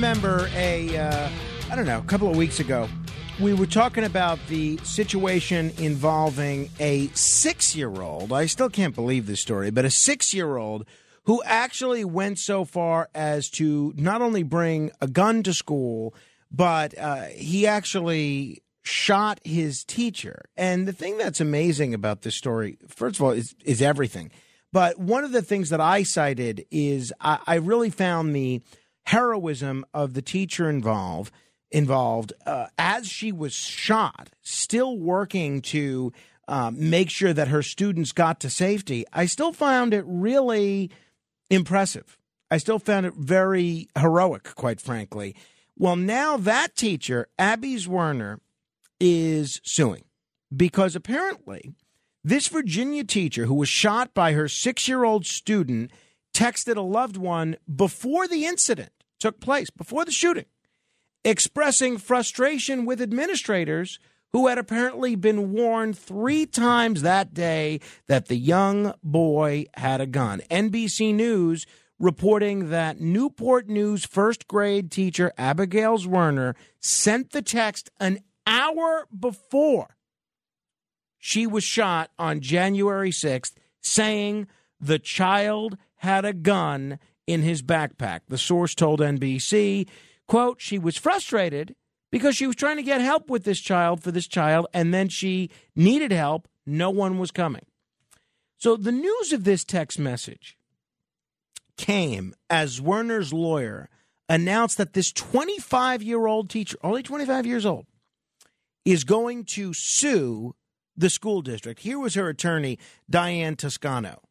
Remember a, uh, I don't know, a couple of weeks ago, we were talking about the situation involving a six year old. I still can't believe this story, but a six year old who actually went so far as to not only bring a gun to school, but uh, he actually shot his teacher. And the thing that's amazing about this story, first of all, is, is everything. But one of the things that I cited is I, I really found the heroism of the teacher involved involved uh, as she was shot, still working to uh, make sure that her students got to safety. I still found it really impressive. I still found it very heroic, quite frankly. Well, now that teacher, Abby Zwerner, is suing because apparently this Virginia teacher who was shot by her six year old student texted a loved one before the incident took place, before the shooting, expressing frustration with administrators who had apparently been warned three times that day that the young boy had a gun. NBC News reporting that Newport News first grade teacher Abigail Zwerner sent the text an hour before she was shot on January 6th, saying the child had a gun in his backpack. The source told NBC, quote, she was frustrated because she was trying to get help with this child for this child, and then she needed help. No one was coming. So the news of this text message came as Zwerner's lawyer announced that this 25 year old teacher, only 25 years old, is going to sue the school district. Here was her attorney, Diane Toscano.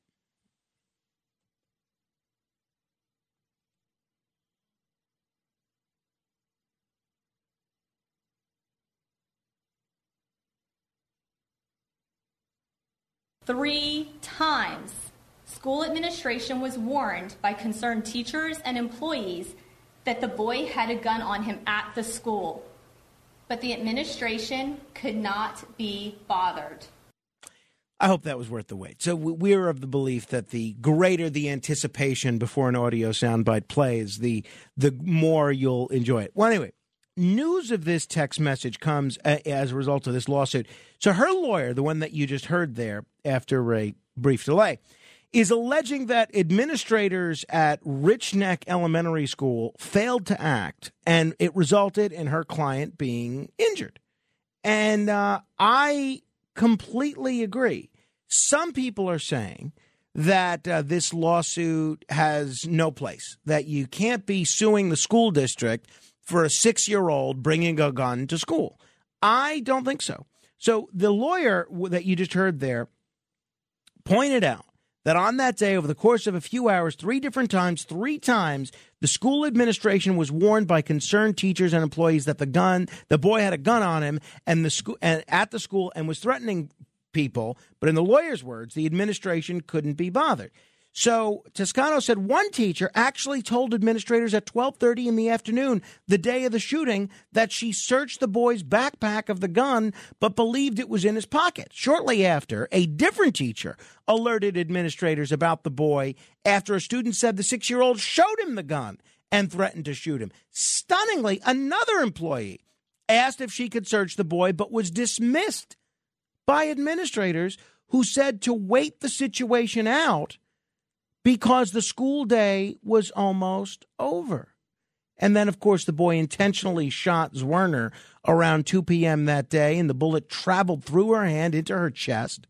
Three times, school administration was warned by concerned teachers and employees that the boy had a gun on him at the school. But the administration could not be bothered. I hope that was worth the wait. So we're of the belief that the greater the anticipation before an audio soundbite plays, the the more you'll enjoy it. Well, anyway, news of this text message comes as a result of this lawsuit. So her lawyer, the one that you just heard there after a brief delay, is alleging that administrators at Rich Neck Elementary School failed to act, and it resulted in her client being injured. And uh, I completely agree. Some people are saying that uh, this lawsuit has no place, that you can't be suing the school district for a six year old bringing a gun to school. I don't think so. So the lawyer that you just heard there pointed out that on that day, over the course of a few hours, three different times, three times, the school administration was warned by concerned teachers and employees that the gun, the boy had a gun on him, and the school, and at the school, and was threatening people. But in the lawyer's words, the administration couldn't be bothered. So Toscano said one teacher actually told administrators at 12:30 in the afternoon, the day of the shooting, that she searched the boy's backpack of the gun but believed it was in his pocket. Shortly after, a different teacher alerted administrators about the boy after a student said the 6-year-old showed him the gun and threatened to shoot him. Stunningly, another employee asked if she could search the boy but was dismissed by administrators who said to wait the situation out because the school day was almost over. And then, of course, the boy intentionally shot Zwerner around 2 p.m. that day, and the bullet traveled through her hand into her chest.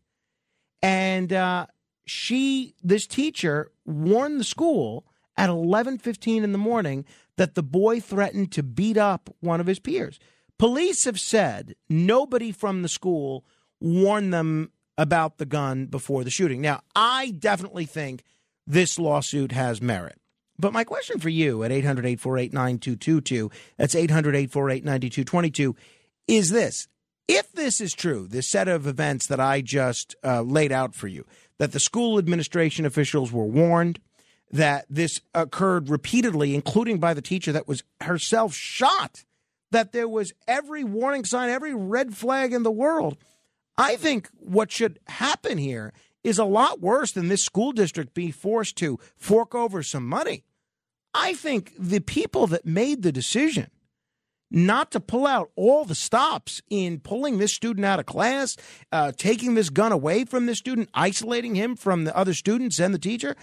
And uh, she, this teacher, warned the school at 11:15 in the morning that the boy threatened to beat up one of his peers. Police have said nobody from the school warned them about the gun before the shooting. Now, I definitely think this lawsuit has merit. But my question for you at 800 848 9222, that's 800 848 9222, is this. If this is true, this set of events that I just uh, laid out for you, that the school administration officials were warned, that this occurred repeatedly, including by the teacher that was herself shot, that there was every warning sign, every red flag in the world. I think what should happen here is a lot worse than this school district being forced to fork over some money. I think the people that made the decision not to pull out all the stops in pulling this student out of class, uh, taking this gun away from this student, isolating him from the other students and the teacher.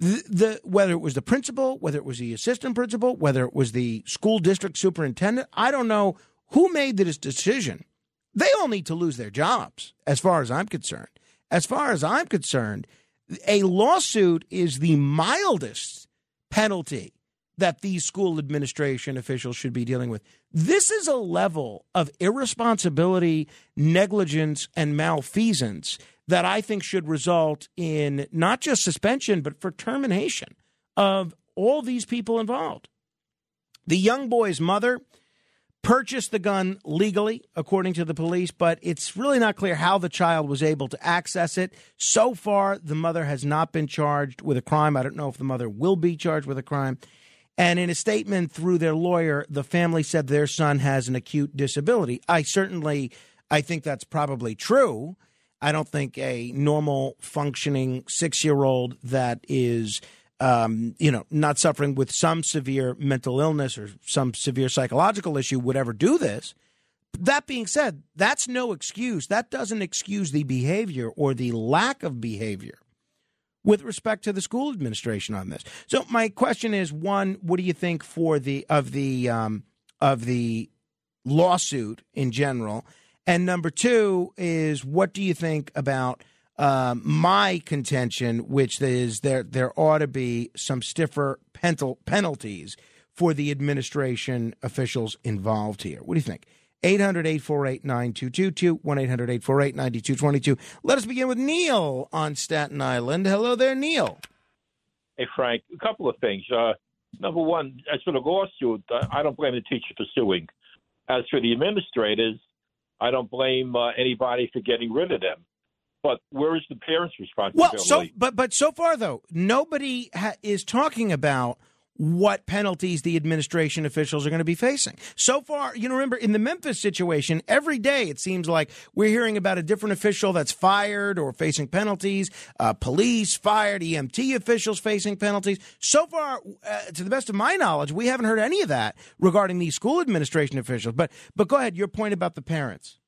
The, the, whether it was the principal, whether it was the assistant principal, whether it was the school district superintendent, I don't know who made this decision. They all need to lose their jobs, as far as I'm concerned. As far as I'm concerned, a lawsuit is the mildest penalty that these school administration officials should be dealing with. This is a level of irresponsibility, negligence, and malfeasance that I think should result in not just suspension, but for termination of all these people involved. The young boy's mother purchased the gun legally, according to the police, but it's really not clear how the child was able to access it. So far, the mother has not been charged with a crime. I don't know if the mother will be charged with a crime. And in a statement through their lawyer, the family said their son has an acute disability. I certainly I think that's probably true. I don't think a normal functioning 6-year-old that is um, you know, not suffering with some severe mental illness or some severe psychological issue would ever do this. That being said, that's no excuse. That doesn't excuse the behavior or the lack of behavior with respect to the school administration on this. So my question is: one, what do you think for the of the um, of the lawsuit in general? And number two is what do you think about um, my contention, which is there there ought to be some stiffer penalties for the administration officials involved here. What do you think? 800 848 9222, 1 800 848 9222. Let us begin with Neil on Staten Island. Hello there, Neil. Hey, Frank. A couple of things. Uh, number one, as for the lawsuit, I don't blame the teacher for suing. As for the administrators, I don't blame uh, anybody for getting rid of them. But where is the parents' responsibility? Well, so but but so far though, nobody ha- is talking about what penalties the administration officials are going to be facing. So far, you know, remember in the Memphis situation, every day it seems like we're hearing about a different official that's fired or facing penalties, uh, police fired, EMT officials facing penalties. So far, uh, to the best of my knowledge, we haven't heard any of that regarding these school administration officials. But but go ahead, your point about the parents.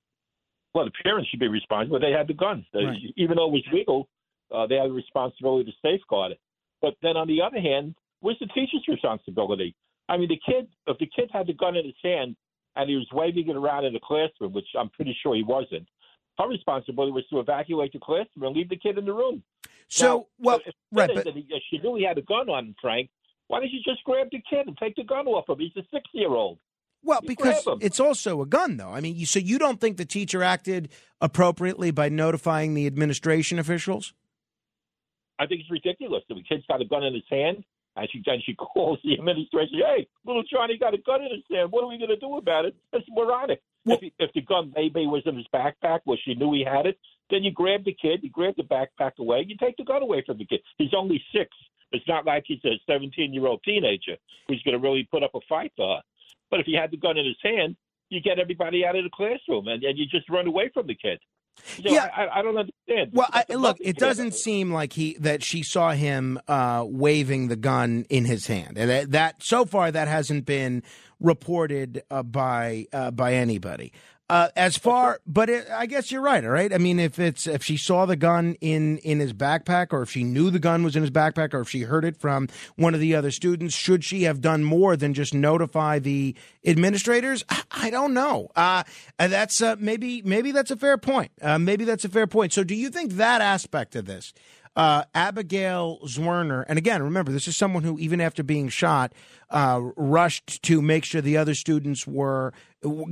Well, the parents should be responsible. They had the guns. They, right. Even though it was legal, uh, they had a responsibility to safeguard it. But then on the other hand, Where's the teacher's responsibility? I mean, the kid, if the kid had the gun in his hand and he was waving it around in the classroom, which I'm pretty sure he wasn't, her responsibility was to evacuate the classroom and leave the kid in the room. So, now, well, right, but he, she knew he had a gun on him, Frank. Why didn't you just grab the kid and take the gun off him? He's a six-year-old. Well, because it's also a gun, though. I mean, you, so you don't think the teacher acted appropriately by notifying the administration officials? I think it's ridiculous. The kid's got a gun in his hand. And she and she calls the administration, hey, little Johnny got a gun in his hand. What are we going to do about it? That's moronic. Well, if, he, if the gun maybe was in his backpack, well, she knew he had it, then you grab the kid, you grab the backpack away, you take the gun away from the kid. He's only six. It's not like he's a 17 year old teenager who's going to really put up a fight for her. But if he had the gun in his hand, you get everybody out of the classroom and, and you just run away from the kid. So yeah, I, I, don't understand. Well, I, look, it doesn't seem like he that she saw him uh, waving the gun in his hand, and that, that so far that hasn't been reported uh, by uh, by anybody. Uh, as far, but it, I guess you're right. All right. I mean, if it's if she saw the gun in in his backpack, or if she knew the gun was in his backpack, or if she heard it from one of the other students, should she have done more than just notify the administrators? I, don't know. Uh, that's uh, maybe maybe that's a fair point. Uh, maybe that's a fair point. So, do you think that aspect of this? Uh, Abigail Zwerner, and again, remember, this is someone who, even after being shot, uh, rushed to make sure the other students were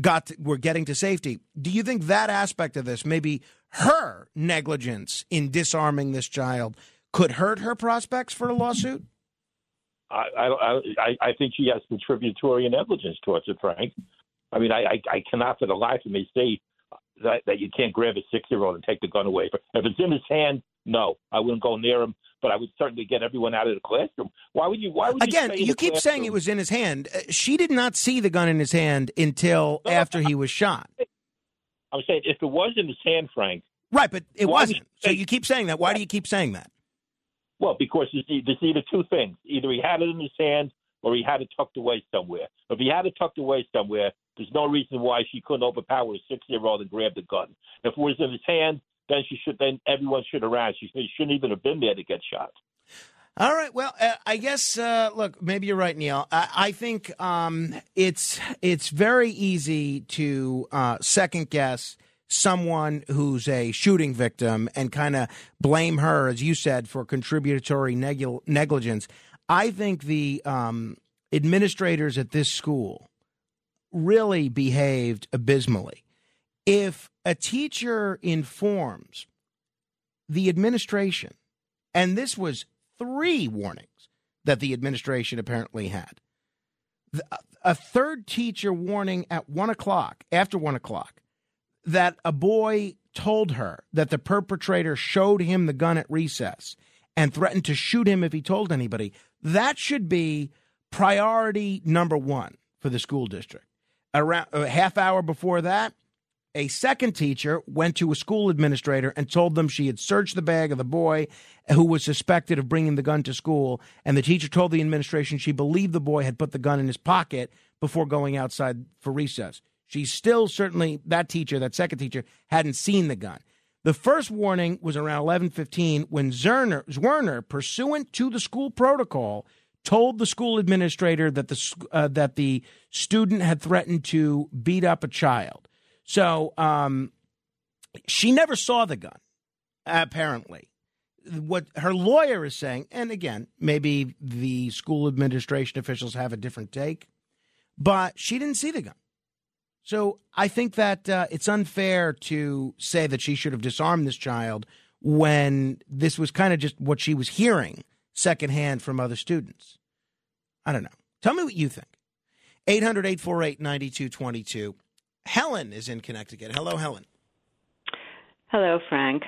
got to, were getting to safety. Do you think that aspect of this, maybe her negligence in disarming this child, could hurt her prospects for a lawsuit? I I I, I think she has contributory negligence towards it, Frank. I mean, I, I, I cannot for the life of me see that, that you can't grab a six year old and take the gun away. If it's in his hand, no, I wouldn't go near him. But I would certainly get everyone out of the classroom. Why would you? Why would again? You, you keep classroom? saying it was in his hand. Uh, she did not see the gun in his hand until no, after he was shot. I'm saying if it was in his hand, Frank. Right, but it wasn't. So you keep saying that. Why do you keep saying that? Well, because there's either two things: either he had it in his hand or he had it tucked away somewhere. If he had it tucked away somewhere, there's no reason why she couldn't overpower a six-year-old and grab the gun. If it was in his hand, then she should. Then everyone should have ran. She shouldn't even have been there to get shot. All right. Well, uh, I guess uh, look, maybe you're right, Neil. I, I think um, it's it's very easy to uh, second guess someone who's a shooting victim and kind of blame her, as you said, for contributory neg- negligence. I think the um, administrators at this school really behaved abysmally. If a teacher informs the administration, and this was three warnings that the administration apparently had, a third teacher warning at one o'clock, after one o'clock, that a boy told her that the perpetrator showed him the gun at recess and threatened to shoot him if he told anybody, that should be priority number one for the school district around a half hour before that, a second teacher went to a school administrator and told them she had searched the bag of the boy who was suspected of bringing the gun to school. And the teacher told the administration she believed the boy had put the gun in his pocket before going outside for recess. She still certainly that teacher, that second teacher, hadn't seen the gun. The first warning was around 11:15 when Zerner, Zwerner, pursuant to the school protocol, told the school administrator that the uh, that the student had threatened to beat up a child. So um, she never saw the gun. Apparently, what her lawyer is saying, and again, maybe the school administration officials have a different take, but she didn't see the gun. So I think that uh, it's unfair to say that she should have disarmed this child when this was kind of just what she was hearing secondhand from other students. I don't know. Tell me what you think. 800 848 9222. Helen is in Connecticut. Hello, Helen. Hello, Frank.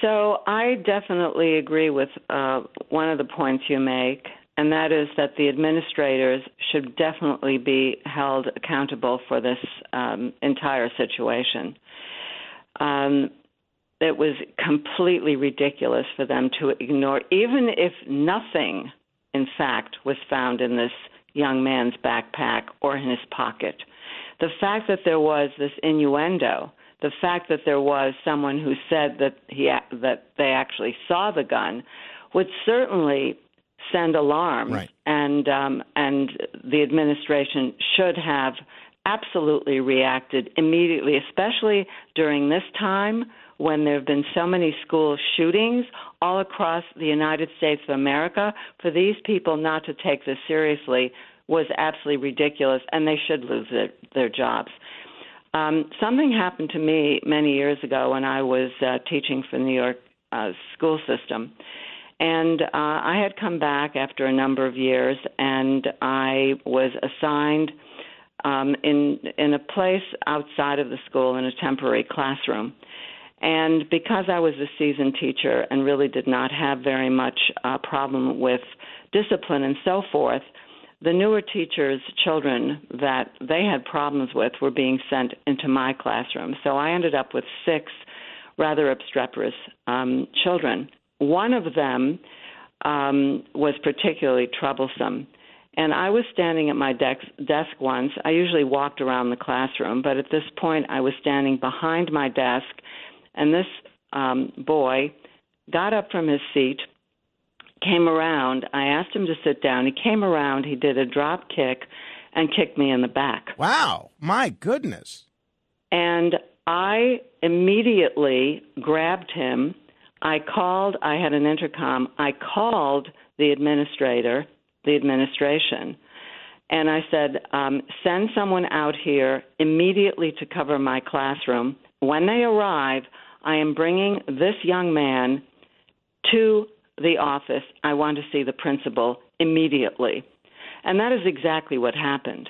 So I definitely agree with uh, one of the points you make, and that is that the administrators should definitely be held accountable for this um, entire situation. Um, it was completely ridiculous for them to ignore, even if nothing, in fact, was found in this young man's backpack or in his pocket. The fact that there was this innuendo, the fact that there was someone who said that he that they actually saw the gun, would certainly send alarms, right. and um, and the administration should have absolutely reacted immediately, especially during this time when there have been so many school shootings all across the United States of America. For these people not to take this seriously was absolutely ridiculous, and they should lose their, their jobs. Um, something happened to me many years ago when I was uh, teaching for the New York uh, school system. And uh, I had come back after a number of years, and I was assigned um, in in a place outside of the school in a temporary classroom. And because I was a seasoned teacher and really did not have very much uh, problem with discipline and so forth, the newer teachers' children that they had problems with were being sent into my classroom. So I ended up with six rather obstreperous um, children. One of them um, was particularly troublesome. And I was standing at my desk, desk once. I usually walked around the classroom, but at this point I was standing behind my desk, and this um, boy got up from his seat, came around. I asked him to sit down. He came around, he did a drop kick, and kicked me in the back. Wow, my goodness. And I immediately grabbed him I called, I had an intercom. I called the administrator, the administration, and I said, um, send someone out here immediately to cover my classroom. When they arrive, I am bringing this young man to the office. I want to see the principal immediately. And that is exactly what happened.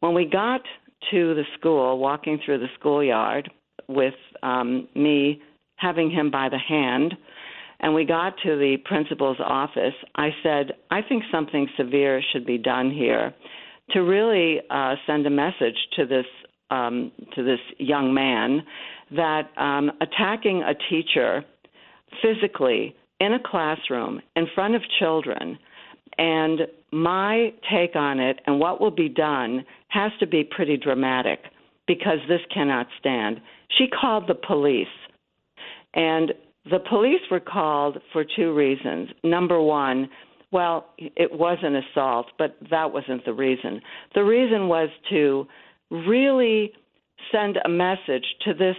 When we got to the school, walking through the schoolyard with um, me having him by the hand, and we got to the principal's office, I said, I think something severe should be done here to really uh, send a message to this um, to this young man that um, attacking a teacher physically in a classroom in front of children and my take on it and what will be done has to be pretty dramatic because this cannot stand. She called the police. And the police were called for two reasons. Number one, well, it was an assault, but that wasn't the reason. The reason was to really send a message to this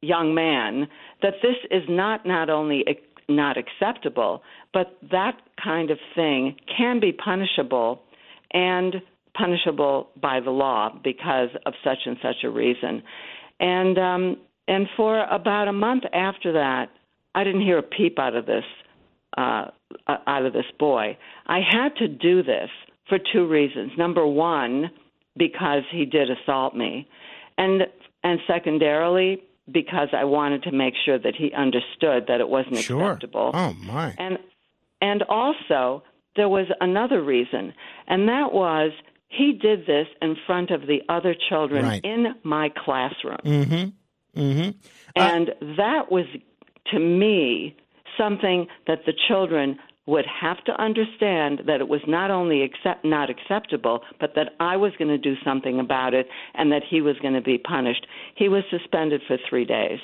young man that this is not not only not acceptable, but that kind of thing can be punishable and punishable by the law because of such and such a reason. And um, and for about a month after that, I didn't hear a peep out of this uh, out of this boy. I had to do this for two reasons. Number one, because he did assault me, and and secondarily because I wanted to make sure that he understood that it wasn't sure. acceptable. Oh my! And and also there was another reason, and that was he did this in front of the other children right. in my classroom. Mm-hmm. Mm-hmm. And that was to me something that the children would have to understand that it was not only accept, not acceptable, but that I was going to do something about it and that he was going to be punished. He was suspended for three days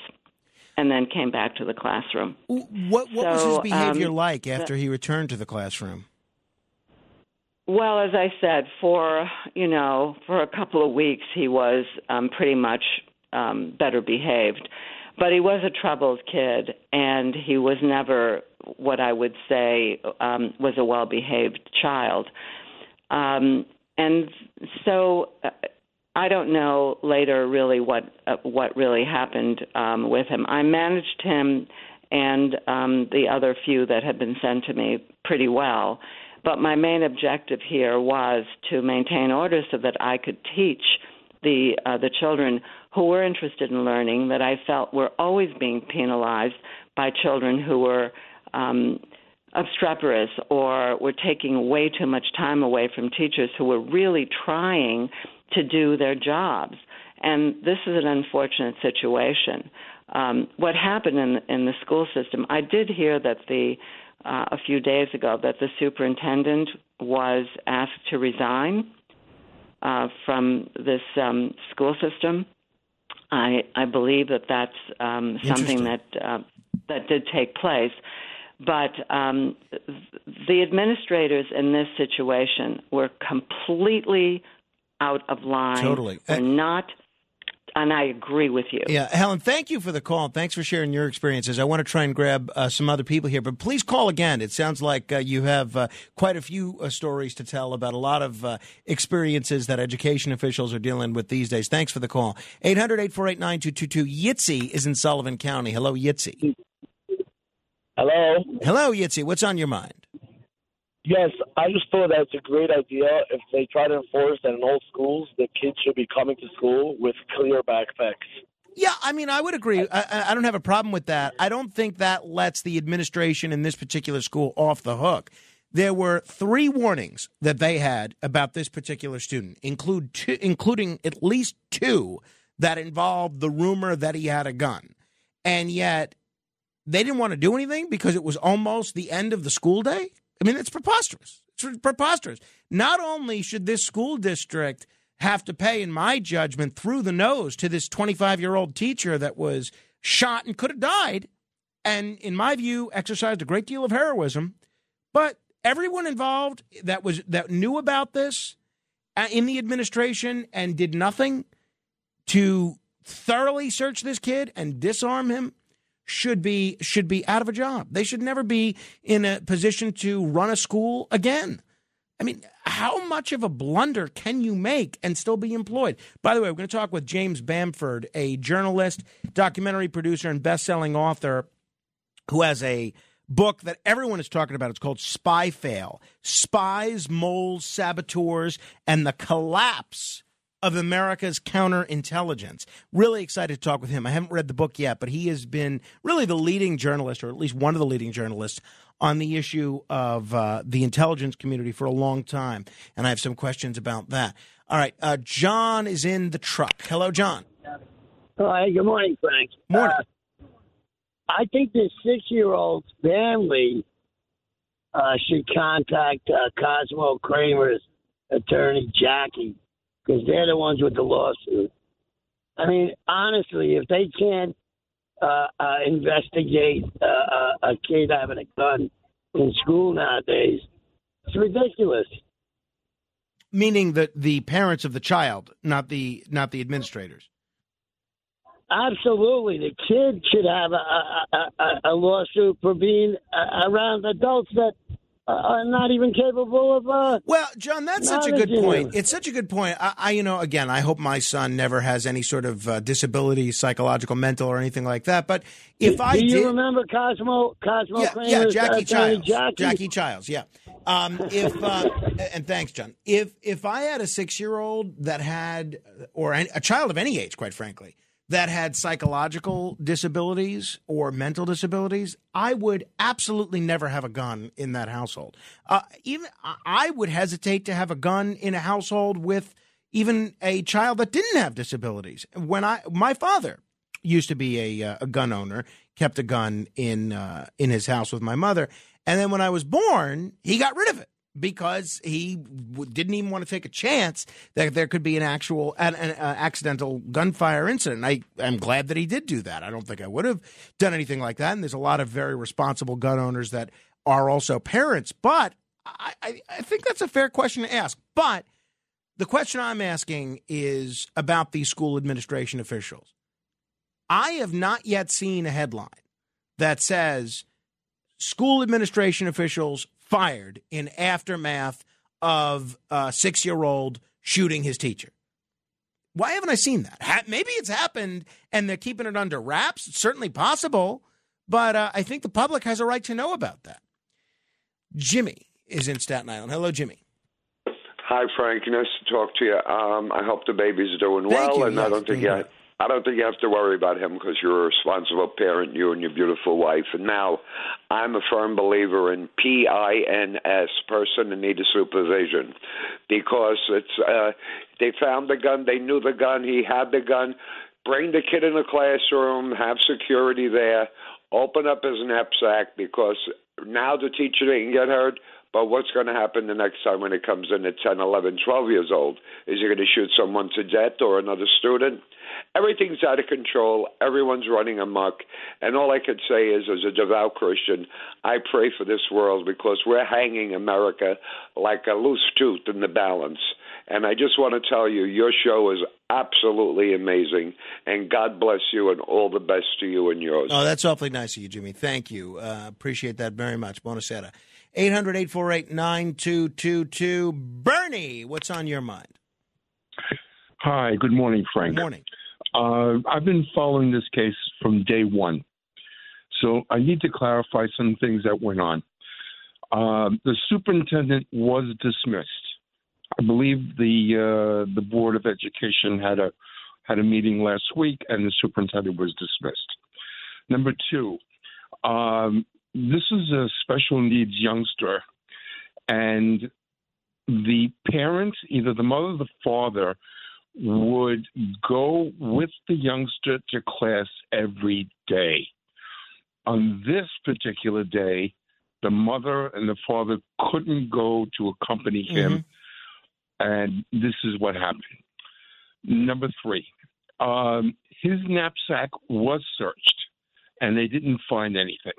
and then came back to the classroom. What, what so, was his behavior um, like after he returned to the classroom? Well, as I said, for you know, for a couple of weeks, he was um, pretty much um, better behaved, but he was a troubled kid, and he was never what I would say um, was a well behaved child. Um, and so uh, I don't know later really what uh, what really happened um, with him. I managed him and um, the other few that had been sent to me pretty well. But my main objective here was to maintain order so that I could teach the uh, the children who were interested in learning that I felt were always being penalized by children who were um, obstreperous or were taking way too much time away from teachers who were really trying to do their jobs. And this is an unfortunate situation. Um, what happened in in the school system? I did hear that the uh, a few days ago that the superintendent was asked to resign uh, from this um, school system. I I believe that that's um, something that uh, that did take place. But um, the administrators in this situation were completely out of line. Totally. Were not and I agree with you. Yeah, Helen, thank you for the call. Thanks for sharing your experiences. I want to try and grab uh, some other people here, but please call again. It sounds like uh, you have uh, quite a few uh, stories to tell about a lot of uh, experiences that education officials are dealing with these days. Thanks for the call. 800 848 9222. Yitzi is in Sullivan County. Hello, Yitzi. Hello. Hello, Yitzi. What's on your mind? Yes, I just thought that's a great idea. If they try to enforce that in all schools, the kids should be coming to school with clear backpacks. Yeah, I mean, I would agree. I, I, don't have a problem with that. I don't think that lets the administration in this particular school off the hook. There were three warnings that they had about this particular student, include two, including at least two that involved the rumor that he had a gun, and yet they didn't want to do anything because it was almost the end of the school day. I mean, it's preposterous. It's preposterous. Not only should this school district have to pay, in my judgment, through the nose to this 25 year old teacher that was shot and could have died, and in my view, exercised a great deal of heroism, but everyone involved that was that knew about this uh, in the administration and did nothing to thoroughly search this kid and disarm him should be should be out of a job. They should never be in a position to run a school again. I mean, how much of a blunder can you make and still be employed? By the way, we're going to talk with James Bamford, a journalist, documentary producer, and best-selling author who has a book that everyone is talking about. It's called SpyFail Spies, Moles, Saboteurs, and the Collapse of America's Counterintelligence. Really excited to talk with him. I haven't read the book yet, but he has been really the leading journalist, or at least one of the leading journalists, on the issue of uh, the intelligence community for a long time. And I have some questions about that. All right. Uh, John is in the truck. Hello, John. Hi. Good morning, Frank. Morning. Uh, I think this six-year-old's family uh, should contact uh, Cosmo Kramer's attorney, Jackie, because they're the ones with the lawsuit. I mean, honestly, if they can't uh, uh, investigate uh, uh, a kid having a gun in school nowadays, it's ridiculous. Meaning that the parents of the child, not the not the administrators. Absolutely, the kid should have a, a, a, a lawsuit for being uh, around adults that uh, are not even capable of. Uh, Well, John, that's such a good point. It's such a good point. I, I, you know, again, I hope my son never has any sort of uh, disability, psychological, mental, or anything like that. But if do, I do you did, remember Cosmo Cosmo yeah, Kramer's yeah, Jackie attorney, Chiles, Jackie? Chiles, yeah. Um, if uh, and thanks, John. If if I had a six year old that had, or a child of any age, quite frankly, that had psychological disabilities or mental disabilities, I would absolutely never have a gun in that household. Uh, even I- would hesitate to have a gun in a household with even a child that didn't have disabilities. When I my father used to be a, uh, a gun owner, kept a gun in uh, in his house with my mother, and then when I was born, he got rid of it because he w- didn't even want to take a chance that there could be an actual an, an uh, accidental gunfire incident. I am glad that he did do that. I don't think I would have done anything like that. And there's a lot of very responsible gun owners that are also parents, but I, I, I think that's a fair question to ask. But the question I'm asking is about these school administration officials. I have not yet seen a headline that says school administration officials fired in aftermath of a six year old shooting his teacher. Why haven't I seen that? Ha- Maybe it's happened and they're keeping it under wraps. It's certainly possible, but uh, I think the public has a right to know about that. Jimmy is in Staten Island. Hello, Jimmy. Hi, Frank. Nice to talk to you. Um, I hope the baby's doing Thank well, you. and I don't think well. I don't think you have to worry about him because you're a responsible parent, you and your beautiful wife. And now, I'm a firm believer in PINS, person in need of supervision, because it's uh, they found the gun, they knew the gun, he had the gun. Bring the kid in the classroom, have security there, open up his knapsack because now the teacher didn't get hurt. But what's going to happen the next time when it comes in at 10, 11, 12 years old? Is he going to shoot someone to death or another student? Everything's out of control. Everyone's running amok. And all I could say is, as a devout Christian, I pray for this world because we're hanging America like a loose tooth in the balance. And I just want to tell you, your show is absolutely amazing. And God bless you and all the best to you and yours. Oh, that's awfully nice of you, Jimmy. Thank you. Uh, appreciate that very much. Bonacera. 800 848 9222. Bernie, what's on your mind? Hi, good morning, Frank. Good morning. Uh, I've been following this case from day one. So I need to clarify some things that went on. Um, the superintendent was dismissed. I believe the uh, the board of education had a had a meeting last week, and the superintendent was dismissed. Number two, um, this is a special needs youngster, and the parents, either the mother or the father, would go with the youngster to class every day. On this particular day, the mother and the father couldn't go to accompany him, and this is what happened. Number three, um, his knapsack was searched, and they didn't find anything.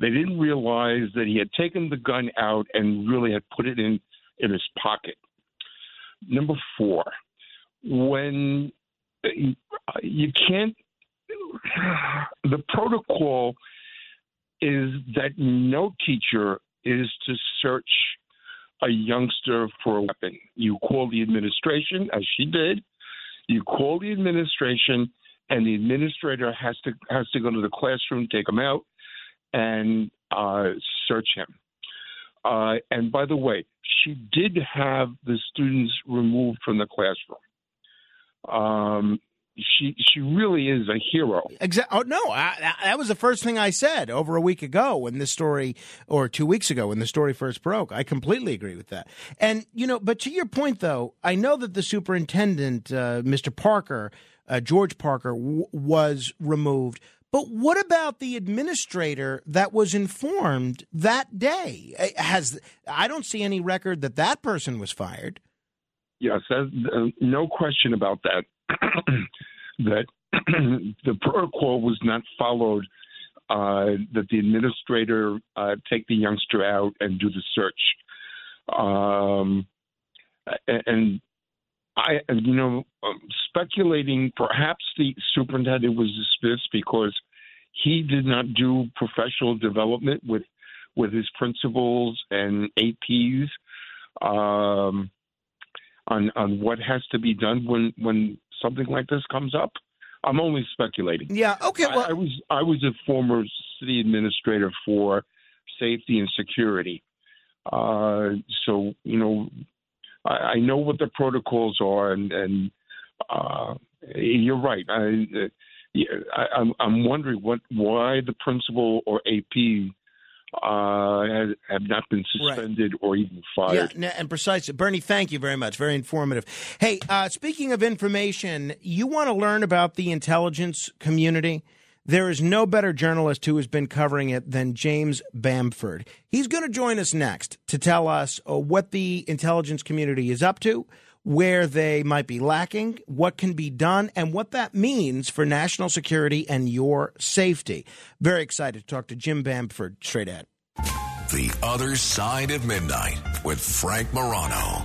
They didn't realize that he had taken the gun out and really had put it in in his pocket. Number four, when uh, you can't the protocol is that no teacher is to search a youngster for a weapon. You call the administration, as she did. You call the administration, and the administrator has to has to go to the classroom, take him out, and uh, search him. Uh, and by the way, she did have the students removed from the classroom. Um, she she really is a hero. Exactly. Oh no, I, that was the first thing I said over a week ago when this story, or two weeks ago when the story first broke. I completely agree with that. And you know, but to your point though, I know that the superintendent, uh, Mr. Parker, uh, George Parker, w- was removed. But what about the administrator that was informed that day? Uh, has I don't see any record that that person was fired. Yes, uh, no question about that. that the protocol was not followed. Uh, that the administrator uh, take the youngster out and do the search. Um, and I, you know, um, speculating perhaps the superintendent was dismissed because he did not do professional development with with his principals and APs. Um, on on what has to be done when when something like this comes up. I'm only speculating. Yeah. Okay. Well, I, I was I was a former city administrator for safety and security, uh, so you know I, I, know what the protocols are, and and uh, you're right. I, I, I'm I'm wondering what why the principal or AP uh, have not been suspended right. or even fired. Yeah, and precisely. Bernie, thank you very much. Very informative. Hey, uh, speaking of information, you want to learn about the intelligence community? There is no better journalist who has been covering it than James Bamford. He's going to join us next to tell us uh, what the intelligence community is up to, where they might be lacking, what can be done, and what that means for national security and your safety. Very excited to talk to Jim Bamford straight ahead. The Other Side of Midnight with Frank Morano.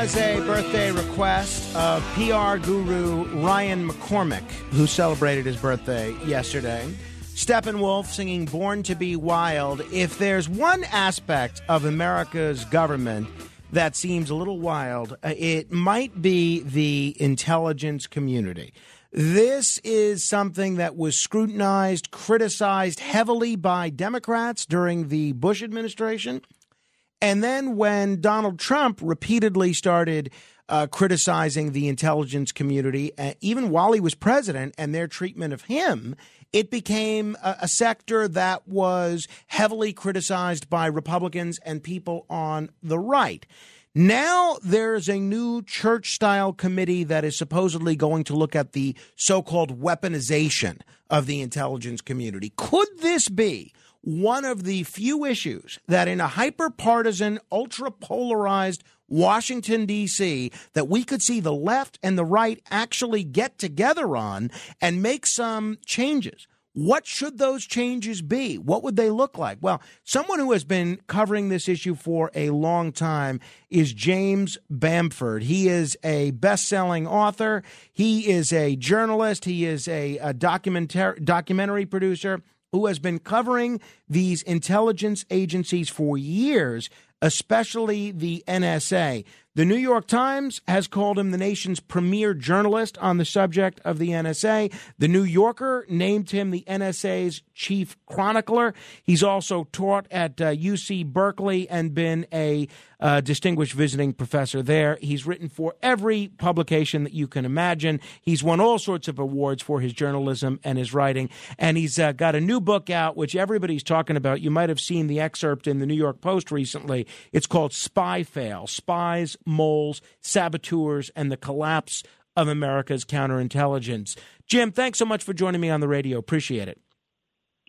Was a birthday request of PR guru Ryan McCormick, who celebrated his birthday yesterday. Steppenwolf singing Born to Be Wild. If there's one aspect of America's government that seems a little wild, uh, it might be the intelligence community. This is something that was scrutinized, criticized heavily by Democrats during the Bush administration and then when Donald Trump repeatedly started uh, criticizing the intelligence community, uh, even while he was president, and their treatment of him, it became a, a, sector that was heavily criticized by Republicans and people on the right. Now there's a new church style committee that is supposedly going to look at the so called weaponization of the intelligence community. Could this be one of the few issues that in a hyper partisan, ultra polarized Washington, D.C., that we could see the left and the right actually get together on and make some changes. What should those changes be? What would they look like? Well, someone who has been covering this issue for a long time is James Bamford. He is a best selling author, he is a journalist, he is a, a documentary producer who has been covering these intelligence agencies for years, especially the NSA. The New York Times has called him the nation's premier journalist on the subject of the NSA. The New Yorker named him the NSA's chief chronicler. He's also taught at uh, UC Berkeley and been a uh, distinguished visiting professor there. He's written for every publication that you can imagine. He's won all sorts of awards for his journalism and his writing. And he's uh, got a new book out, which everybody's talking about. You might have seen the excerpt in the New York Post recently. It's called SpyFail Spies, Moles, Saboteurs, and the Collapse of America's Counterintelligence. Jim, thanks so much for joining me on the radio. Appreciate it.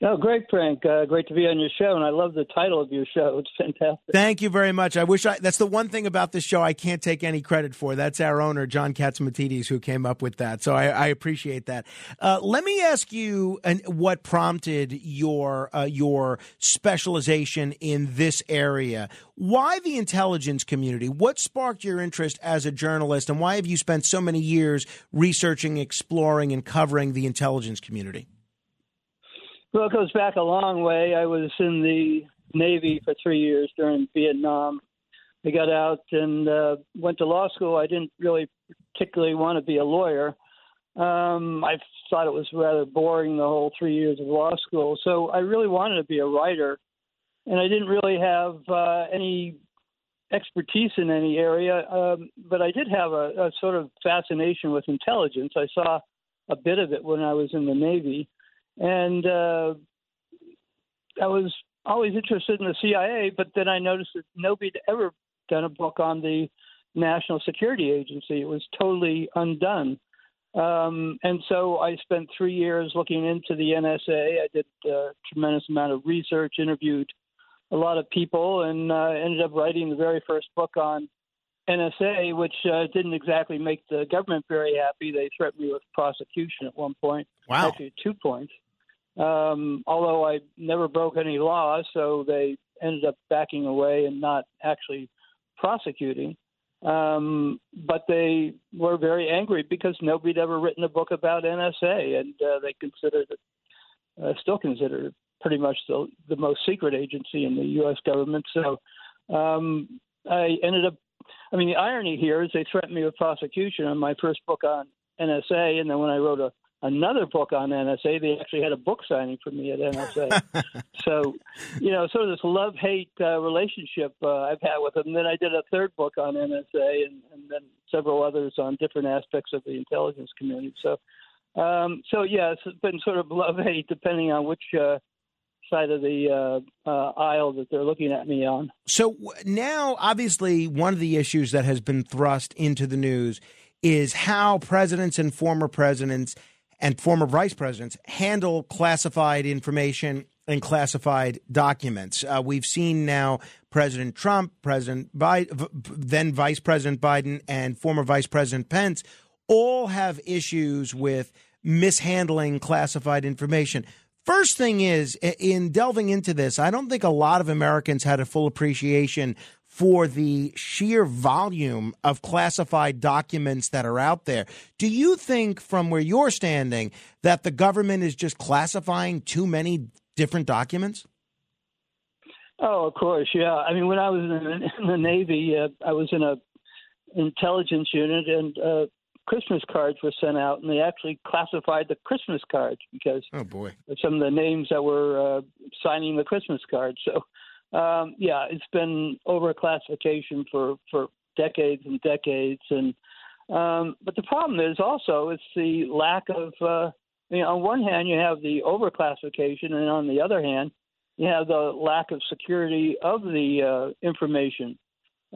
Oh, great, Frank. Uh, great to be on your show, and I love the title of your show. It's fantastic. Thank you very much. I wish I. That's the one thing about this show I can't take any credit for. That's our owner, John Catsimatidis, who came up with that. So I, I appreciate that. Uh, let me ask you, and what prompted your uh, your specialization in this area? Why the intelligence community? What sparked your interest as a journalist, and why have you spent so many years researching, exploring, and covering the intelligence community? Well, it goes back a long way. I was in the Navy for three years during Vietnam. I got out and uh, went to law school. I didn't really particularly want to be a lawyer. Um, I thought it was rather boring the whole three years of law school. So I really wanted to be a writer, and I didn't really have uh, any expertise in any area. Um, but I did have a, a sort of fascination with intelligence. I saw a bit of it when I was in the Navy and uh, I was always interested in the CIA, but then I noticed that nobody had ever done a book on the National Security Agency. It was totally undone. Um, and so I spent three years looking into the NSA. I did a tremendous amount of research, interviewed a lot of people, and uh, ended up writing the very first book on NSA, which uh, didn't exactly make the government very happy. They threatened me with prosecution at one point. Wow. Actually, two points. Um, although I never broke any laws, so they ended up backing away and not actually prosecuting. Um, but they were very angry because nobody had ever written a book about NSA, and uh, they considered it, uh, still consider it pretty much the, the most secret agency in the U.S. government. So um, I ended up I mean, the irony here is they threatened me with prosecution on my first book on NSA, and then when I wrote a another book on NSA, they actually had a book signing for me at NSA. so, you know, sort of this love hate uh, relationship uh, I've had with them. Then I did a third book on NSA, and, and then several others on different aspects of the intelligence community. So, um, so yeah, it's been sort of love hate depending on which. Uh, side of the uh, uh, aisle that they're looking at me on. So now, obviously, one of the issues that has been thrust into the news is how presidents and former presidents and former vice presidents handle classified information and classified documents. Uh, we've seen now President Trump, President Biden, then Vice President Biden, and former Vice President Pence all have issues with mishandling classified information. First thing is, in delving into this, I don't think a lot of Americans had a full appreciation for the sheer volume of classified documents that are out there. Do you think, from where you're standing, that the government is just classifying too many different documents? Oh, of course, yeah. I mean, when I was in, the Navy, uh, I was in a intelligence unit, and uh, Christmas cards were sent out, and they actually classified the Christmas cards because oh boy, some of the names that were uh, signing the Christmas cards. So, um, yeah, it's been over classification for for decades and decades, and um, but the problem is also it's the lack of. Uh, I mean, on one hand, you have the overclassification, and on the other hand, you have the lack of security of the uh, information.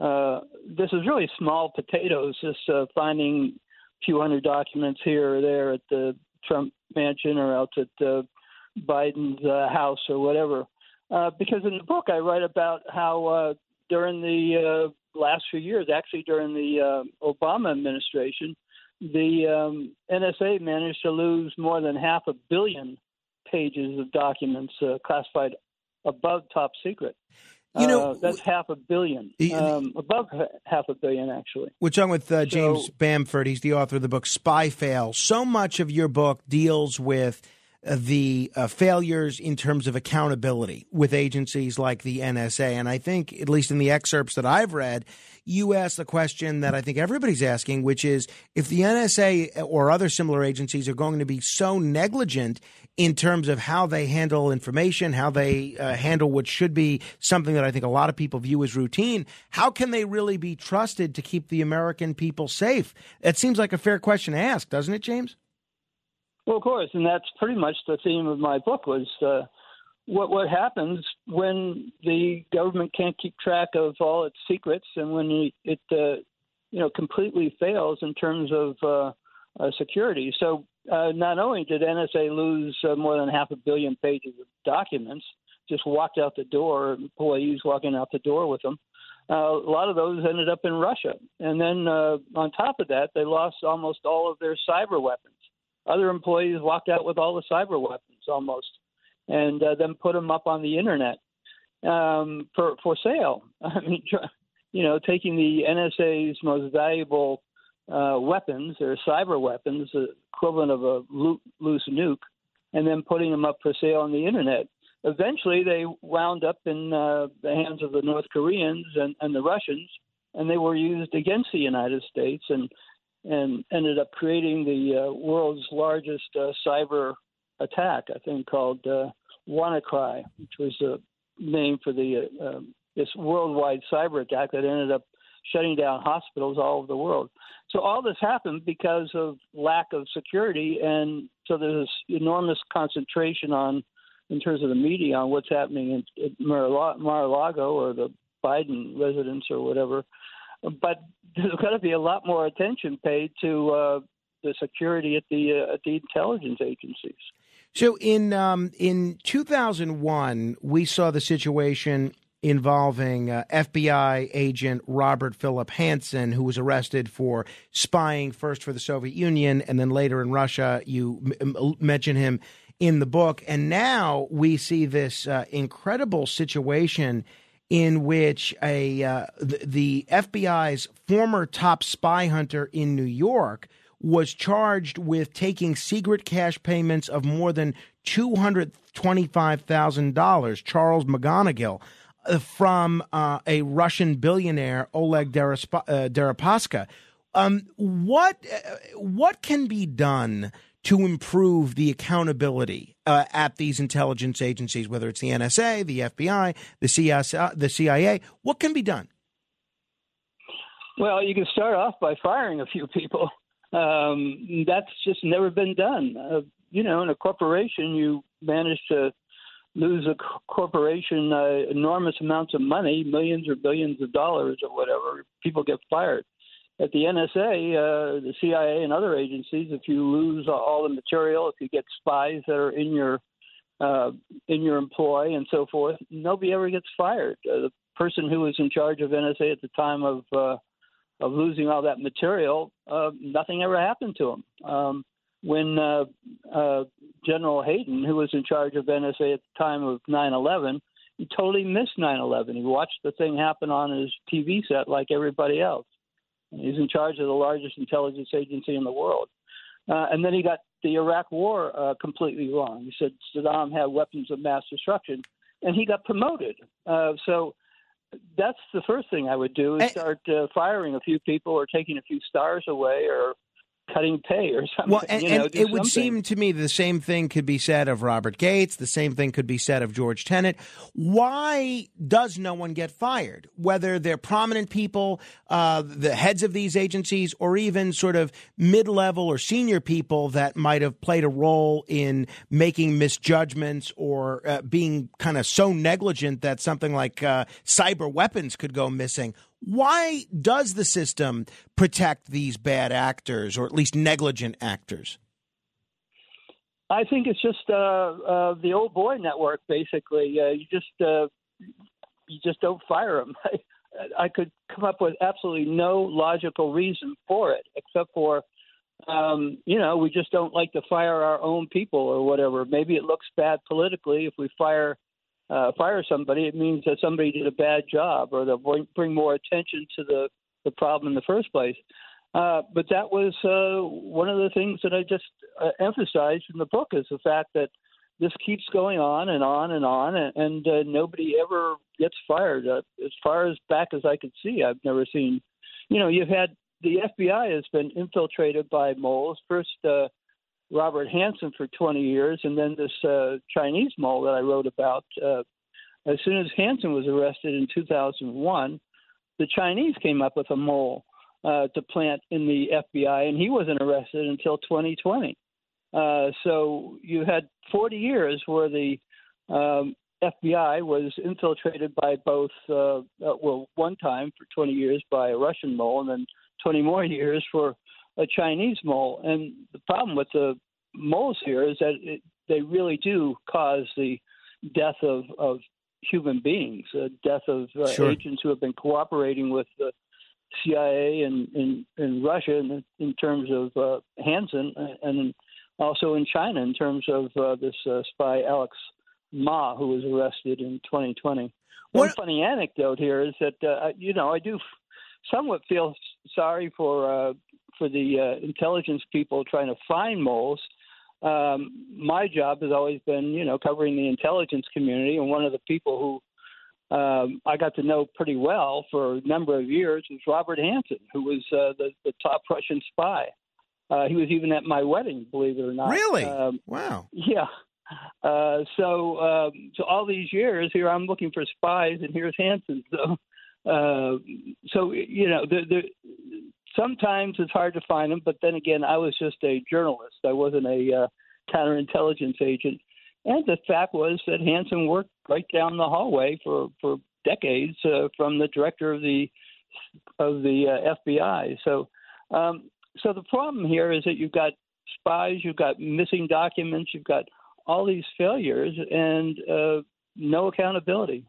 Uh, this is really small potatoes, just uh, finding few hundred documents here or there at the Trump mansion or out at uh, Biden's uh, house or whatever. Uh, because in the book, I write about how uh, during the uh, last few years, actually during the uh, Obama administration, the um, NSA managed to lose more than half a billion pages of documents uh, classified above top secret. You know, uh, that's half a billion, um, above half a billion, actually. We're talking with uh, James so, Bamford. He's the author of the book SpyFail. So much of your book deals with the uh, failures in terms of accountability with agencies like the NSA. And I think, at least in the excerpts that I've read, you asked the question that I think everybody's asking, which is if the NSA or other similar agencies are going to be so negligent in terms of how they handle information, how they uh, handle what should be something that I think a lot of people view as routine, how can they really be trusted to keep the American people safe? It seems like a fair question to ask, doesn't it, James? Well, of course, and that's pretty much the theme of my book was uh, what what happens when the government can't keep track of all its secrets and when it, uh, you know completely fails in terms of uh, uh, security. So uh, not only did NSA lose uh, more than half a billion pages of documents, just walked out the door, employees walking out the door with them. Uh, a lot of those ended up in Russia, and then uh, on top of that, they lost almost all of their cyber weapons. Other employees walked out with all the cyber weapons almost, and uh, then put them up on the internet um, for for sale. I mean, you know, taking the NSA's most valuable uh, weapons, or cyber weapons, the equivalent of a loose nuke, and then putting them up for sale on the internet. Eventually, they wound up in uh, the hands of the North Koreans and, and the Russians, and they were used against the United States. And and ended up creating the uh, world's largest uh, cyber attack, I think called uh, WannaCry, which was the name for the uh, um, this worldwide cyber attack that ended up shutting down hospitals all over the world. So all this happened because of lack of security, and so there's this enormous concentration on, in terms of the media, on what's happening in, in Mar-a-Lago or the Biden residence or whatever but there's got to be a lot more attention paid to uh, the security at the uh, at the intelligence agencies. So in um, in 2001, we saw the situation involving uh, FBI agent Robert Philip Hanssen, who was arrested for spying first for the Soviet Union and then later in Russia. You m- mention him in the book, and now we see this uh, incredible situation in which a uh, the, the FBI's former top spy hunter in New York was charged with taking secret cash payments of more than $225,000, Charles McGonigal, uh, from uh, a Russian billionaire, Oleg Deripaska. Uh, um, what, uh, what can be done to improve the accountability uh, at these intelligence agencies, whether it's the NSA, the FBI, the CIA, the CIA? What can be done? Well, you can start off by firing a few people. Um, that's just never been done. Uh, you know, in a corporation, you manage to lose a corporation uh, enormous amounts of money, millions or billions of dollars or whatever. People get fired at the NSA, uh, the CIA, and other agencies, if you lose all the material, if you get spies that are in your uh, in your employ and so forth, nobody ever gets fired. Uh, the person who was in charge of NSA at the time of uh, of losing all that material, uh, nothing ever happened to him. Um, when uh, uh, General Hayden, who was in charge of NSA at the time of 9/11, he totally missed 9/11. He watched the thing happen on his TV set like everybody else. He's in charge of the largest intelligence agency in the world. Uh, and then he got the Iraq War uh, completely wrong. He said Saddam had weapons of mass destruction, and he got promoted. Uh, so that's the first thing I would do is start uh, firing a few people or taking a few stars away or cutting pay or something. Well, and, you know, and it would seem to me the same thing could be said of Robert Gates. The same thing could be said of George Tenet. Why does no one get fired? Whether they're prominent people, uh, the heads of these agencies, or even sort of mid-level or senior people that might have played a role in making misjudgments or uh, being kind of so negligent that something like uh, cyber weapons could go missing. Why does the system protect these bad actors or at least negligent actors? I think it's just uh, uh, the old boy network. Basically, uh, you just uh, you just don't fire them. I, I could come up with absolutely no logical reason for it, except for um, you know we just don't like to fire our own people or whatever. Maybe it looks bad politically if we fire uh, fire somebody, it means that somebody did a bad job or they'll bring, bring more attention to the, the problem in the first place. Uh, but that was uh, one of the things that I just uh, emphasized in the book is the fact that this keeps going on and on and on, and, and uh, nobody ever gets fired. Uh, as far as back as I could see, I've never seen. You know, you've had the FBI has been infiltrated by moles. First, uh, Robert Hanssen for 20 years, and then this uh, Chinese mole that I wrote about. Uh, as soon as Hanssen was arrested in 2001, the Chinese came up with a mole uh, to plant in the FBI, and he wasn't arrested until 2020. Uh, so you had 40 years where the um, FBI was infiltrated by both, uh, uh, well, one time for 20 years by a Russian mole, and then 20 more years for a Chinese mole. And the problem with the moles here is that it, they really do cause the death of, of human beings, uh, death of uh, sure. agents who have been cooperating with the CIA and in, in Russia in, in terms of uh, Hanssen and also in China in terms of uh, this uh, spy Alex Ma who was arrested in 2020. One what? funny anecdote here is that uh, you know I do somewhat feel sorry for uh, for the uh, intelligence people trying to find moles. Um, my job has always been, you know, covering the intelligence community, and one of the people who um, I got to know pretty well for a number of years was Robert Hanssen, who was uh, the, the top Russian spy. Uh, he was even at my wedding, believe it or not. Really? Um, wow. Yeah. Uh, so, um, so all these years here, I'm looking for spies, and here's Hanssen. So, uh, so you know, the, the, sometimes it's hard to find them, but then again, I was just a journalist. I wasn't a uh, counterintelligence agent. And the fact was that Hanssen worked right down the hallway for for decades uh, from the director of the of the uh, FBI. So, um, so the problem here is that you've got spies, you've got missing documents, you've got all these failures, and uh, no accountability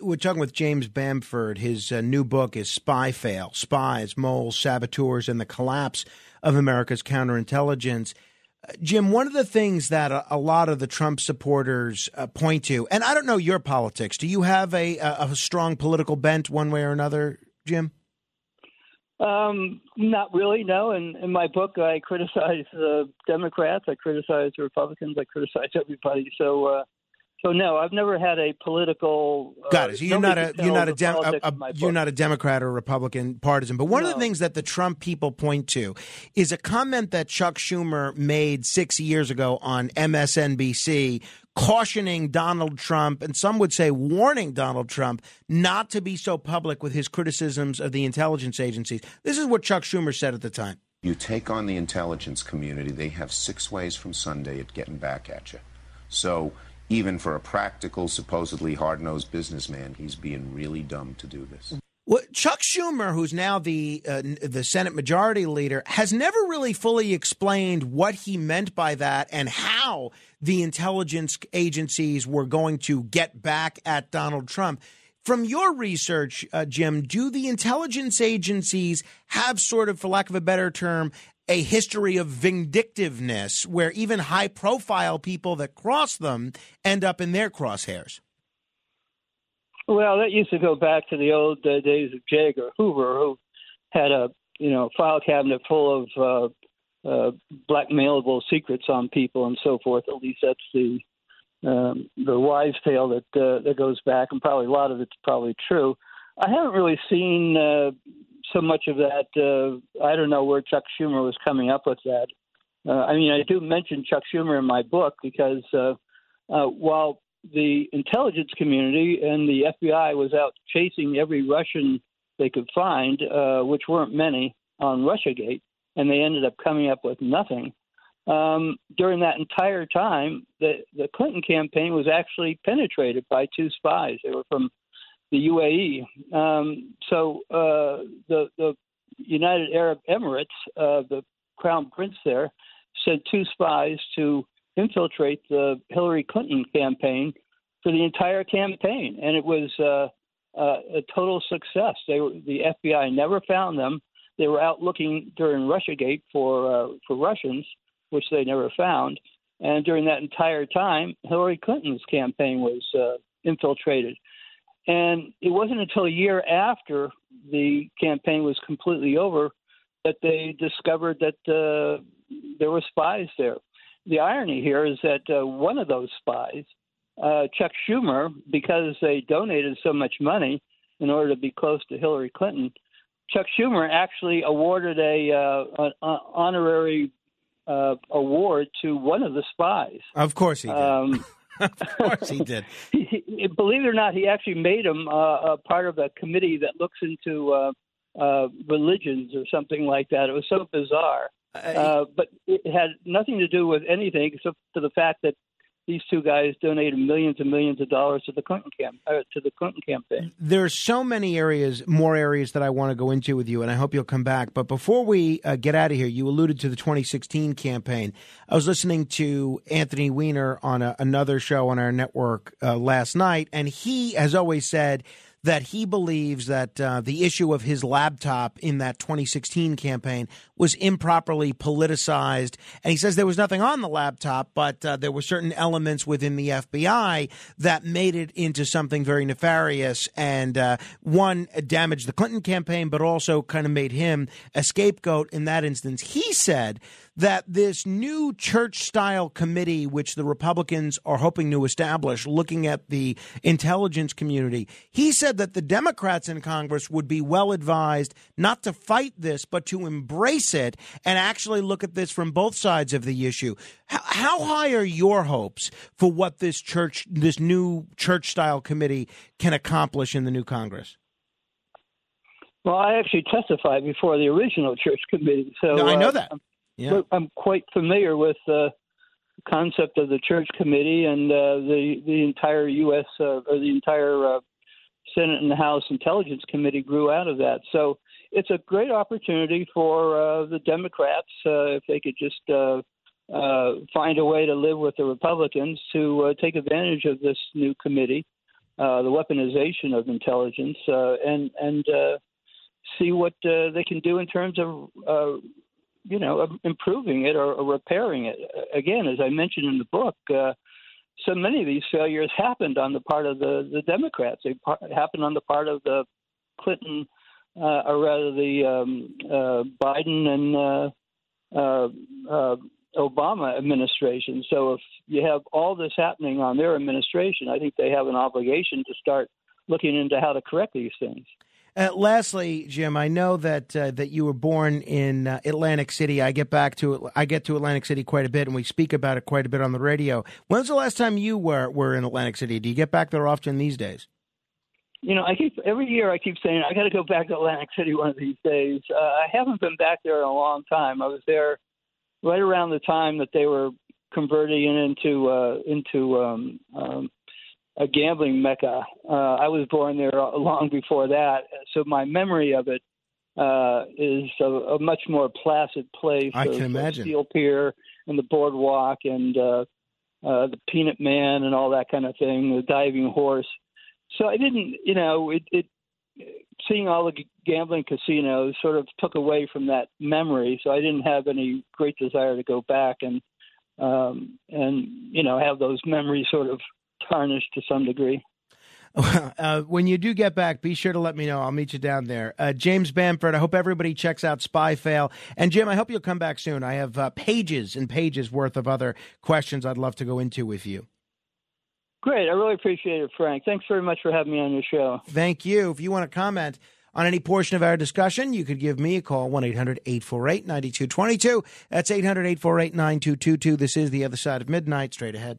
we're talking with James Bamford. His uh, new book is SpyFail Spies, Moles, Saboteurs, and the Collapse of America's Counterintelligence. Uh, Jim, one of the things that a, a lot of the Trump supporters uh, point to, and I don't know your politics, do you have a, a, a strong political bent one way or another, Jim? Um, not really, no. In, in my book, I criticize the Democrats, I criticize the Republicans, I criticize everybody. So, uh, so no, I've never had a political. Uh, Got it. So you're not a you're not a, dem- a, a you're not a Democrat or Republican partisan. But one no. of the things that the Trump people point to is a comment that Chuck Schumer made six years ago on MSNBC, cautioning Donald Trump and some would say warning Donald Trump not to be so public with his criticisms of the intelligence agencies. This is what Chuck Schumer said at the time. You take on the intelligence community; they have six ways from Sunday at getting back at you. So even for a practical, supposedly hard nosed businessman, he's being really dumb to do this. Well, Chuck Schumer, who's now the uh, the Senate Majority Leader, has never really fully explained what he meant by that and how the intelligence agencies were going to get back at Donald Trump. From your research, uh, Jim, do the intelligence agencies have sort of, for lack of a better term, a history of vindictiveness where even high profile people that cross them end up in their crosshairs? Well, that used to go back to the old uh, days of J. Edgar Hoover, who had a you know file cabinet full of uh, uh, blackmailable secrets on people and so forth. At least that's the um, the wise tale that uh, that goes back, and probably a lot of it's probably true. I haven't really seen uh, so much of that. Uh, I don't know where Chuck Schumer was coming up with that. Uh, I mean, I do mention Chuck Schumer in my book because uh, uh, while the intelligence community and the FBI was out chasing every Russian they could find, uh, which weren't many, on Russiagate, and they ended up coming up with nothing. Um, during that entire time, the, the Clinton campaign was actually penetrated by two spies. They were from the UAE. Um, so uh, the the United Arab Emirates, uh, the crown prince there, sent two spies to infiltrate the Hillary Clinton campaign for the entire campaign, and it was uh, uh, a total success. They were, the FBI never found them. They were out looking during RussiaGate for uh, for Russians, which they never found. And during that entire time, Hillary Clinton's campaign was uh, infiltrated. And it wasn't until a year after the campaign was completely over that they discovered that uh, there were spies there. The irony here is that uh, one of those spies, uh, Chuck Schumer, because they donated so much money in order to be close to Hillary Clinton, Chuck Schumer actually awarded a uh, an honorary uh, award to one of the spies. Of course he did. Um, of course he did. he, he, believe it or not, he actually made him uh, a part of a committee that looks into uh, uh, religions or something like that. It was so bizarre. Uh, but it had nothing to do with anything except for the fact that these two guys donated millions and millions of dollars to the Clinton camp uh, to the Clinton campaign. There are so many areas, more areas that I want to go into with you, and I hope you'll come back. But before we uh, get out of here, you alluded to the 2016 campaign. I was listening to Anthony Weiner on a, another show on our network uh, last night, and he has always said that he believes that uh, the issue of his laptop in that 2016 campaign was improperly politicized. And he says there was nothing on the laptop, but uh, there were certain elements within the FBI that made it into something very nefarious. And uh, one damaged the Clinton campaign, but also kind of made him a scapegoat in that instance. He said that this new Church style committee, which the Republicans are hoping to establish, looking at the intelligence community, he said that the Democrats in Congress would be well advised not to fight this, but to embrace it and actually look at this from both sides of the issue. How, how high are your hopes for what this Church, this new Church style committee can accomplish in the new Congress? Well, I actually testified before the original Church committee, so no, I know uh, that. Yeah. I'm quite familiar with the concept of the Church committee and uh, the the entire U.S. Uh, or the entire uh, Senate and the House Intelligence Committee grew out of that. So it's a great opportunity for uh, the Democrats uh, if they could just uh, uh, find a way to live with the Republicans to uh, take advantage of this new committee, uh, the weaponization of intelligence, and and see what they can do in terms of you know, improving it or, or repairing it. Again, as I mentioned in the book, so many of these failures happened on the part of the, the Democrats. They par- happened on the part of the Clinton, uh, or rather the um, uh, Biden and uh, uh, uh, Obama administration. So if you have all this happening on their administration, I think they have an obligation to start looking into how to correct these things. Uh, lastly, Jim, I know that uh, that you were born in uh, Atlantic City. I get back to I get to Atlantic City quite a bit, and we speak about it quite a bit on the radio. When's the last time you were were in Atlantic City? Do you get back there often these days? You know, I keep every year I keep saying I got to go back to Atlantic City one of these days. Uh, I haven't been back there in a long time. I was there right around the time that they were converting it into uh, into um, um, a gambling mecca. Uh, I was born there long before that, so my memory of it uh, is a, a much more placid place. I can imagine Steel Pier and the boardwalk and uh, uh, the Peanut Man and all that kind of thing, the diving horse. So I didn't, you know, it, it seeing all the gambling casinos sort of took away from that memory. So I didn't have any great desire to go back and um, and you know have those memories sort of tarnished to some degree. Well, uh, when you do get back, be sure to let me know. I'll meet you down there. Uh, James Bamford, I hope everybody checks out SpyFail. And Jim, I hope you'll come back soon. I have uh, pages and pages worth of other questions I'd love to go into with you. Great. I really appreciate it, Frank. Thanks very much for having me on your show. Thank you. If you want to comment on any portion of our discussion, you could give me a call, 1 800 848 9222. That's 800 848 9222. This is The Other Side of Midnight. Straight ahead.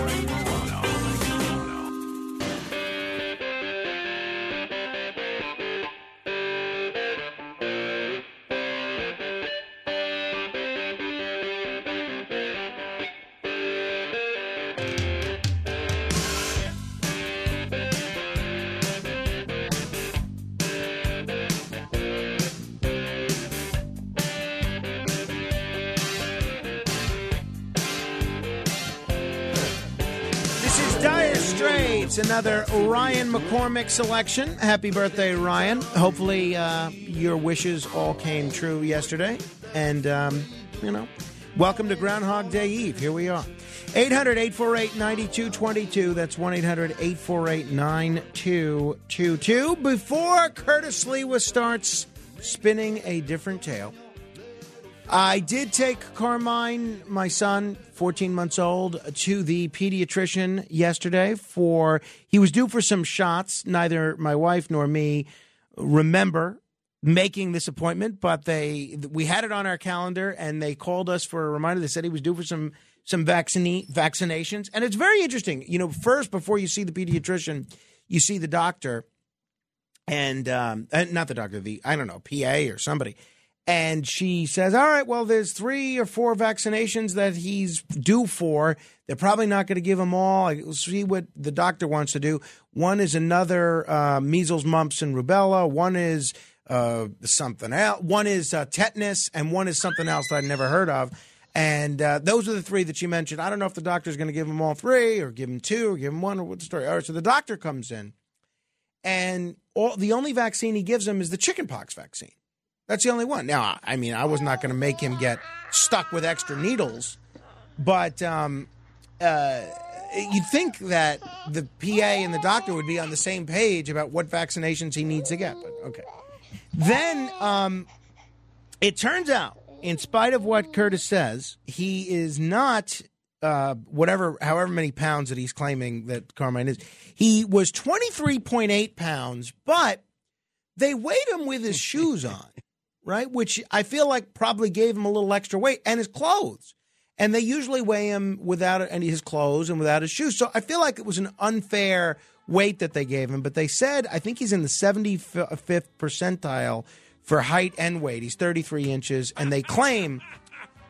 It's another Ryan McCormick selection. Happy birthday, Ryan. Hopefully, uh, your wishes all came true yesterday. And, um, you know, Welcome to Groundhog Day Eve. Here we are. 800 848 9222. That's 1 800 848 9222. Before Curtis Sliwa starts spinning a different tale, I did take Carmine, my son, 14 months old, to the pediatrician yesterday for he was due for some shots. Neither my wife nor me remember making this appointment, but they we had it on our calendar and they called us for a reminder. They said he was due for some some vaccine vaccinations, and it's very interesting. You know, first before you see the pediatrician, you see the doctor, and um, and not the doctor, the I don't know PA or somebody. And she says, All right, well, there's three or four vaccinations that he's due for. They're probably not going to give him all. I will see what the doctor wants to do. One is another uh, measles, mumps, and rubella. One is uh, something else. One is uh, tetanus, and one is something else that I'd never heard of. And uh, those are the three that she mentioned. I don't know if the doctor's going to give him all three, or give him two, or give him one, or what the story. All right, so the doctor comes in, and all, the only vaccine he gives him is the chickenpox vaccine. That's the only one. Now, I mean, I was not going to make him get stuck with extra needles, but um, uh, you'd think that the PA and the doctor would be on the same page about what vaccinations he needs to get. But okay. Then um, it turns out, in spite of what Curtis says, he is not uh, whatever, however many pounds that he's claiming that Carmine is. He was 23.8 pounds, but they weighed him with his shoes on, right? Which I feel like probably gave him a little extra weight and his clothes. And they usually weigh him without any his clothes and without his shoes. So I feel like it was an unfair weight that they gave him. But they said, I think he's in the 75th percentile for height and weight. He's 33 inches, and they claim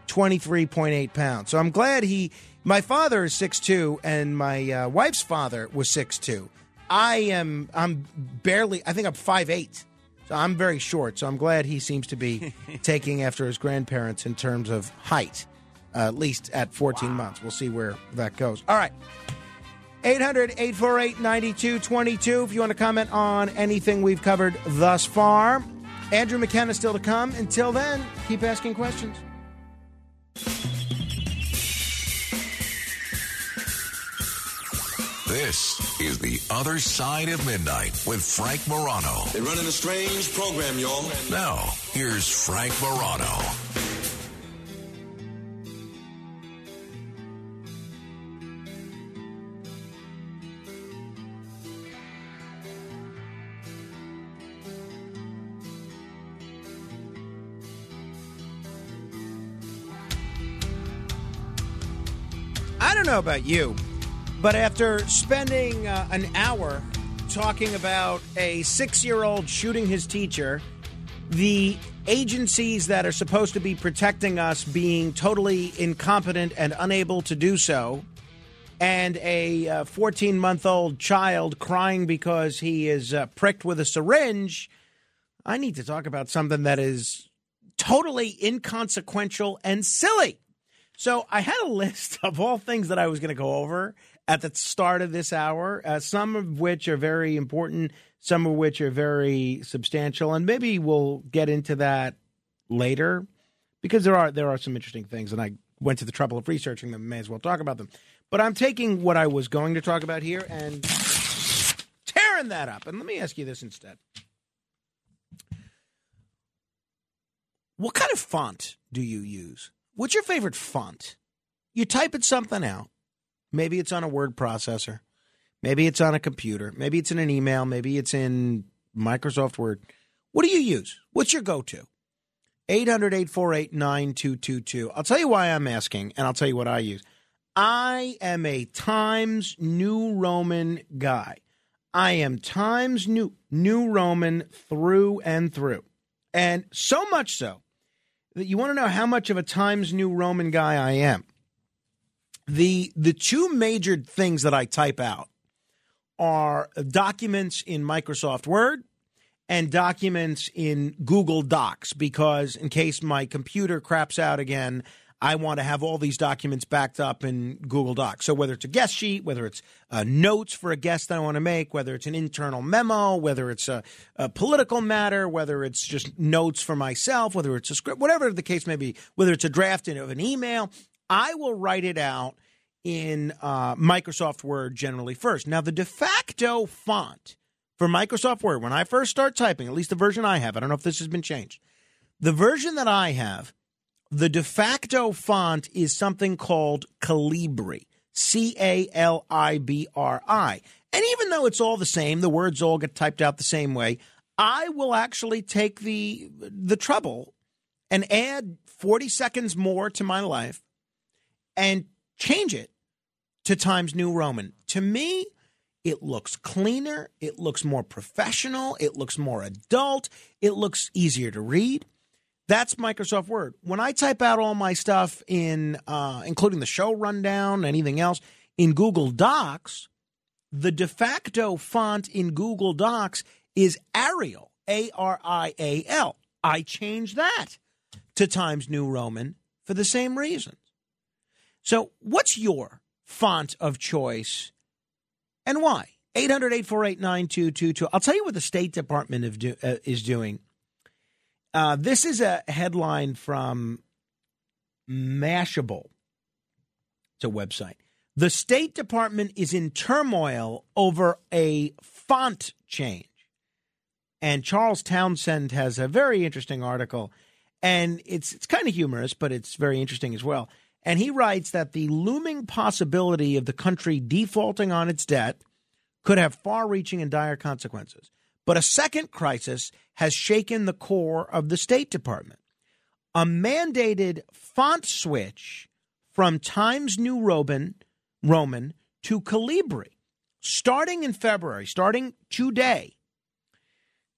23.8 pounds. So I'm glad he. My father is 6'2, and my uh, wife's father was 6'2. I am. I'm barely. I think I'm 5'8. So I'm very short. So I'm glad he seems to be taking after his grandparents in terms of height, uh, at least at 14 wow. months. We'll see where that goes. All right. 800 848 9222 if you want to comment on anything we've covered thus far. Andrew McKenna still to come. Until then, keep asking questions. This is The Other Side of Midnight with Frank Morano. They're running a strange program, y'all. Now, here's Frank Morano. I don't know about you, but after spending uh, an hour talking about a six year old shooting his teacher, the agencies that are supposed to be protecting us being totally incompetent and unable to do so, and a 14 uh, month old child crying because he is uh, pricked with a syringe, I need to talk about something that is totally inconsequential and silly. So I had a list of all things that I was going to go over at the start of this hour, uh, some of which are very important, some of which are very substantial, and maybe we'll get into that later because there are there are some interesting things, and I went to the trouble of researching them. May as well talk about them. But I'm taking what I was going to talk about here and tearing that up. And let me ask you this instead: What kind of font do you use? What's your favorite font? You type it something out. Maybe it's on a word processor. Maybe it's on a computer. Maybe it's in an email. Maybe it's in Microsoft Word. What do you use? What's your go to? 800 848 9222. I'll tell you why I'm asking, and I'll tell you what I use. I am a Times New Roman guy. I am Times New, New Roman through and through. And so much so that you want to know how much of a Times New Roman guy I am. The the two major things that I type out are documents in Microsoft Word and documents in Google Docs because in case my computer craps out again, I want to have all these documents backed up in Google Docs. So whether it's a guest sheet, whether it's uh, notes for a guest that I want to make, whether it's an internal memo, whether it's a, a, political matter, whether it's just notes for myself, whether it's a script, whatever the case may be, whether it's a draft of an email, I will write it out in uh, Microsoft Word generally first. Now, the de facto font for Microsoft Word, when I first start typing, at least the version I have, I don't know if this has been changed. The version that I have the de facto font is something called Calibri, C A L I B R I. And even though it's all the same, the words all get typed out the same way, I will actually take the the trouble and add 40 seconds more to my life and change it to Times New Roman. To me, it looks cleaner, it looks more professional, it looks more adult, it looks easier to read. That's Microsoft Word. When I type out all my stuff in, uh, including the show rundown, anything else, in Google Docs, the de facto font in Google Docs is Arial, A R I A L. I changed that to Times New Roman for the same reasons. So, what's your font of choice and why? 800 848 9222. I'll tell you what the State Department do, uh, is doing uh, this is a headline from Mashable. It's a website. The State Department is in turmoil over a font change. And Charles Townsend has a very interesting article. And it's it's kind of humorous, but it's very interesting as well. And he writes that the looming possibility of the country defaulting on its debt could have far reaching and dire consequences. But a second crisis has shaken the core of the State Department. A mandated font switch from Times New Roman, Roman to Calibri starting in February, starting today.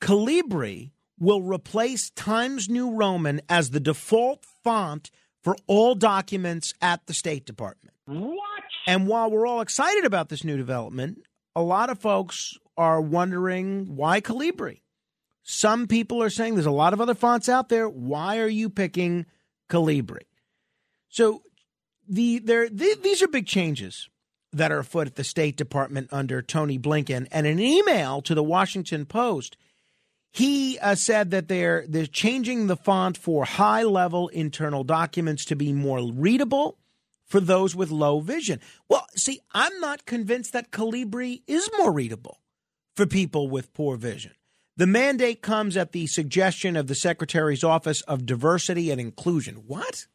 Calibri will replace Times New Roman as the default font for all documents at the State Department. What? And while we're all excited about this new development, a lot of folks are wondering why Calibri. Some people are saying there's a lot of other fonts out there. Why are you picking Calibri? So the there the, these are big changes that are afoot at the State Department under Tony Blinken. And an email to the Washington Post, he uh, said that they're they're changing the font for high level internal documents to be more readable for those with low vision. Well, see, I'm not convinced that Calibri is more readable for people with poor vision. The mandate comes at the suggestion of the Secretary's Office of Diversity and Inclusion. What?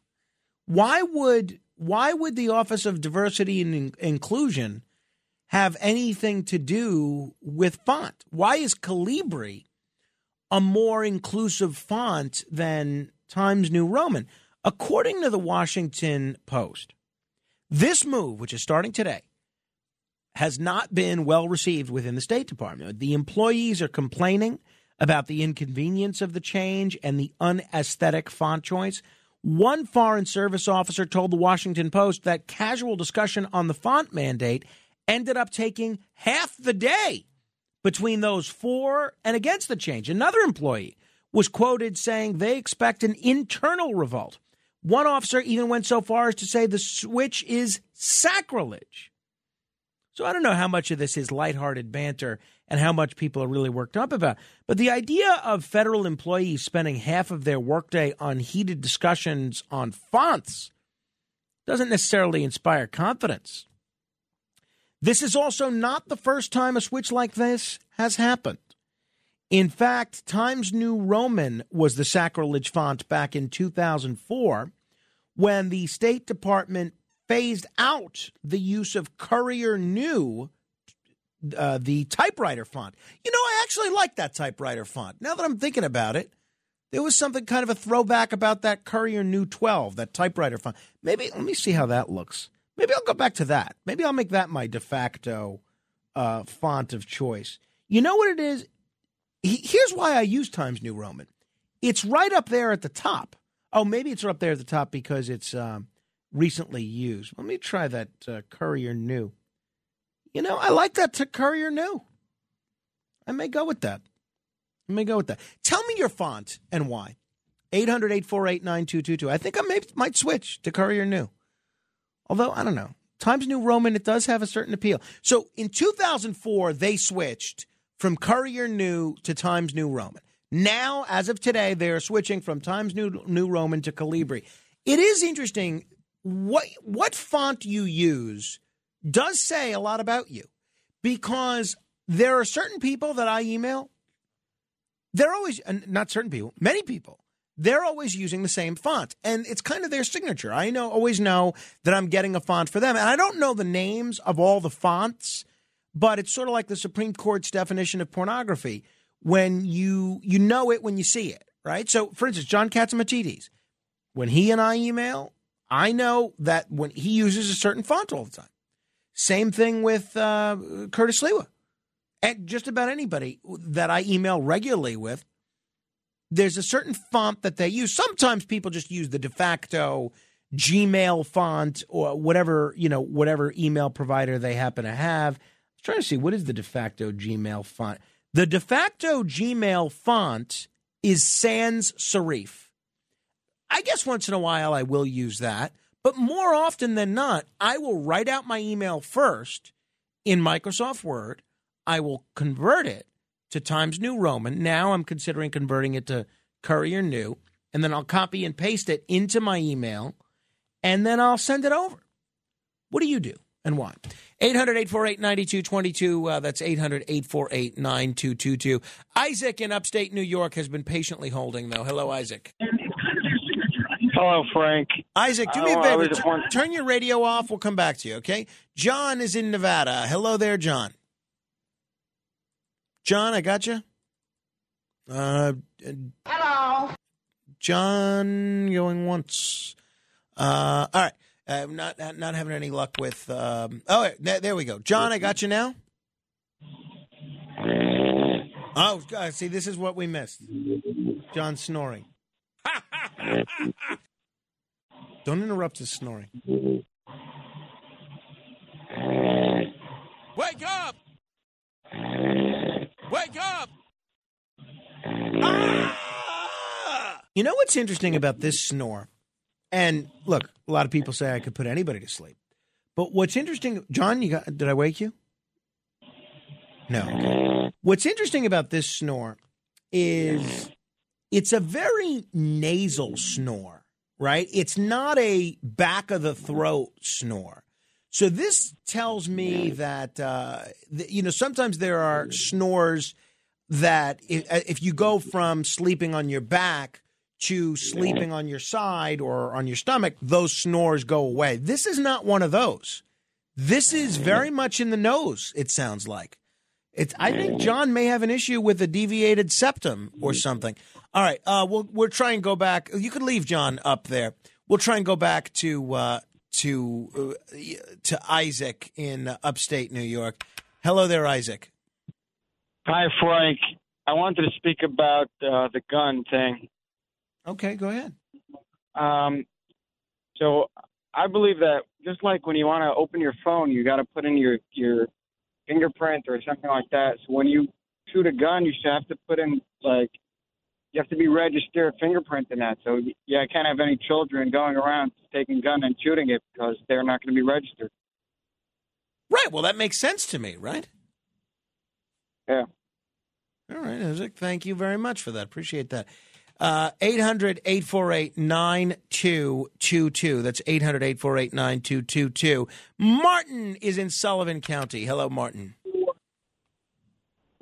Why would why would the Office of Diversity and In- Inclusion have anything to do with font? Why is Calibri a more inclusive font than Times New Roman? According to the Washington Post, this move, which is starting today, has not been well received within the State Department. The employees are complaining about the inconvenience of the change and the unesthetic font choice. One Foreign Service officer told the Washington Post that casual discussion on the font mandate ended up taking half the day between those for and against the change. Another employee was quoted saying they expect an internal revolt. One officer even went so far as to say the switch is sacrilege. So I don't know how much of this is lighthearted banter and how much people are really worked up about. But the idea of federal employees spending half of their workday on heated discussions on fonts doesn't necessarily inspire confidence. This is also not the first time a switch like this has happened. In fact, Times New Roman was the sacrilege font back in 2004 when the State Department phased out the use of Courier New, uh, the typewriter font. You know, I actually like that typewriter font. Now that I'm thinking about it, there was something kind of a throwback about that Courier New 12, that typewriter font. Maybe, let me see how that looks. Maybe I'll go back to that. Maybe I'll make that my de facto uh, font of choice. You know what it is? Here's why I use Times New Roman. It's right up there at the top. Oh, maybe it's up there at the top because it's um, recently used. Let me try that uh, Courier New. You know, I like that to Courier New. I may go with that. I may go with that. Tell me your font and why. 800 848 9222. I think I may, might switch to Courier New. Although, I don't know. Times New Roman, it does have a certain appeal. So in 2004, they switched from Courier New to Times New Roman. Now, as of today, they're switching from Times New, New Roman to Calibri. It is interesting what what font you use does say a lot about you because there are certain people that I email. They're always not certain people, many people. They're always using the same font, and it's kind of their signature. I know always know that I'm getting a font for them, and I don't know the names of all the fonts, but it's sort of like the Supreme Court's definition of pornography when you you know it when you see it, right? So, for instance, John Catsimatidis, when he and I email, I know that when he uses a certain font all the time. Same thing with uh, Curtis Sliwa. And just about anybody that I email regularly with, there's a certain font that they use. Sometimes people just use the de facto Gmail font or whatever, you know, whatever email provider they happen to have. I was trying to see what is the de facto Gmail font. The de facto Gmail font is sans serif. I guess once in a while I will use that, but more often than not, I will write out my email first in Microsoft Word. I will convert it to Times New Roman. Now I'm considering converting it to Courier New, and then I'll copy and paste it into my email, and then I'll send it over. What do you do and why? 800 848 9222. Uh, that's 800 848 9222. Isaac in upstate New York has been patiently holding, though. Hello, Isaac. Hello, Frank. Isaac, do me a favor. Turn your radio off. We'll come back to you, okay? John is in Nevada. Hello there, John. John, I got you. Uh, Hello. John going once. Uh, all right. I'm not not having any luck with. Um, oh, there, there we go. John, I got you now. Oh, God, see, this is what we missed. John snoring. Don't interrupt his snoring. Wake up! Wake up! Ah! You know what's interesting about this snore? And look, a lot of people say I could put anybody to sleep. But what's interesting, John, you got did I wake you? No. What's interesting about this snore is it's a very nasal snore, right? It's not a back of the throat snore. So this tells me that uh, you know sometimes there are snores that if, uh, if you go from sleeping on your back to sleeping on your side or on your stomach, those snores go away. This is not one of those. This is very much in the nose. It sounds like. It's. I think John may have an issue with a deviated septum or something. All right, uh, we'll we'll try and go back. You could leave John up there. We'll try and go back to uh, to uh, to Isaac in upstate New York. Hello there, Isaac. Hi, Frank. I wanted to speak about uh, the gun thing. Okay, go ahead. Um, so I believe that just like when you want to open your phone, you got to put in your your fingerprint or something like that. So when you shoot a gun, you should have to put in like you have to be registered fingerprint in that. So yeah, I can't have any children going around taking gun and shooting it because they're not going to be registered. Right. Well, that makes sense to me, right? Yeah. All right, Isaac. Thank you very much for that. Appreciate that. Uh, 800 848 9222. That's 800 848 9222. Martin is in Sullivan County. Hello, Martin.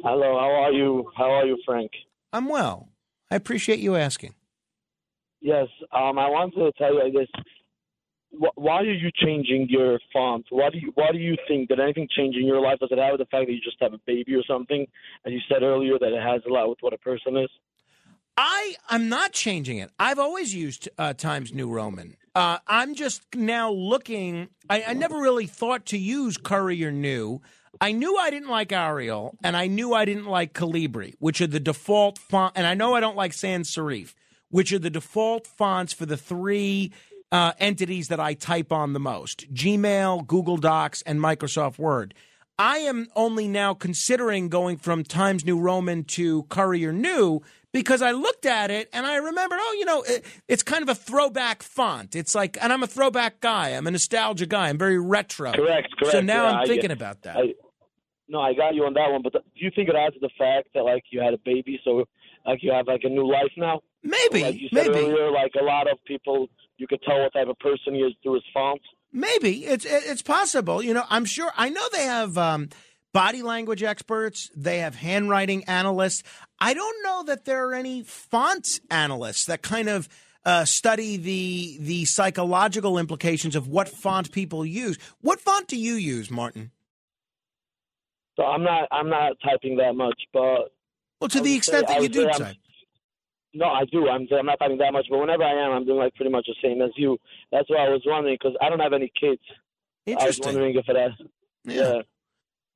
Hello, how are you? How are you, Frank? I'm well. I appreciate you asking. Yes, um, I wanted to tell you, I guess, wh- why are you changing your font? Why do you Why do you think did anything change in your life? Does it have with the fact that you just have a baby or something? As you said earlier, that it has a lot with what a person is. I I'm not changing it. I've always used uh, Times New Roman. Uh, I'm just now looking. I, I never really thought to use Courier New. I knew I didn't like Arial, and I knew I didn't like Calibri, which are the default font. And I know I don't like sans serif, which are the default fonts for the three uh, entities that I type on the most: Gmail, Google Docs, and Microsoft Word. I am only now considering going from Times New Roman to Courier New because I looked at it and I remembered, oh, you know, it, it's kind of a throwback font. It's like, and I'm a throwback guy. I'm a nostalgia guy. I'm very retro. Correct, correct. So now Yeah, I'm I thinking get- about that. I, no, I got you on that one. But th- do you think it adds to the fact that like you had a baby, so like you have like a new life now? Maybe, like you said maybe. earlier, like a lot of people, you could tell what type of person he is through his fonts. Maybe it's it's possible. You know, I'm sure. I know they have um, body language experts. They have handwriting analysts. I don't know that there are any font analysts that kind of uh, study the the psychological implications of what font people use. What font do you use, Martin? So I'm not, I'm not typing that much, but Well, to I the extent say- that you do I'm- type. No, I do. I'm I'm not typing that much, but whenever I am, I'm doing like pretty much the same as you. That's why I was wondering because I don't have any kids. Interesting. I was wondering if it has. Yeah.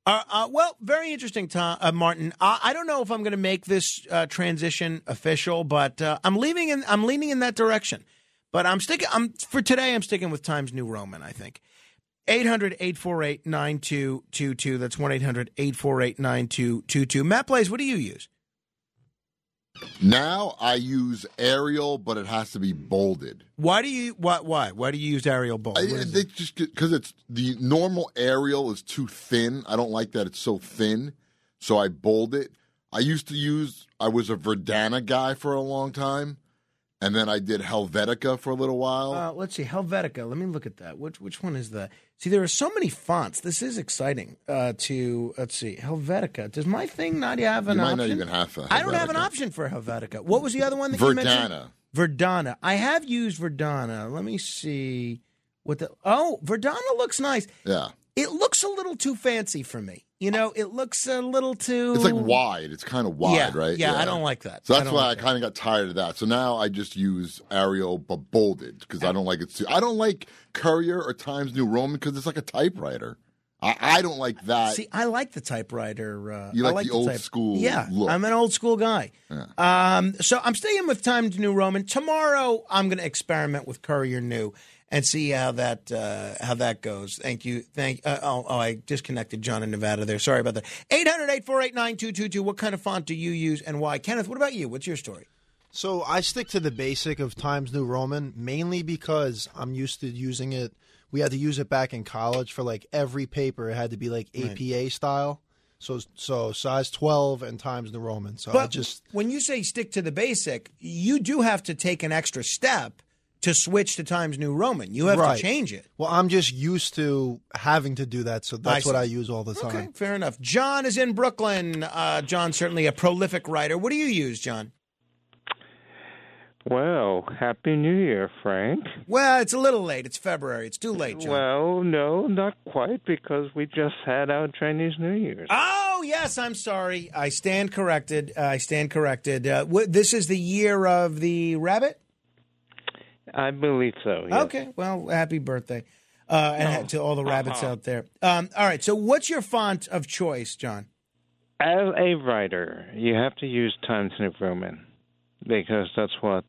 Uh, uh, well, very interesting, Tom, uh, Martin. I, I don't know if I'm going to make this uh, transition official, but uh, I'm leaving in. I'm leaning in that direction. But I'm sticking. I'm for today. I'm sticking with Times New Roman. I think. 800-848-9222. That's 1-800-848-9222. Matt Blaze, what do you use? Now I use Arial, but it has to be bolded. Why do you why why why do you use Arial Bold? I, What is they just because it's the normal Arial is too thin. I don't like that it's so thin, so I bold it. I used to use. I was a Verdana guy for a long time, and then I did Helvetica for a little while. Uh, let's see, Helvetica. Let me look at that. Which which one is the? See, there are so many fonts. This is exciting. Uh, to let's see, Helvetica. Does my thing not have an you might option? not even have a I don't have an option for Helvetica. What was the other one that you mentioned? Verdana. Verdana. I have used Verdana. Let me see what the. Oh, Verdana looks nice. Yeah, It looks a little too fancy for me. You know, it looks a little too. it's like wide. It's kind of wide, Yeah, right? yeah, I don't like that. So that's don't why like I kind of got tired of that. So now I just use Arial but bolded because I don't like it. Too, I don't like Courier or Times New Roman because it's like a typewriter. I, I don't like that. See, I like the typewriter. Uh, You I like the old type- school Yeah, look. I'm an old school guy. Um, so I'm staying with Times New Roman. Tomorrow, I'm going to experiment with Courier New and see how that uh, how that goes. Thank you. Thank. Uh, oh, oh, I disconnected John in Nevada there. Sorry about that. 800-848-9222. What kind of font do you use and why? Kenneth, what about you? What's your story? So I stick to the basic of Times New Roman mainly because I'm used to using it. We had to use it back in college for like every paper. It had to be like Right. APA style. So so size 12 and Times New Roman. So I just when you say stick to the basic, you do have to take an extra step to switch to Times New Roman. You have Right. to change it. Well, I'm just used to having to do that, so that's I what. I use all the time. Okay, fair enough. John is in Brooklyn. Uh, John's certainly a prolific writer. What do you use, John? Well, Happy New Year, Frank. Well, it's a little late. It's February. It's too late, John. Well, no, not quite, because we just had our Chinese New Year's. Oh, yes, I'm sorry. I stand corrected. I stand corrected. Uh, wh- this is the year of the rabbit? I believe so. Yes. Okay, well, happy birthday. Uh, and Oh. to all the rabbits Uh-huh. out there. Um, all right, so what's your font of choice, John? As a writer, you have to use Times New Roman because that's what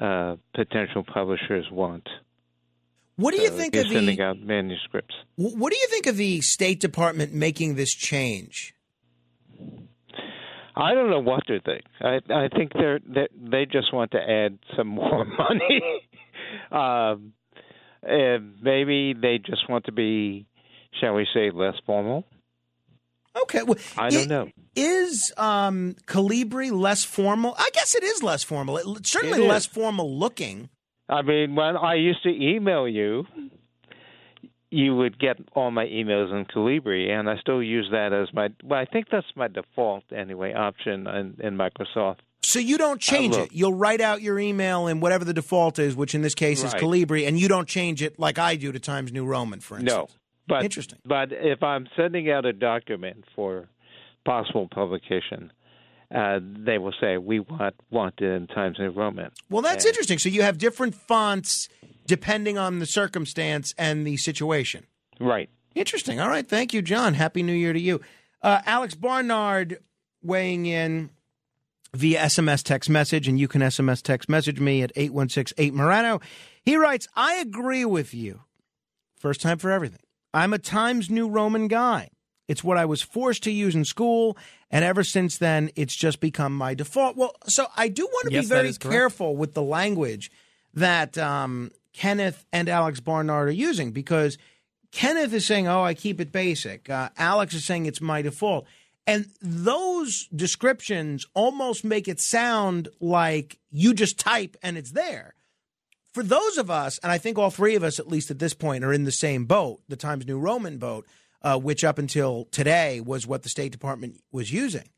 uh, potential publishers want. What do you So think you're of the sending out manuscripts? What do you think of the State Department making this change? I don't know what to think. I I think they're, they they just want to add some more money. um, and maybe they just want to be, shall we say, less formal. Okay, well, I don't know. Is um, Calibri less formal? I guess it is less formal. It, certainly It is. less formal looking. I mean, when I used to email you, you would get all my emails in Calibri, and I still use that as my. Well, I think that's my default anyway option in, in Microsoft. So you don't change it. You'll write out your email in whatever the default is, which in this case is Calibri, and you don't change it like I do to Times New Roman, for instance. No, but Interesting. But if I'm sending out a document for possible publication, uh, they will say we want want it in Times New Roman. Well, that's interesting. So you have different fonts depending on the circumstance and the situation. Right. Interesting. All right. Thank you, John. Happy New Year to you. Uh, Alex Barnard weighing in via SMS text message, and you can SMS text message me at 8168 Morano. He writes, I agree with you. First time for everything. I'm a Times New Roman guy. It's what I was forced to use in school, and ever since then, it's just become my default. Well, so I do want to Yes, be very careful with the language that um, Kenneth and Alex Barnard are using because Kenneth is saying, "Oh, I keep it basic." Uh, Alex is saying it's my default, and those descriptions almost make it sound like you just type and it's there. For those of us, and I think all three of us, at least at this point, are in the same boat, the Times New Roman boat, uh, which up until today was what the State Department was using.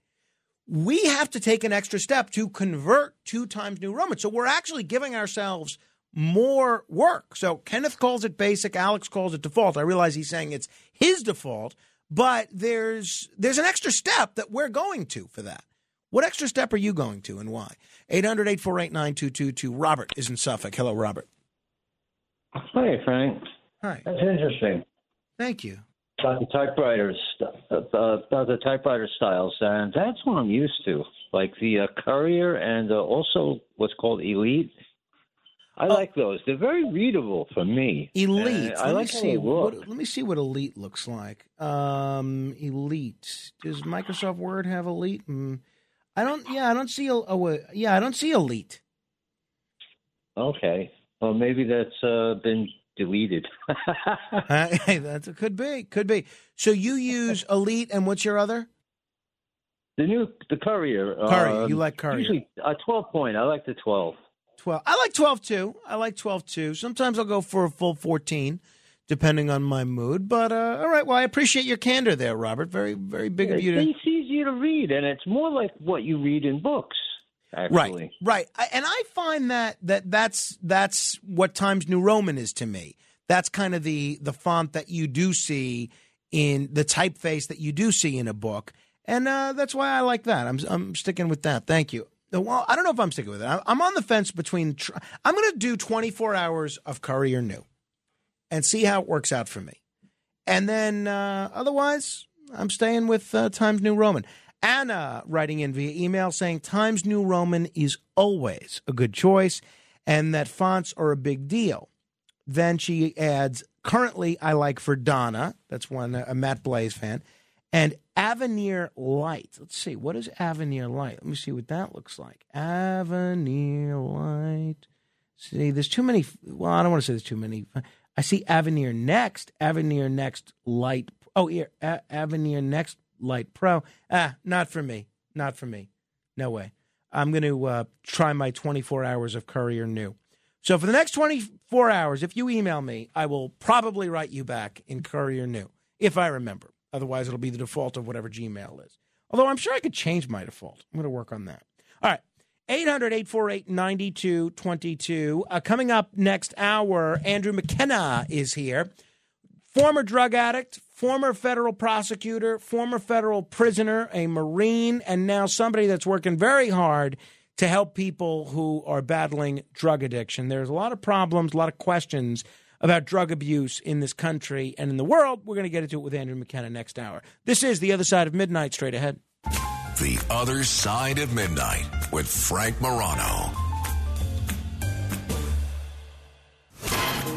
We have to take an extra step to convert to Times New Roman. So we're actually giving ourselves more work. So Kenneth calls it basic, Alex calls it default. I realize he's saying it's his default, but there's there's an extra step that we're going to for that. What extra step are you going to and why? 800 848 9222. Robert is in Suffolk. Hello, Robert. Hi, Frank. Hi. That's interesting. Thank you. About the typewriters, uh, the typewriter styles, and that's what I'm used to, like the uh, Courier and uh, also what's called Elite. I like those. They're very readable for me. Elite. Uh, I let like me see. What, let me see what Elite looks like. Um, Elite. Does Microsoft Word have Elite? Mm, I don't. Yeah, I don't see. a- uh, yeah, I don't see Elite. Okay. Well, maybe that's uh, been deleted. Uh, hey, that could be. Could be. So you use Elite, and what's your other? The new the Courier. Courier, um, you like Courier. Usually a twelve point. I like the twelve. 12. I like 12 too. I like 12 too. Sometimes I'll go for a full 14, depending on my mood. But uh, all right. Well, I appreciate your candor there, Robert. Very, very big of you to. It's easier to read, and it's more like what you read in books. Actually. Right, right, and I find that that that's that's what Times New Roman is to me. That's kind of the the font that you do see in the typeface that you do see in a book, and uh, that's why I like that. I'm I'm sticking with that. Thank you. Well, I don't know if I'm sticking with it. I'm on the fence between. Tr- I'm going to do 24 hours of Courier New, and see how it works out for me, and then uh, otherwise I'm staying with uh, Times New Roman. Anna writing in via email saying Times New Roman is always a good choice and that fonts are a big deal. Then she adds, currently I like Verdana. That's one, a Matt Blaze fan. And Avenir Light. Let's see, what is Avenir Light? Let me see what that looks like. Avenir Light. See, there's too many. Well, I don't want to say there's too many. I see Avenir Next. Avenir Next Light. Oh, here. A- Avenir Next Light Pro. Ah, not for me. Not for me. No way. I'm going to uh, try my 24 hours of Courier New. So for the next 24 hours, if you email me, I will probably write you back in Courier New, if I remember. Otherwise, it'll be the default of whatever Gmail is. Although I'm sure I could change my default. I'm going to work on that. All right. 800 848 9222. Uh, Coming up next hour, Andrew McKenna is here. Former drug addict, former federal prosecutor, former federal prisoner, a Marine, and now somebody that's working very hard to help people who are battling drug addiction. There's a lot of problems, a lot of questions about drug abuse in this country and in the world. We're going to get into it with Andrew McKenna next hour. This is The Other Side of Midnight, straight ahead. The Other Side of Midnight with Frank Morano.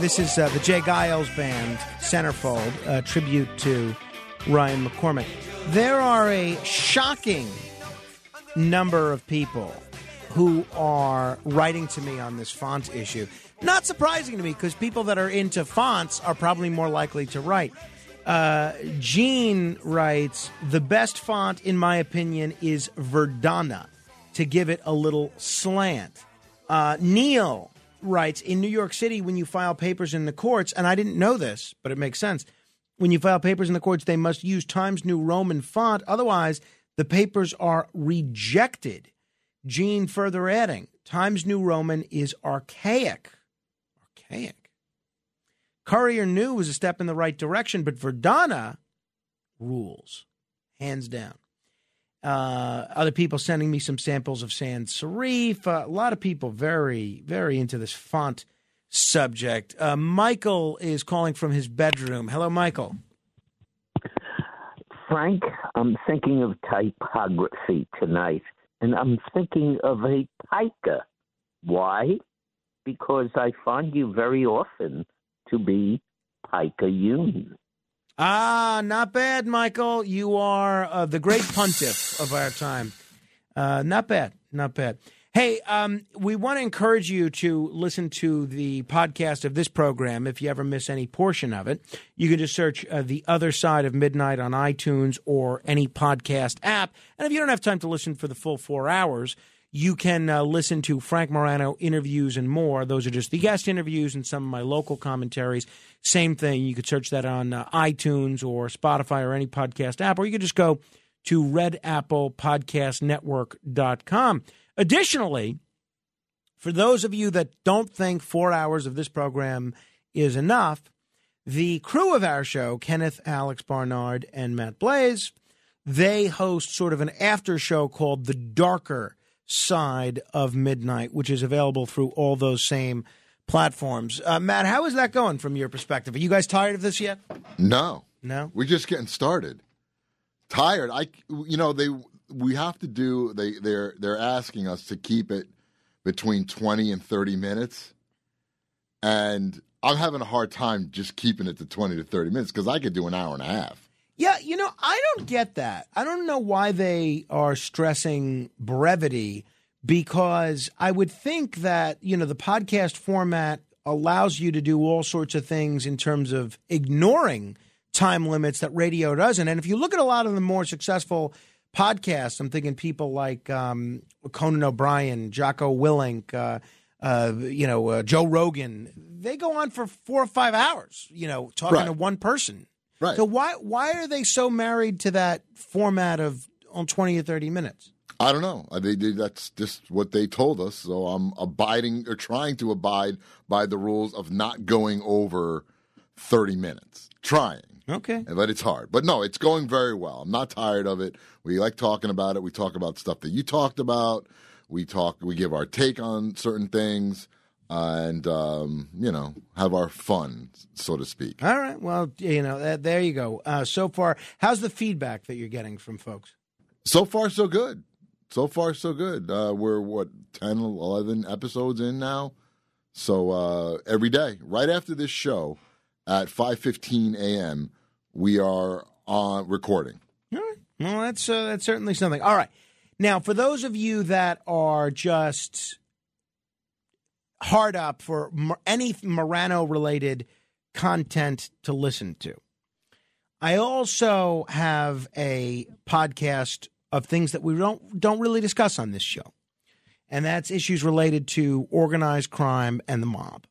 This is uh, the J. Geils Band, Centerfold, a tribute to Ryan McCormick. There are a shocking number of people who are writing to me on this font issue. Not surprising to me because people that are into fonts are probably more likely to write. Uh, Gene writes the best font, in my opinion, is Verdana to give it a little slant. Uh, Neil writes in New York City, when you file papers in the courts, and I didn't know this, but it makes sense. When you file papers in the courts, they must use Times New Roman font. Otherwise, the papers are rejected. Gene further adding, Times New Roman is archaic. Archaic. Courier New was a step in the right direction, but Verdana rules, hands down. Uh, other people sending me some samples of sans serif. Uh, a lot of people very, very into this font subject. Uh, Michael is calling from his bedroom. Hello, Michael. Frank, I'm thinking of typography tonight, and I'm thinking of a pica. Why? Because I find you very often to be pica union. Ah, not bad, Michael. You are uh, the great pontiff of our time. Uh, not bad, not bad. Hey, um, we want to encourage you to listen to the podcast of this program if you ever miss any portion of it. You can just search uh, The Other Side of Midnight on iTunes or any podcast app. And if you don't have time to listen for the full four hours, you can uh, listen to Frank Morano interviews and more. Those are just the guest interviews and some of my local commentaries. Same thing. You could search that on uh, iTunes or Spotify or any podcast app, or you could just go to redapplepodcastnetwork.com. Additionally, for those of you that don't think four hours of this program is enough, the crew of our show, Kenneth, Alex Barnard, and Matt Blaze, they host sort of an after show called The Darker Side of Midnight, which is available through all those same platforms. Uh, Matt, how is that going from your perspective? Are you guys tired of this yet? No, No? we're just getting started. Tired. I, you know, they we have to do. They they're they're asking us to keep it between twenty and thirty minutes, and I'm having a hard time just keeping it to twenty to thirty minutes because I could do an hour and a half. Yeah, you know, I don't get that. I don't know why they are stressing brevity because I would think that, you know, the podcast format allows you to do all sorts of things in terms of ignoring time limits that radio doesn't. And if you look at a lot of the more successful podcasts, I'm thinking people like um, Conan O'Brien, Jocko Willink, uh, uh, you know, uh, Joe Rogan, they go on for four or five hours, you know, talking Right. to one person. Right. So why why are they so married to that format of on twenty or thirty minutes? I don't know. They, they, that's just what they told us. So I'm abiding or trying to abide by the rules of not going over 30 minutes. Trying. Okay. But it's hard. But no, it's going very well. I'm not tired of it. We like talking about it. We talk about stuff that you talked about. We talk. We give our take on certain things, and um, you know, have our fun, so to speak. All right. Well, you know, uh, there you go. Uh, so far, how's the feedback that you're getting from folks? So far, so good. So far, so good. Uh, we're what 10, 11 episodes in now. So uh, every day, right after this show, at five fifteen a.m., we are on recording. All right. Well, that's uh, that's certainly something. All right. Now, for those of you that are just hard up for any Morano related content to listen to, I also have a podcast of things that we don't don't really discuss on this show, and that's issues related to organized crime and the mob.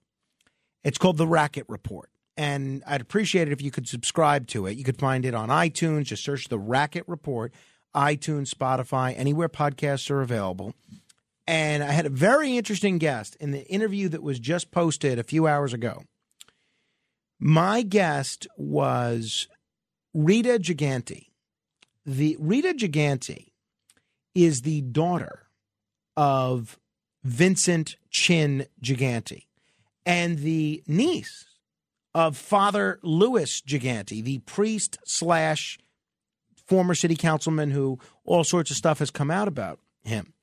It's called the Racket Report. And I'd appreciate it if you could subscribe to it. You could find it on iTunes. Just search the Racket Report, iTunes, Spotify, anywhere podcasts are available. And I had a very interesting guest in the interview that was just posted a few hours ago. My guest was Rita Gigante. The Rita Gigante is the daughter of Vincent Chin Gigante and the niece of Father Louis Gigante, the priest slash former city councilman who all sorts of stuff has come out about him.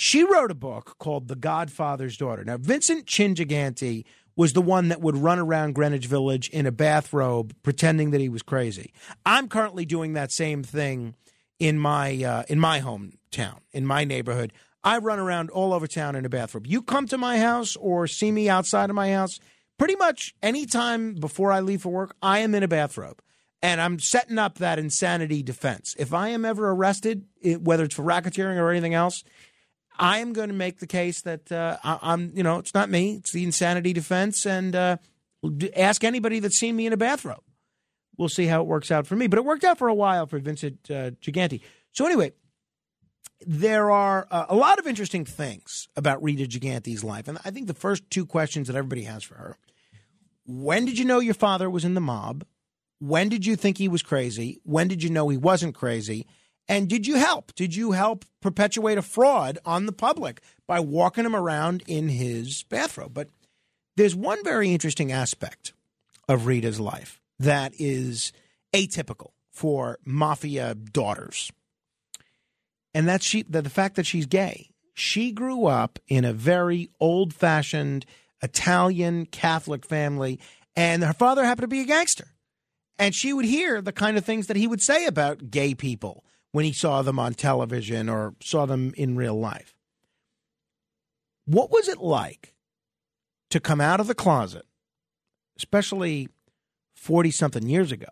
She wrote a book called The Godfather's Daughter. Now, Vincent Chin Gigante was the one that would run around Greenwich Village in a bathrobe pretending that he was crazy. I'm currently doing that same thing in my uh, in my hometown, in my neighborhood. I run around all over town in a bathrobe. You come to my house or see me outside of my house, pretty much any time before I leave for work, I am in a bathrobe. And I'm setting up that insanity defense. If I am ever arrested, whether it's for racketeering or anything else, I am going to make the case that uh, I, I'm, you know, it's not me, it's the insanity defense, and uh, ask anybody that's seen me in a bathrobe. We'll see how it works out for me. But it worked out for a while for Vincent uh, Gigante. So anyway, there are uh, a lot of interesting things about Rita Gigante's life, and I think the first two questions that everybody has for her: When did you know your father was in the mob? When did you think he was crazy? When did you know he wasn't crazy? And did you help? Did you help perpetuate a fraud on the public by walking him around in his bathrobe? But there's one very interesting aspect of Rita's life that is atypical for mafia daughters. And that's she the, the fact that she's gay. She grew up in a very old-fashioned Italian Catholic family and her father happened to be a gangster. And she would hear the kind of things that he would say about gay people when he saw them on television or saw them in real life. What was it like to come out of the closet, especially 40 something years ago,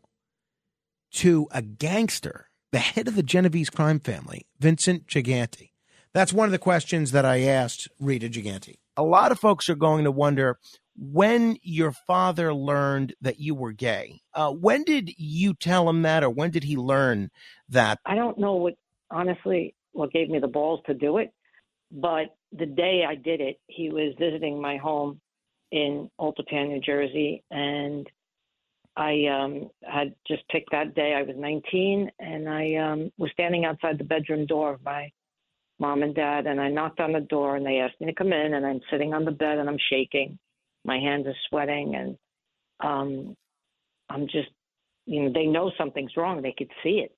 to a gangster, the head of the Genovese crime family, Vincent Gigante? That's one of the questions that I asked Rita Gigante. A lot of folks are going to wonder when your father learned that you were gay. Uh, when did you tell him that, or when did he learn that? I don't know what, honestly, what gave me the balls to do it, but the day I did it, he was visiting my home in Old Tappan, New Jersey, and I um, had just picked that day. I was 19, and I um, was standing outside the bedroom door of my mom and dad, and I knocked on the door, and they asked me to come in, and I'm sitting on the bed, and I'm shaking, my hands are sweating, and um, I'm just, you know, they know something's wrong. They could see it,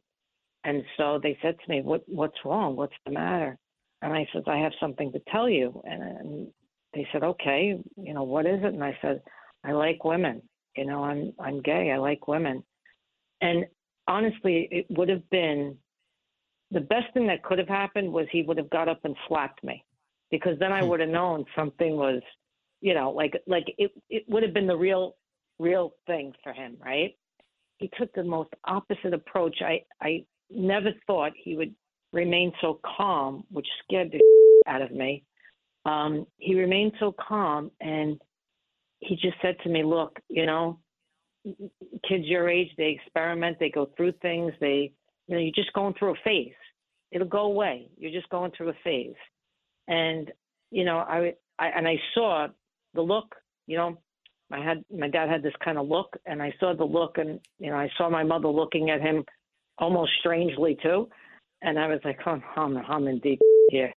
and so they said to me, "What What's wrong? What's the matter?" And I said, "I have something to tell you," and, and they said, "Okay, you know, what is it?" And I said, "I like women." you know i'm i'm gay i like women and honestly it would have been the best thing that could have happened was he would have got up and slapped me because then i hmm. would have known something was you know like like it it would have been the real real thing for him right he took the most opposite approach i i never thought he would remain so calm which scared the out of me um he remained so calm and he just said to me, "Look, you know, kids your age, they experiment, they go through things, they, you know, you're just going through a phase. It'll go away. You're just going through a phase." And you know, I, I and I saw the look. You know, I had my dad had this kind of look, and I saw the look, and you know, I saw my mother looking at him almost strangely too, and I was like, "Oh, I'm, I'm in deep here."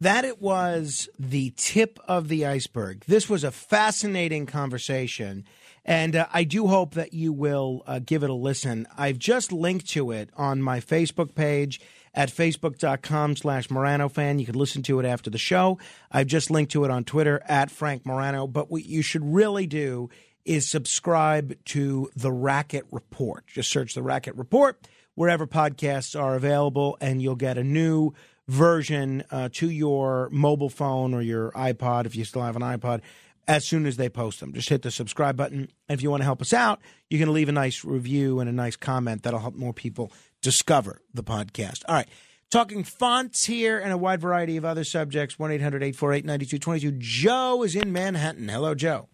that it was the tip of the iceberg. This was a fascinating conversation, and uh, I do hope that you will uh, give it a listen. I've just linked to it on my Facebook page at facebook.com slash Morano fan. You can listen to it after the show. I've just linked to it on Twitter at Frank Morano. But what you should really do is subscribe to the Racket Report. Just search the Racket Report wherever podcasts are available, and you'll get a new version uh, to your mobile phone or your iPod if you still have an iPod as soon as they post them. Just hit the subscribe button. If you want to help us out, you can leave a nice review and a nice comment. That'll help more people discover the podcast. All right. Talking fonts here and a wide variety of other subjects. 1 800 848 9222. Joe is in Manhattan. Hello, Joe.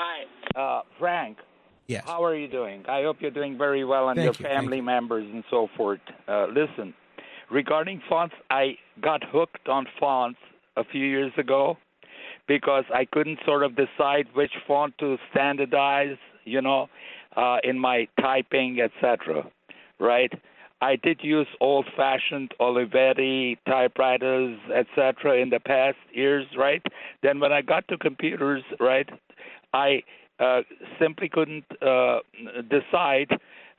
Hi, uh, Frank. Yes. How are you doing? I hope you're doing very well and Thank your you, thank family members and so forth. Uh, listen, regarding fonts, I got hooked on fonts a few years ago because I couldn't sort of decide which font to standardize, you know, uh, in my typing, etc. Right? I did use old-fashioned Olivetti typewriters, etc. in the past years, right? Then when I got to computers, right, I uh, simply couldn't uh, decide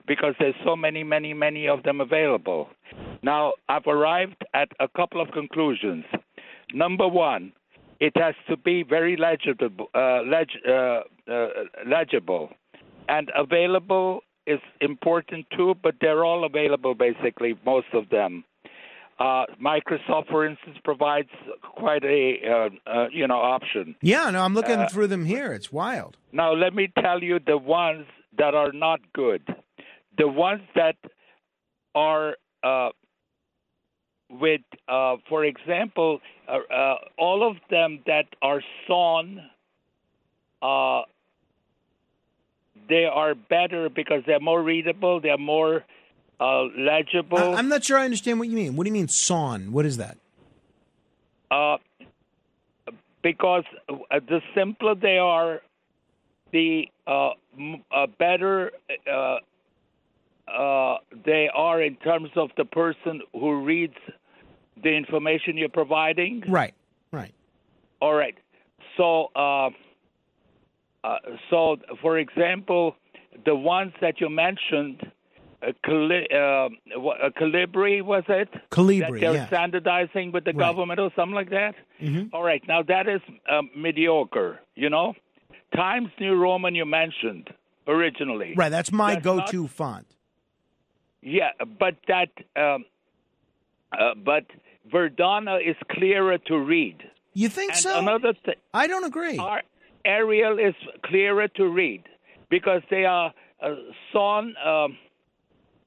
because there's so many, many, many of them available. Now, I've arrived at a couple of conclusions. Number one, it has to be very legible, uh, leg, uh, uh, legible, and available is important too. But they're all available, basically, most of them. Uh, Microsoft, for instance, provides quite a uh, uh, you know option. Yeah, no, I'm looking Uh, through them here. It's wild. Now, let me tell you the ones that are not good. The ones that are uh, with, uh, for example, uh, uh, all of them that are sans, uh, they are better because they're more readable, they're more uh, legible. I, I'm not sure I understand what you mean. What do you mean sans? What is that? Uh, because uh, the simpler they are, the uh, m- uh, better uh, uh, they are in terms of the person who reads the information you're providing. Right, right. All right. So, uh, uh, so for example, the ones that you mentioned, Cali- uh, what- uh, Calibri was it? Calibri, That they're yeah. standardizing with the Right. government or something like that. Mhm. All right. Now that is um, mediocre. You know, Times New Roman you mentioned originally. Right, that's my That's go-to font. yeah, but that, um, uh, but Verdana is clearer to read. You think and so? Another thing. I don't agree. Our Arial is clearer to read because they are uh, sans. Um,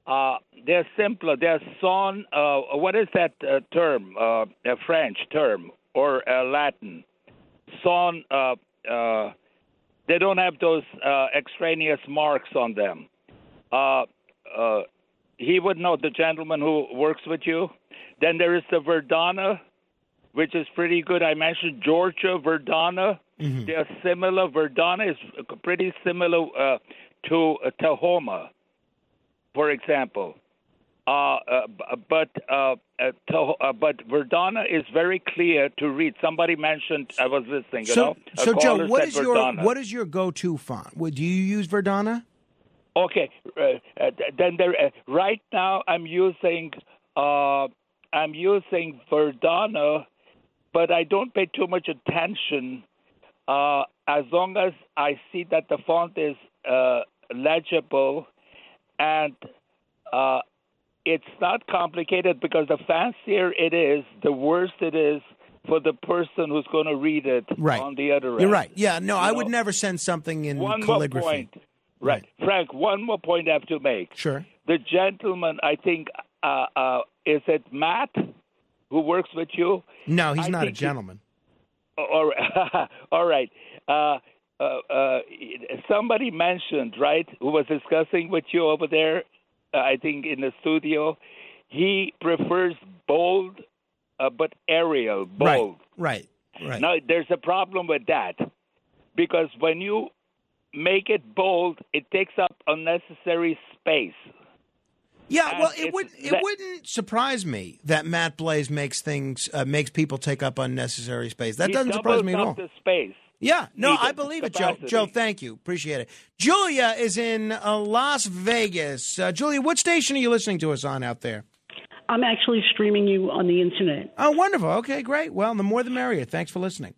uh, they're simpler. They're son. Uh, what is that uh, term? Uh, a French term or uh, Latin? Son. Uh, uh, they don't have those uh, extraneous marks on them. Uh, uh, he would know the gentleman who works with you. Then there is the Verdana, which is pretty good. I mentioned Georgia Verdana. They're similar. Verdana is pretty similar uh, to uh, Tahoma, for example. Uh, uh, but uh, uh, Taho- uh, but Verdana is very clear to read. Somebody mentioned I was listening. You So, know, so Joe, what is your what is your go-to font? Do you use Verdana? Okay, uh, uh, then there. Uh, right now, I'm using uh, I'm using Verdana, but I don't pay too much attention. Uh, as long as I see that the font is uh, legible, and uh, it's not complicated because the fancier it is, the worse it is for the person who's going to read it Right. on the other end. You're right. Yeah, no, You I know? would never send something in One calligraphy. more point. Right. Frank, one more point I have to make. Sure. The gentleman, I think, uh, uh, is it Matt who works with you? No, he's I not a think he- gentleman. All right. All right. Uh, uh, uh, somebody mentioned, right, who was discussing with you over there, uh, I think in the studio, he prefers bold uh, but Arial, bold. Right, right. Now, there's a problem with that because when you make it bold, it takes up unnecessary space. Yeah, And well, it would it that- wouldn't surprise me that Matt Blaze makes things uh, makes people take up unnecessary space. That doesn't surprise me at all. The space. Yeah, no, I believe it, Joe. Joe, thank you, appreciate it. Julia is in uh, Las Vegas. Uh, Julia, what station are you listening to us on out there? I'm actually streaming you on the internet. Oh, wonderful. Okay, great. Well, the more the merrier. Thanks for listening.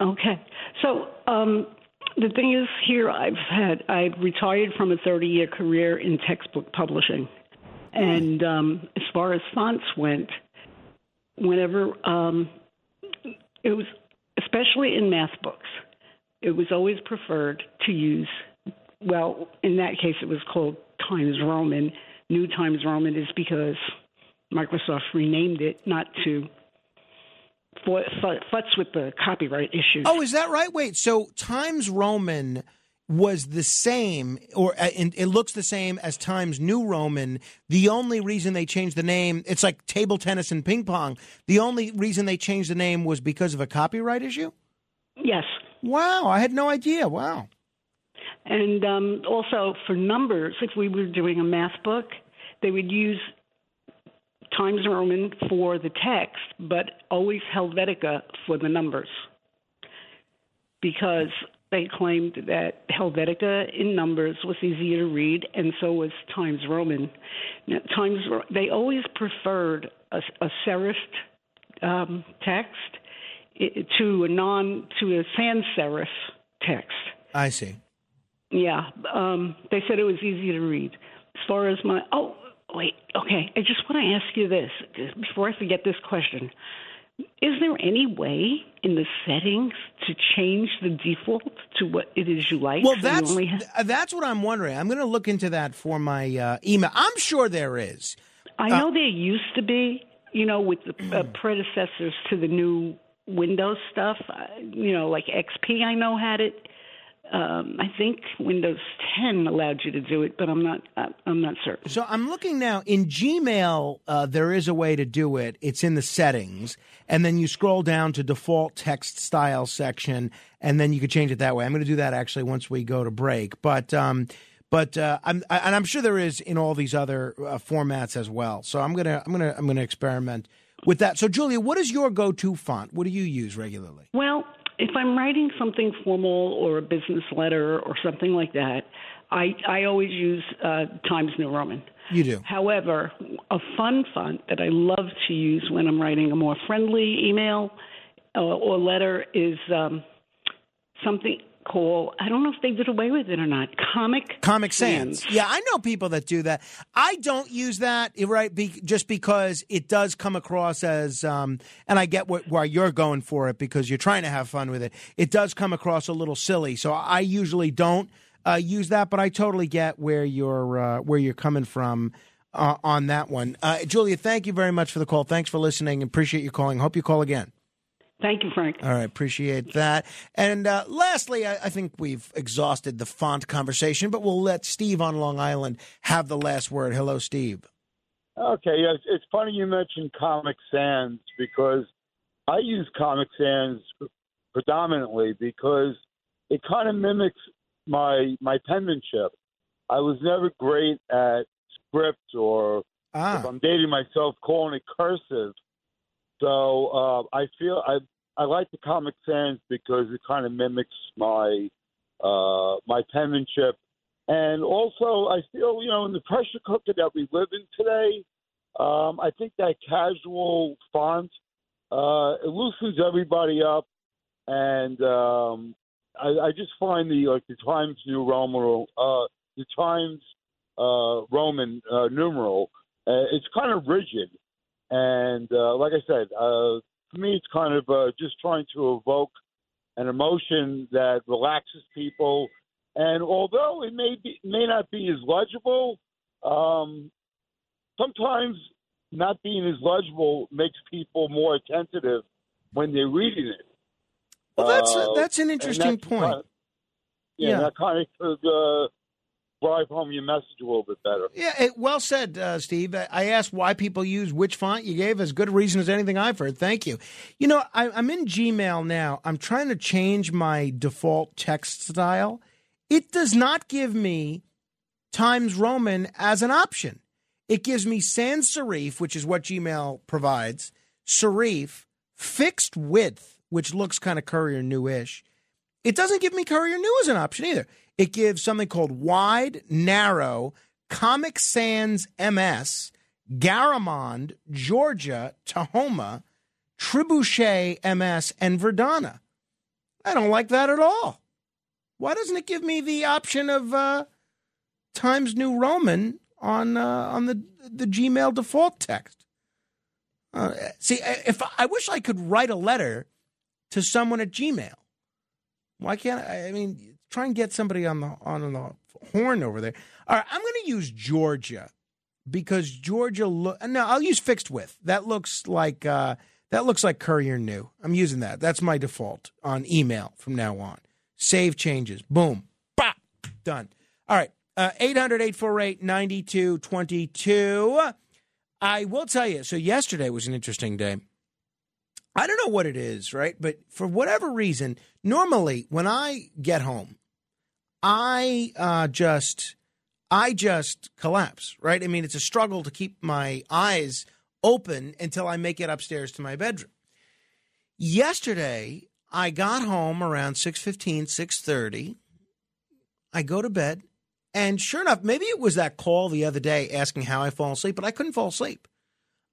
Okay. So um, the thing is, here I've had I retired from a 30 year career in textbook publishing, and um, as far as fonts went, whenever um, it was, especially in math books, it was always preferred to use. Well, in that case, it was called Times Roman. New Times Roman is because Microsoft renamed it, not to fu- fu- futz with the copyright issues. Oh, is that right? Wait, so Times Roman was the same, or uh, and it looks the same as Times New Roman. The only reason they changed the name, it's like table tennis and ping pong. The only reason they changed the name was because of a copyright issue. Yes. Wow, I had no idea. Wow. And um, also for numbers, if we were doing a math book, they would use Times Roman for the text, but always Helvetica for the numbers. Because they claimed that Helvetica in numbers was easier to read, and so was Times Roman. Now, Times they always preferred a, a serif um, text to a non to a sans serif text. I see. Yeah, um, they said it was easy to read. As far as my oh wait, Okay, I just want to ask you this before I forget this question. Is there any way in the settings to change the default to what it is you like? Well, so that's only have- that's what I'm wondering. I'm going to look into that for my uh, email. I'm sure there is. I Uh, know there used to be, you know, with the uh, predecessors to the new Windows stuff. Uh, you know, like XP, I know had it. Um, I think Windows 10 allowed you to do it, but I'm not. Uh, I'm not certain. So I'm looking now in Gmail. Uh, there is a way to do it. It's in the settings, and then you scroll down to default text style section, and then you could change it that way. I'm going to do that actually once we go to break. But um, but uh, I'm I, and I'm sure there is in all these other uh, formats as well. So I'm gonna I'm gonna I'm gonna experiment with that. So Julia, what is your go-to font? What do you use regularly? Well, if I'm writing something formal or a business letter or something like that, I I always use uh, Times New Roman. You do. However, a fun font that I love to use when I'm writing a more friendly email uh, or letter is um, something called I don't know if they did away with it or not. Comic Comic Sans. Yeah, I know people that do that. I don't use that, right? Be, just because it does come across as, um, and I get what, why you're going for it because you're trying to have fun with it. It does come across a little silly, so I usually don't uh, use that. But I totally get where you're uh, where you're coming from. Uh, on that one, uh, Julia, thank you very much for the call. Thanks for listening. Appreciate you calling. Hope you call again. Thank you, Frank. All right, appreciate that. And uh, lastly, I, I think we've exhausted the font conversation, but we'll let Steve on Long Island have the last word. Hello, Steve. Okay, yes, it's funny you mentioned Comic Sans because I use Comic Sans predominantly because it kind of mimics my my penmanship. I was never great at script or if I'm dating myself, calling it cursive. So uh, I feel I I like the Comic Sans because it kind of mimics my uh, my penmanship, and also I feel you know in the pressure cooker that we live in today, um, I think that casual font uh, it loosens everybody up, and um, I, I just find the like the Times New Roman uh, the Times uh, Roman uh, numeral uh, it's kind of rigid. And uh, like I said, uh, for me, it's kind of uh, just trying to evoke an emotion that relaxes people. And although it may be may not be as legible, um, sometimes not being as legible makes people more attentive when they're reading it. Well, that's Uh, that's an interesting point. kind of- yeah, Yeah. that kind of could uh, drive home your message a little bit better. Yeah, it, well said, uh, Steve. I asked why people use which font. You gave as good a reason as anything I've heard. Thank you. You know, I, I'm in Gmail now. I'm trying to change my default text style. It does not give me Times Roman as an option. It gives me sans serif, which is what Gmail provides, serif, fixed width, which looks kind of Courier New-ish. It doesn't give me Courier New as an option either. It gives something called wide, narrow, Comic Sans MS, Garamond, Georgia, Tahoma, Trebuchet MS, and Verdana. I don't like that at all. Why doesn't it give me the option of uh, Times New Roman on uh, on the the Gmail default text? Uh, see, if I wish I could write a letter to someone at Gmail. Why can't I? I mean, try and get somebody on the on the horn over there. All right, I'm going to use Georgia because Georgia. Look, no, I'll use fixed width. That looks like uh, that looks like Courier New. I'm using that. That's my default on email from now on. Save changes. Boom. Bop. Done. All right. Uh, 800 848 9222. I will tell you. So, yesterday was an interesting day. I don't know what it is, right? But for whatever reason, normally when I get home, I uh, just I just collapse, right? I mean, it's a struggle to keep my eyes open until I make it upstairs to my bedroom. Yesterday, I got home around 6:15, 6:30. I go to bed, and sure enough, maybe it was that call the other day asking how I fall asleep, but I couldn't fall asleep.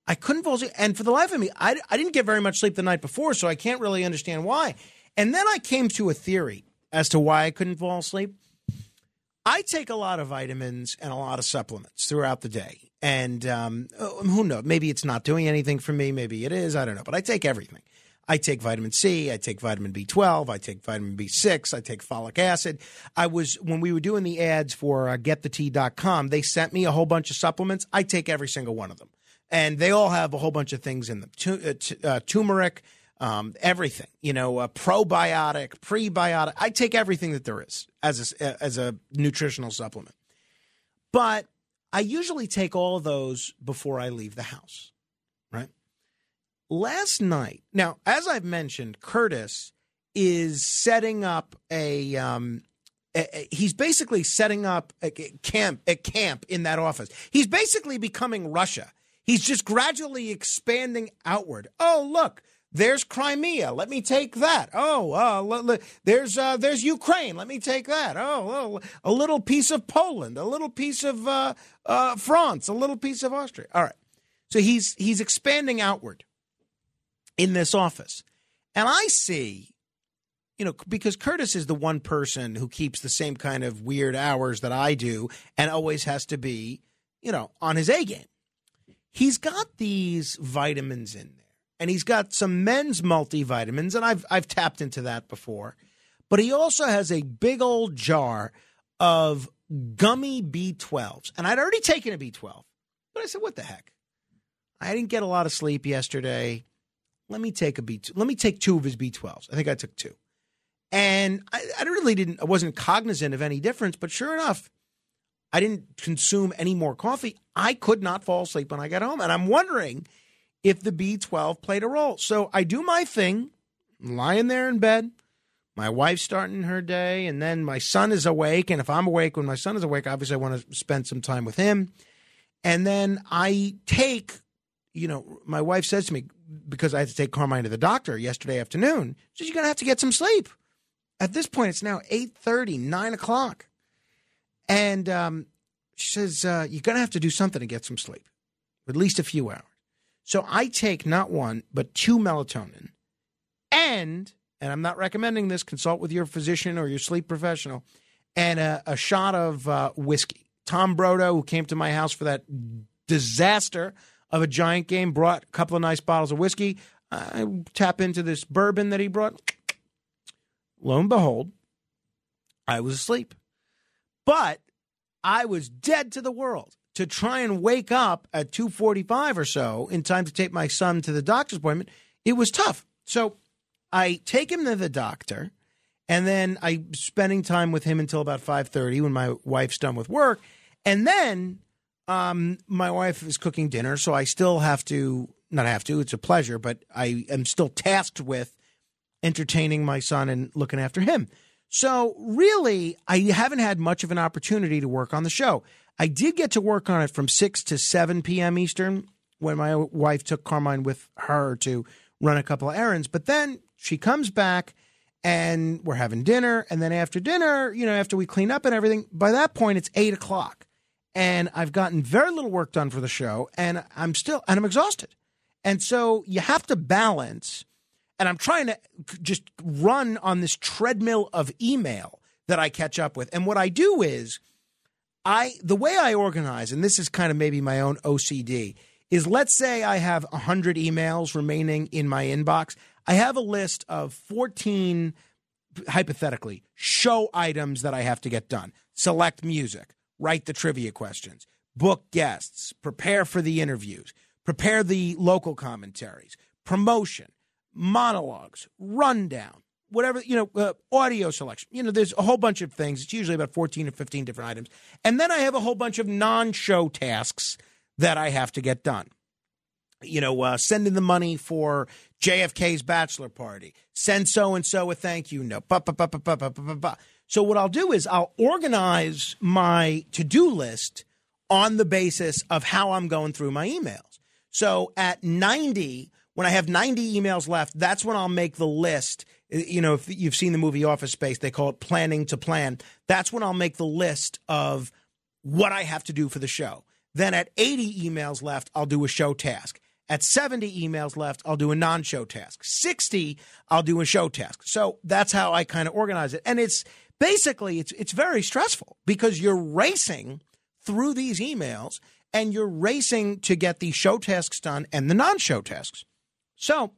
I couldn't fall asleep. And for the life of me, I, I didn't get very much sleep the night before, so I can't really understand why. And then I came to a theory as to why I couldn't fall asleep. I take a lot of vitamins and a lot of supplements throughout the day. And um, oh, who knows? Maybe it's not doing anything for me. Maybe it is. I don't know. But I take everything. I take vitamin C, I take vitamin B12, I take vitamin B6, I take folic acid. I was when we were doing the ads for uh, getthetea.com, they sent me a whole bunch of supplements. I take every single one of them. And they all have a whole bunch of things in them. Uh, t- uh, turmeric, um, everything, you know, probiotic, prebiotic. I take everything that there is as a, as a nutritional supplement. But I usually take all of those before I leave the house, right? Last night, now, as I've mentioned, Curtis is setting up a, um, he's basically setting up a camp, a camp in that office. He's basically becoming Russia. He's just gradually expanding outward. Oh, look, there's Crimea. Let me take that. Oh, uh, there's uh, there's Ukraine. Let me take that. Oh, oh, a little piece of Poland, a little piece of uh, uh, France, a little piece of Austria. All right. So he's he's expanding outward in this office, and I see, you know, because Curtis is the one person who keeps the same kind of weird hours that I do, and always has to be, you know, on his A game. He's got these vitamins in there and he's got some men's multivitamins, and I've I've tapped into that before. But he also has a big old jar of gummy B12s, and I'd already taken a B12, but I said, "What the heck? I didn't get a lot of sleep yesterday. Let me take a B. Let me take two of his B12s. I think I took two, and I, I really didn't. I wasn't cognizant of any difference, but sure enough, I didn't consume any more coffee. I could not fall asleep when I got home, and I'm wondering if the B12 played a role. So I do my thing, lying there in bed. My wife's starting her day, and then my son is awake. And if I'm awake when my son is awake, obviously I want to spend some time with him. And then I take, you know, my wife says to me, because I had to take Carmine to the doctor yesterday afternoon, she says, You're going to have to get some sleep. At this point, it's now 8.30, 9 o'clock. And um, she says, uh, You're going to have to do something to get some sleep, at least a few hours. So I take not one, but two melatonin. And, and I'm not recommending this, consult with your physician or your sleep professional, and a, a shot of uh, whiskey. Tom Brodo, who came to my house for that disaster of a giant game, brought a couple of nice bottles of whiskey. I tap into this bourbon that he brought. Lo and behold, I was asleep. But I was dead to the world to try and wake up at 2:45 or so in time to take my son to the doctor's appointment. It was tough. So I take him to the doctor and then I spending time with him until about 5:30 when my wife's done with work. And then um, my wife is cooking dinner, so I still have to not have to, it's a pleasure, but I am still tasked with entertaining my son and looking after him. So really, I haven't had much of an opportunity to work on the show. I did get to work on it from 6 to 7 p.m. Eastern when my wife took Carmine with her to run a couple of errands. But then she comes back and we're having dinner. And then after dinner, you know, after we clean up and everything, by that point, it's 8 o'clock. And I've gotten very little work done for the show. And I'm still, and I'm exhausted. And so you have to balance. And I'm trying to just run on this treadmill of email that I catch up with. And what I do is, I the way I organize, and this is kind of maybe my own OCD, is let's say I have 100 emails remaining in my inbox. I have a list of 14, hypothetically, show items that I have to get done. Select music, write the trivia questions, book guests, prepare for the interviews, prepare the local commentaries, promotion, monologues, rundown, whatever, you know, uh, audio selection. You know, there's a whole bunch of things. It's usually about 14 or 15 different items. And then I have a whole bunch of non show tasks that I have to get done. You know, uh, sending the money for JFK's bachelor party, send so and so a thank you note. So, what I'll do is I'll organize my to do list on the basis of how I'm going through my emails. So, at 90, when I have 90 emails left, that's when I'll make the list. You know, if you've seen the movie Office Space, they call it planning to plan. That's when I'll make the list of what I have to do for the show. Then at 80 emails left, I'll do a show task. At 70 emails left, I'll do a non show task. 60, I'll do a show task. So that's how I kind of organize it. And it's basically, it's, it's very stressful because you're racing through these emails and you're racing to get the show tasks done and the non-show tasks. So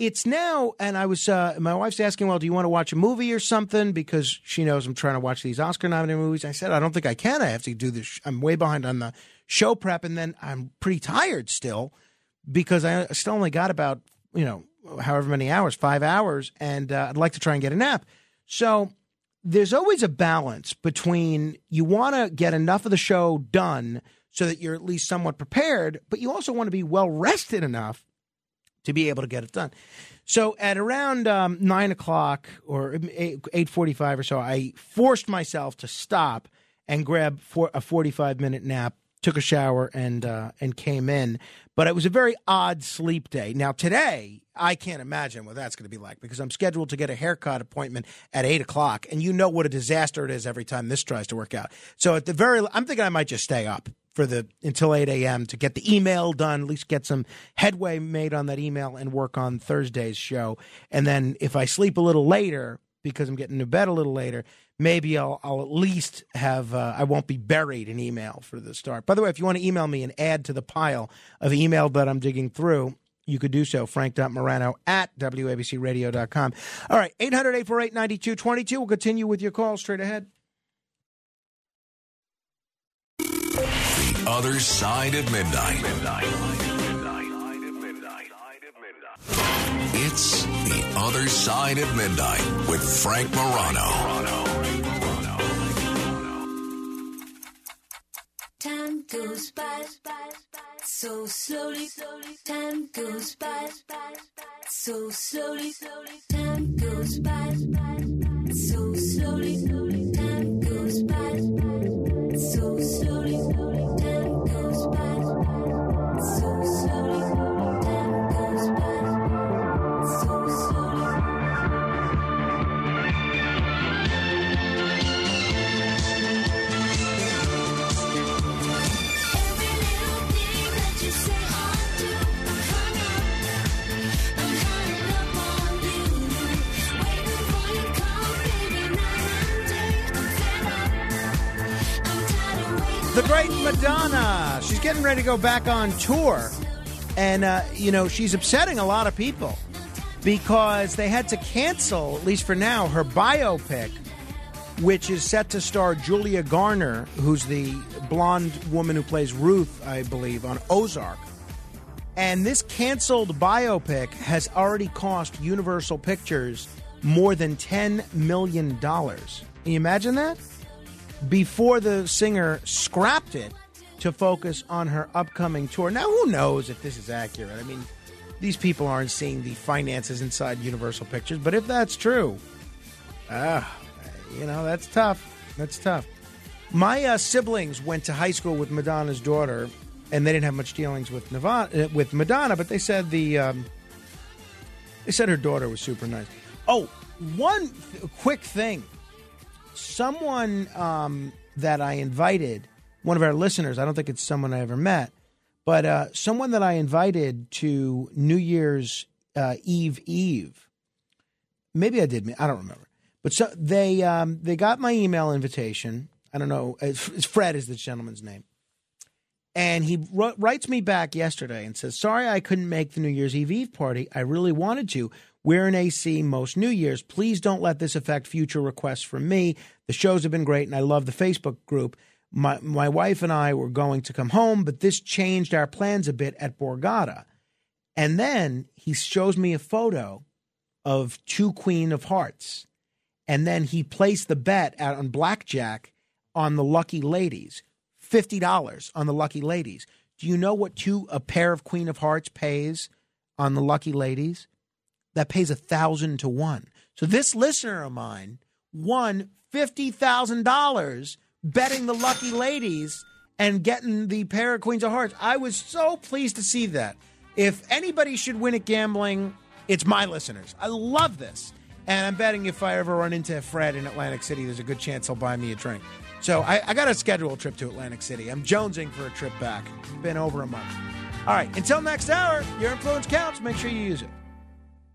it's now, and I was, uh, my wife's asking, well, do you want to watch a movie or something? Because she knows I'm trying to watch these Oscar nominated movies. I said, I don't think I can. I have to do this. I'm way behind on the show prep, and then I'm pretty tired still because I still only got about, you know, however many hours, five hours, and uh, I'd like to try and get a nap. So there's always a balance between you want to get enough of the show done so that you're at least somewhat prepared, but you also want to be well rested enough to be able to get it done. So at around um, nine o'clock or eight forty-five or so, I forced myself to stop and grab for a forty-five minute nap. Took a shower and uh, and came in, but it was a very odd sleep day. Now today, I can't imagine what that's going to be like because I'm scheduled to get a haircut appointment at eight o'clock, and you know what a disaster it is every time this tries to work out. So at the very, I'm thinking I might just stay up for the until 8 a.m. to get the email done, at least get some headway made on that email and work on Thursday's show. And then if I sleep a little later because I'm getting to bed a little later, maybe I'll, I'll at least have uh, I won't be buried in email for the start. By the way, if you want to email me and add to the pile of email that I'm digging through, you could do so. Frank.Morano at WABCRadio.com. All right, 800 848 9222. We'll continue with your call straight ahead. Other side of midnight. It's the other side of midnight with Frank Morano. Time goes by so slowly. Time goes by so slowly. Time goes by The great Madonna. She's getting ready to go back on tour. And, uh, you know, she's upsetting a lot of people because they had to cancel, at least for now, her biopic, which is set to star Julia Garner, who's the blonde woman who plays Ruth, I believe, on Ozark. And this canceled biopic has already cost Universal Pictures more than $10 million. Can you imagine that? Before the singer scrapped it to focus on her upcoming tour. Now, who knows if this is accurate? I mean, these people aren't seeing the finances inside Universal Pictures, but if that's true, ah, you know, that's tough. That's tough. My uh, siblings went to high school with Madonna's daughter, and they didn't have much dealings with Nirvana, uh, with Madonna, but they said the um, they said her daughter was super nice. Oh, one th- quick thing. Someone um, that I invited, one of our listeners, I don't think it's someone I ever met, but uh, someone that I invited to New Year's uh, Eve Eve. Maybe I did. I don't remember. But so they um, they got my email invitation. I don't know. It's, it's Fred is the gentleman's name, and he wr- writes me back yesterday and says, "Sorry, I couldn't make the New Year's Eve Eve party. I really wanted to. We're in AC most New Year's. Please don't let this affect future requests from me. The shows have been great, and I love the Facebook group. My my wife and I were going to come home, but this changed our plans a bit at Borgata. And then he shows me a photo of two Queen of Hearts." and then he placed the bet out on blackjack on the lucky ladies $50 on the lucky ladies do you know what two a pair of queen of hearts pays on the lucky ladies that pays a thousand to one so this listener of mine won $50000 betting the lucky ladies and getting the pair of queens of hearts i was so pleased to see that if anybody should win at gambling it's my listeners i love this and I'm betting if I ever run into Fred in Atlantic City, there's a good chance he'll buy me a drink. So I, I got to schedule a trip to Atlantic City. I'm jonesing for a trip back. It's been over a month. All right, until next hour, your influence counts. Make sure you use it.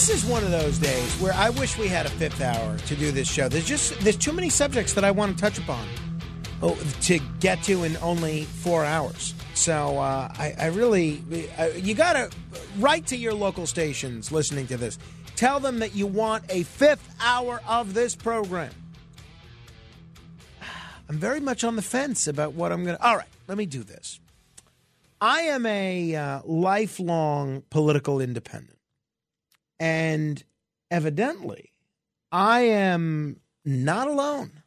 This is one of those days where I wish we had a fifth hour to do this show. There's just there's too many subjects that I want to touch upon oh, to get to in only four hours. So uh, I, I really uh, you got to write to your local stations listening to this. Tell them that you want a fifth hour of this program. I'm very much on the fence about what I'm going to. All right, let me do this. I am a uh, lifelong political independent. And evidently, I am not alone,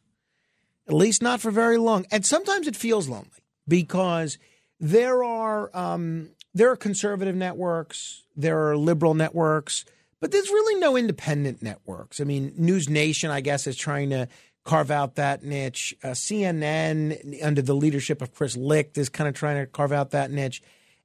at least not for very long. And sometimes it feels lonely because there are um, there are conservative networks, there are liberal networks, but there's really no independent networks. I mean, News Nation, I guess, is trying to carve out that niche. Uh, CNN, under the leadership of Chris Licht, is kind of trying to carve out that niche.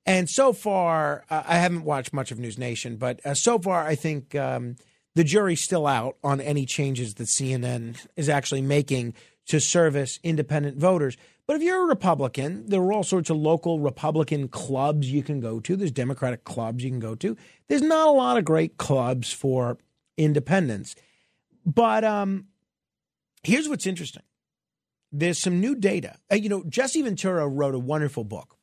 And so far, uh, I haven't watched much of News Nation, but uh, so far, I think um, the jury's still out on any changes that CNN is actually making to service independent voters. But if you're a Republican, there are all sorts of local Republican clubs you can go to. There's Democratic clubs you can go to. There's not a lot of great clubs for independents. But um, here's what's interesting there's some new data. Uh, you know, Jesse Ventura wrote a wonderful book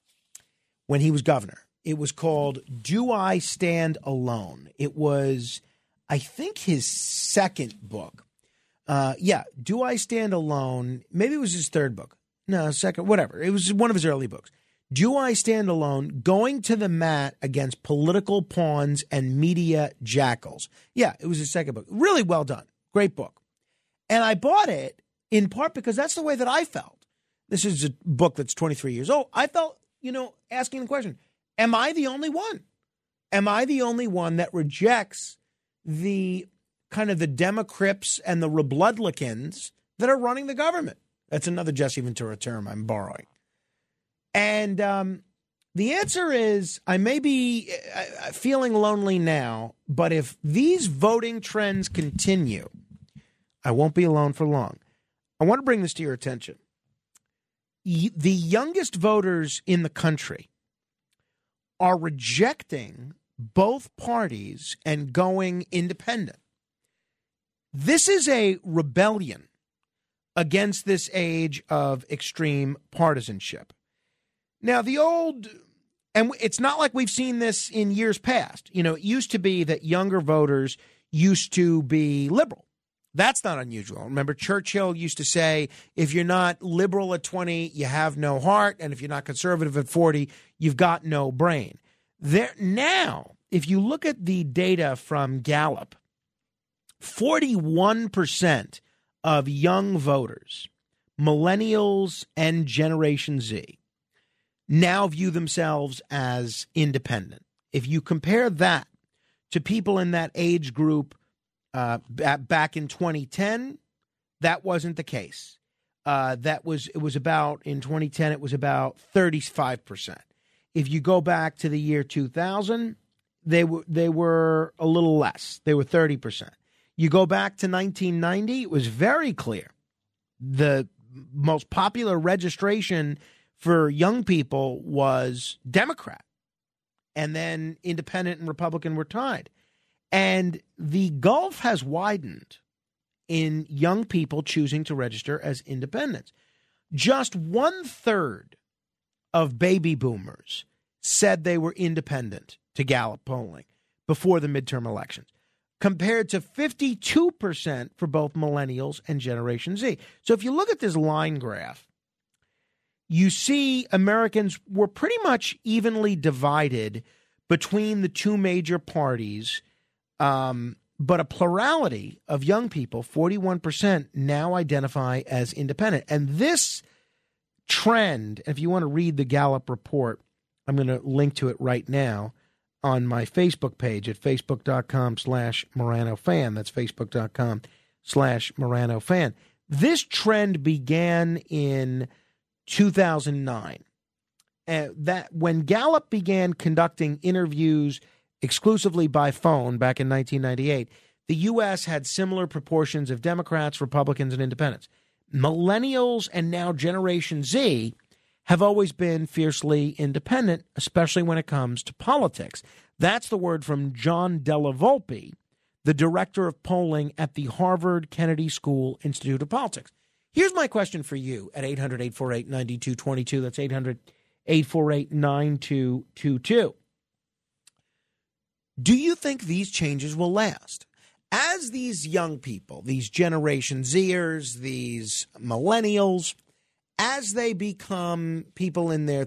when he was governor. It was called Do I Stand Alone? It was, I think, his second book. Uh, yeah, Do I Stand Alone? Maybe it was his third book. No, second, whatever. It was one of his early books. Do I Stand Alone? Going to the mat against political pawns and media jackals. Yeah, it was his second book. Really well done. Great book. And I bought it in part because that's the way that I felt. This is a book that's 23 years old. I felt, you know, asking the question Am I the only one? Am I the only one that rejects the kind of the Democrips and the Rebloodlicans that are running the government? That's another Jesse Ventura term I'm borrowing. And um, the answer is I may be uh, feeling lonely now, but if these voting trends continue, I won't be alone for long. I want to bring this to your attention. The youngest voters in the country are rejecting both parties and going independent. This is a rebellion against this age of extreme partisanship. Now, the old, and it's not like we've seen this in years past. You know, it used to be that younger voters used to be liberal. That's not unusual. Remember, Churchill used to say, if you're not liberal at 20, you have no heart. And if you're not conservative at 40, you've got no brain. There Now, if you look at the data from Gallup, 41% of young voters, millennials and Generation Z, now view themselves as independent. If you compare that to people in that age group uh, back in 2010, that wasn't the case. Uh, that was it was about in 2010 it was about 35 percent. If you go back to the year 2000, they were they were a little less. They were 30 percent. You go back to 1990, it was very clear. The most popular registration for young people was Democrat, and then Independent and Republican were tied. And the gulf has widened in young people choosing to register as independents. Just one third of baby boomers said they were independent to Gallup polling before the midterm elections, compared to 52% for both millennials and Generation Z. So if you look at this line graph, you see Americans were pretty much evenly divided between the two major parties um, but a plurality of young people, 41%, now identify as independent. And this trend, if you want to read the Gallup report, I'm going to link to it right now on my Facebook page at facebook.com slash Morano fan. That's facebook.com slash Morano fan. This trend began in 2009. Uh, that when Gallup began conducting interviews exclusively by phone back in 1998, the U.S. had similar proportions of Democrats, Republicans, and independents. Millennials and now Generation Z have always been fiercely independent, especially when it comes to politics. That's the word from John Della Volpe, the director of polling at the Harvard Kennedy School Institute of Politics. Here's my question for you at 800 848 9222. That's 800 848 9222. Do you think these changes will last? As these young people, these Generation Zers, these millennials, as they become people in their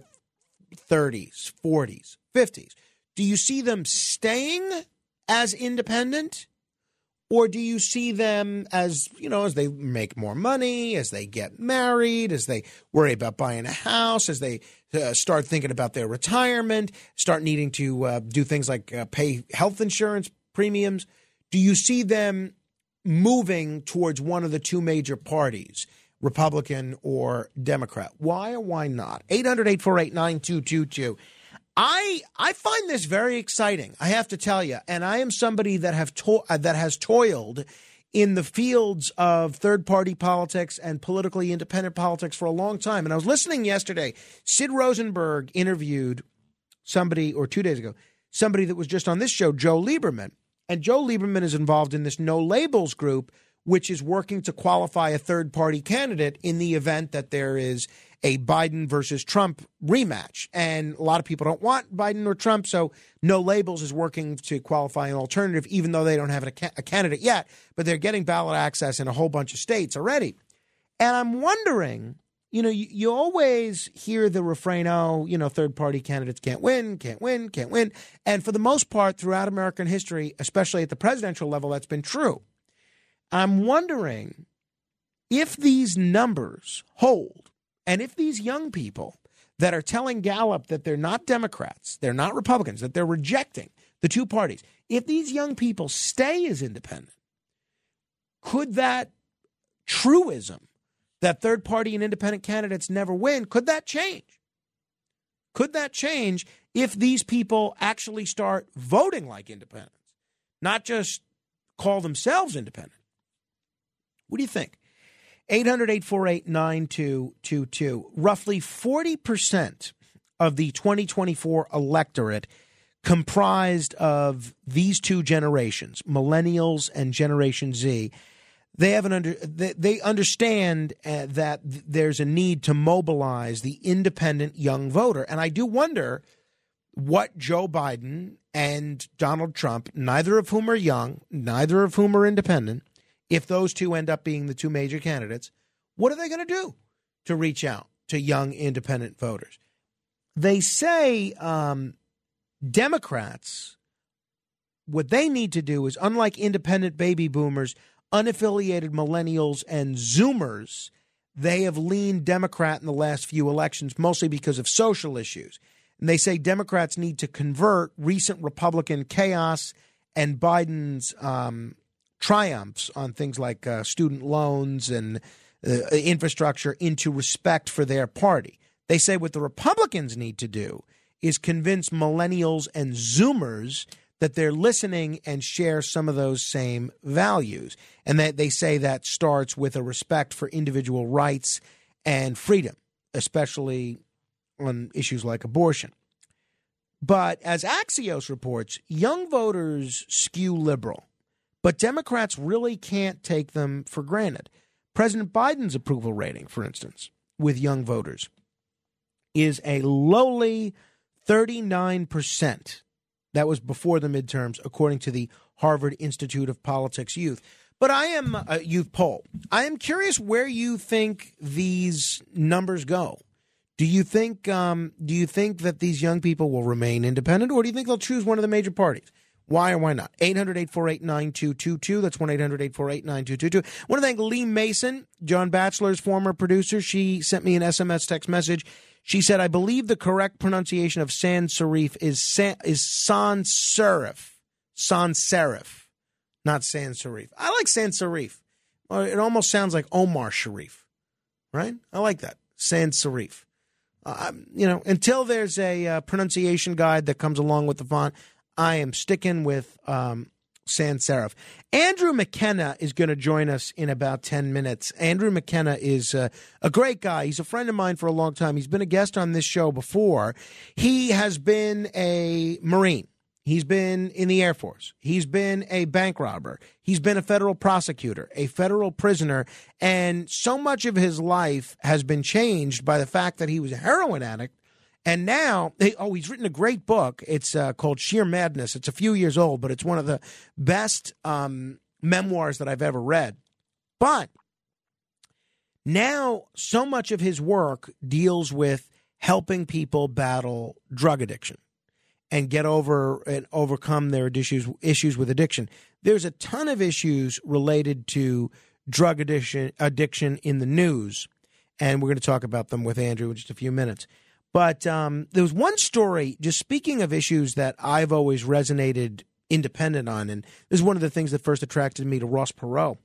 30s, 40s, 50s, do you see them staying as independent? Or do you see them as, you know, as they make more money, as they get married, as they worry about buying a house, as they uh, start thinking about their retirement, start needing to uh, do things like uh, pay health insurance premiums? Do you see them moving towards one of the two major parties, Republican or Democrat? Why or why not? 800 848 9222. I I find this very exciting. I have to tell you, and I am somebody that have to- uh, that has toiled in the fields of third party politics and politically independent politics for a long time. And I was listening yesterday. Sid Rosenberg interviewed somebody, or two days ago, somebody that was just on this show, Joe Lieberman. And Joe Lieberman is involved in this No Labels group, which is working to qualify a third party candidate in the event that there is a Biden versus Trump rematch. And a lot of people don't want Biden or Trump, so No Labels is working to qualify an alternative, even though they don't have a, ca- a candidate yet, but they're getting ballot access in a whole bunch of states already. And I'm wondering, you know, you, you always hear the refrain, oh, you know, third party candidates can't win, can't win, can't win. And for the most part, throughout American history, especially at the presidential level, that's been true. I'm wondering if these numbers hold and if these young people that are telling Gallup that they're not Democrats, they're not Republicans, that they're rejecting the two parties, if these young people stay as independent, could that truism that third party and independent candidates never win, could that change? Could that change if these people actually start voting like independents, not just call themselves independent? What do you think? 800 848 9222. Roughly 40% of the 2024 electorate comprised of these two generations, millennials and Generation Z. They have an under they, understand uh, that th- there's a need to mobilize the independent young voter, and I do wonder what Joe Biden and Donald Trump, neither of whom are young, neither of whom are independent, if those two end up being the two major candidates, what are they going to do to reach out to young independent voters? They say um, Democrats, what they need to do is, unlike independent baby boomers, unaffiliated millennials, and Zoomers, they have leaned Democrat in the last few elections, mostly because of social issues. And they say Democrats need to convert recent Republican chaos and Biden's um, triumphs on things like uh, student loans and uh, infrastructure into respect for their party. They say what the Republicans need to do is convince millennials and Zoomers that they're listening and share some of those same values. And that they say that starts with a respect for individual rights and freedom, especially on issues like abortion. But as Axios reports, young voters skew liberal, but Democrats really can't take them for granted. President Biden's approval rating, for instance, with young voters is a lowly 39%. That was before the midterms, according to the Harvard Institute of Politics Youth. But I am a youth poll. I am curious where you think these numbers go. Do you think um, do you think that these young people will remain independent, or do you think they'll choose one of the major parties? Why or why not? 800 848 9222. That's 1 800 848 9222. I want to thank Lee Mason, John Batchelor's former producer. She sent me an SMS text message. She said, I believe the correct pronunciation of sans serif is, san, is sans serif. Sans serif, not sans serif. I like sans serif. It almost sounds like Omar Sharif, right? I like that. Sans serif. Uh, you know, until there's a uh, pronunciation guide that comes along with the font, I am sticking with um, sans serif. Andrew McKenna is going to join us in about 10 minutes. Andrew McKenna is uh, a great guy. He's a friend of mine for a long time. He's been a guest on this show before. He has been a Marine. He's been in the Air Force. He's been a bank robber. He's been a federal prosecutor, a federal prisoner. And so much of his life has been changed by the fact that he was a heroin addict. And now, oh, he's written a great book. It's uh, called Sheer Madness. It's a few years old, but it's one of the best um, memoirs that I've ever read. But now, so much of his work deals with helping people battle drug addiction and get over and overcome their issues issues with addiction. There's a ton of issues related to drug addiction addiction in the news, and we're going to talk about them with Andrew in just a few minutes. But um, there was one story, just speaking of issues that I've always resonated independent on, and this is one of the things that first attracted me to Ross Perot.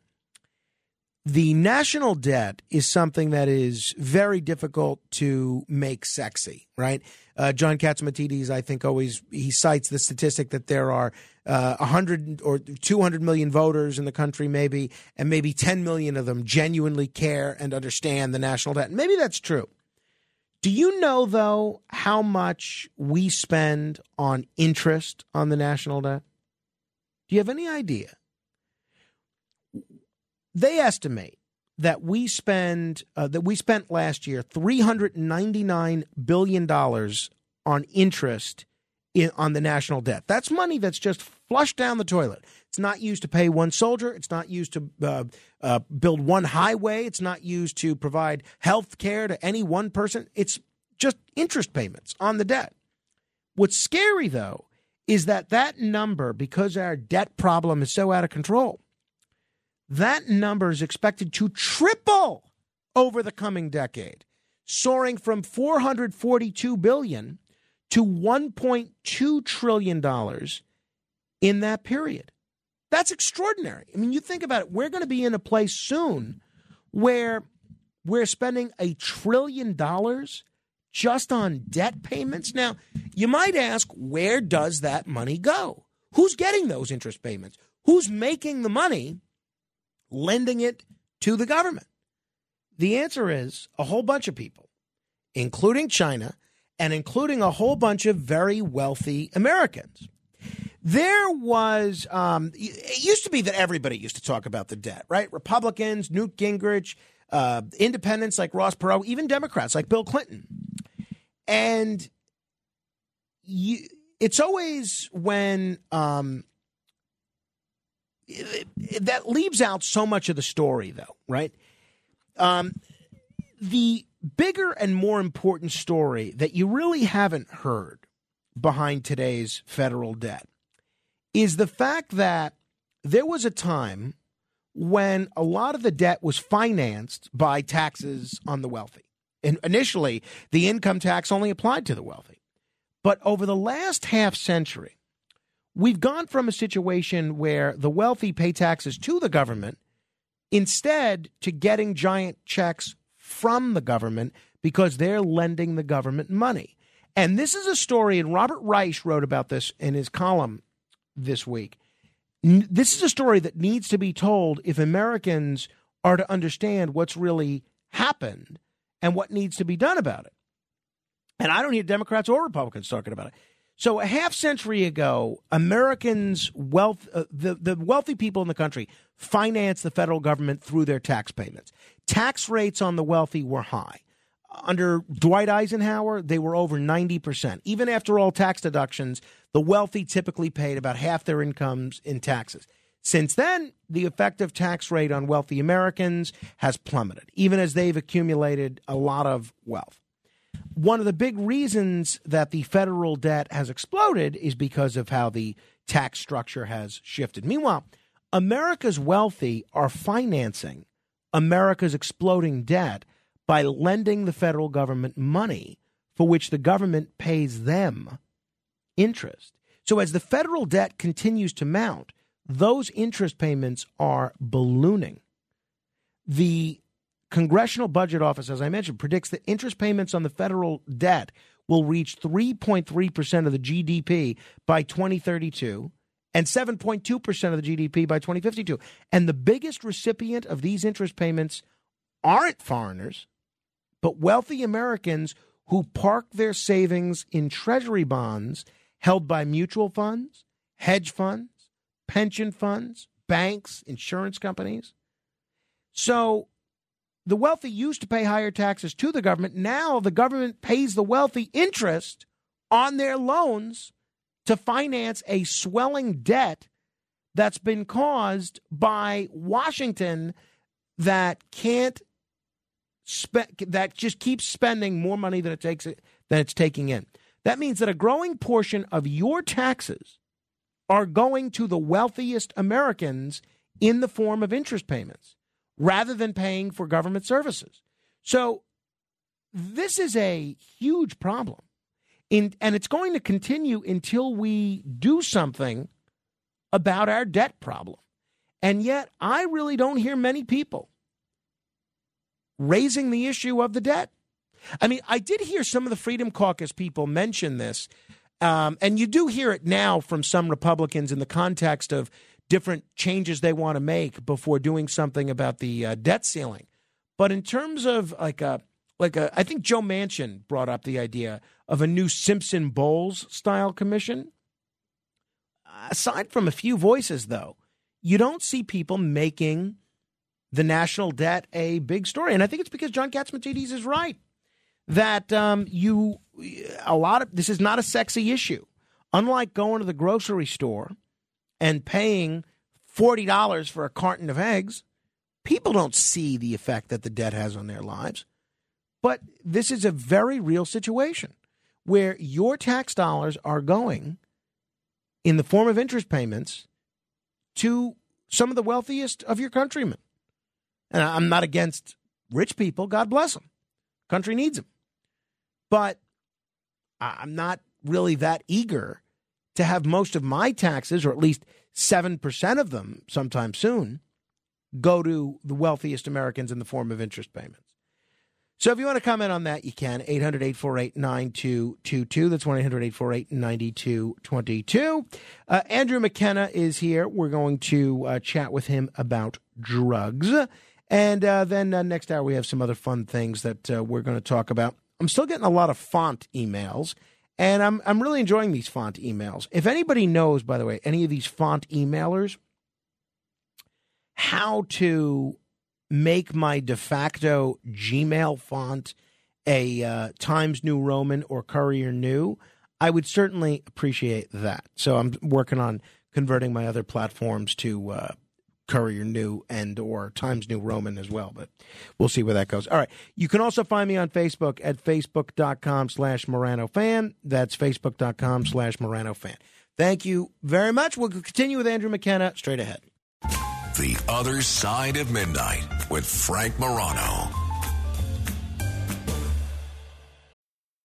The national debt is something that is very difficult to make sexy, right? Uh, John Catsimatidis, I think, always he cites the statistic that there are uh, 100 or 200 million voters in the country, maybe, and maybe 10 million of them genuinely care and understand the national debt. Maybe that's true. Do you know, though, how much we spend on interest on the national debt? Do you have any idea? They estimate that we spend uh, that we spent last year three hundred ninety nine billion dollars on interest in, on the national debt. That's money that's just flushed down the toilet. It's not used to pay one soldier. It's not used to uh, uh, build one highway. It's not used to provide health care to any one person. It's just interest payments on the debt. What's scary, though, is that that number, because our debt problem is so out of control, that number is expected to triple over the coming decade, soaring from 442 billion to 1.2 trillion dollars in that period. That's extraordinary. I mean, you think about it, we're going to be in a place soon where we're spending a trillion dollars just on debt payments. Now, you might ask, where does that money go? Who's getting those interest payments? Who's making the money lending it to the government? The answer is a whole bunch of people, including China and including a whole bunch of very wealthy Americans. There was, um, it used to be that everybody used to talk about the debt, right? Republicans, Newt Gingrich, uh, independents like Ross Perot, even Democrats like Bill Clinton. And you, it's always when um, it- it- that leaves out so much of the story, though, right? Um, the bigger and more important story that you really haven't heard behind today's federal debt is the fact that there was a time when a lot of the debt was financed by taxes on the wealthy. And initially, the income tax only applied to the wealthy. But over the last half century, we've gone from a situation where the wealthy pay taxes to the government instead to getting giant checks from the government because they're lending the government money. And this is a story, and Robert Reich wrote about this in his column this week. This is a story that needs to be told if Americans are to understand what's really happened and what needs to be done about it. And I don't hear Democrats or Republicans talking about it. So a half century ago, Americans wealth uh, the the wealthy people in the country financed the federal government through their tax payments. Tax rates on the wealthy were high. Under Dwight Eisenhower, they were over 90%. Even after all tax deductions, the wealthy typically paid about half their incomes in taxes. Since then, the effective tax rate on wealthy Americans has plummeted, even as they've accumulated a lot of wealth one of the big reasons that the federal debt has exploded is because of how the tax structure has shifted. Meanwhile, America's wealthy are financing America's exploding debt by lending the federal government money for which the government pays them interest. So as the federal debt continues to mount, those interest payments are ballooning. The Congressional Budget Office, as I mentioned, predicts that interest payments on the federal debt will reach 3.3% of the GDP by 2032 and 7.2% of the GDP by 2052. And the biggest recipient of these interest payments aren't foreigners, but wealthy Americans who park their savings in treasury bonds held by mutual funds, hedge funds, pension funds, banks, insurance companies. So the wealthy used to pay higher taxes to the government. Now the government pays the wealthy interest on their loans to finance a swelling debt that's been caused by Washington that can't spe- that just keeps spending more money than it takes than it's taking in. That means that a growing portion of your taxes are going to the wealthiest Americans in the form of interest payments rather than paying for government services. So this is a huge problem. In, and it's going to continue until we do something about our debt problem. And yet, I really don't hear many people raising the issue of the debt. I mean, I did hear some of the Freedom Caucus people mention this, um, and you do hear it now from some Republicans in the context of different changes they want to make before doing something about the uh, debt ceiling. But in terms of like a like a, I think Joe Manchin brought up the idea of a new Simpson Bowles style commission. Aside from a few voices, though, you don't see people making the national debt a big story, and I think it's because John Catsimatidis is right that um, you a lot of this is not a sexy issue. Unlike going to the grocery store and paying forty dollars for a carton of eggs, people don't see the effect that the debt has on their lives. But this is a very real situation where your tax dollars are going in the form of interest payments to some of the wealthiest of your countrymen. And I'm not against rich people, God bless them. Country needs them. But I'm not really that eager to have most of my taxes, or at least 7% of them sometime soon, go to the wealthiest Americans in the form of interest payments. So if you want to comment on that, you can. 800 848 9222. That's 1 800 848 9222. Uh, Andrew McKenna is here. We're going to uh, chat with him about drugs. And uh, then uh, next hour, we have some other fun things that uh, we're going to talk about. I'm still getting a lot of font emails, and I'm, I'm really enjoying these font emails. If anybody knows, by the way, any of these font emailers, how to make my de facto Gmail font a uh, Times New Roman or Courier New, I would certainly appreciate that. So I'm working on converting my other platforms to uh, Courier New and or Times New Roman as well, but we'll see where that goes. All right. You can also find me on Facebook at facebook.com slash Morano fan. That's facebook.com slash Morano fan. Thank you very much. We'll continue with Andrew McKenna straight ahead. The Other Side of Midnight with Frank Morano.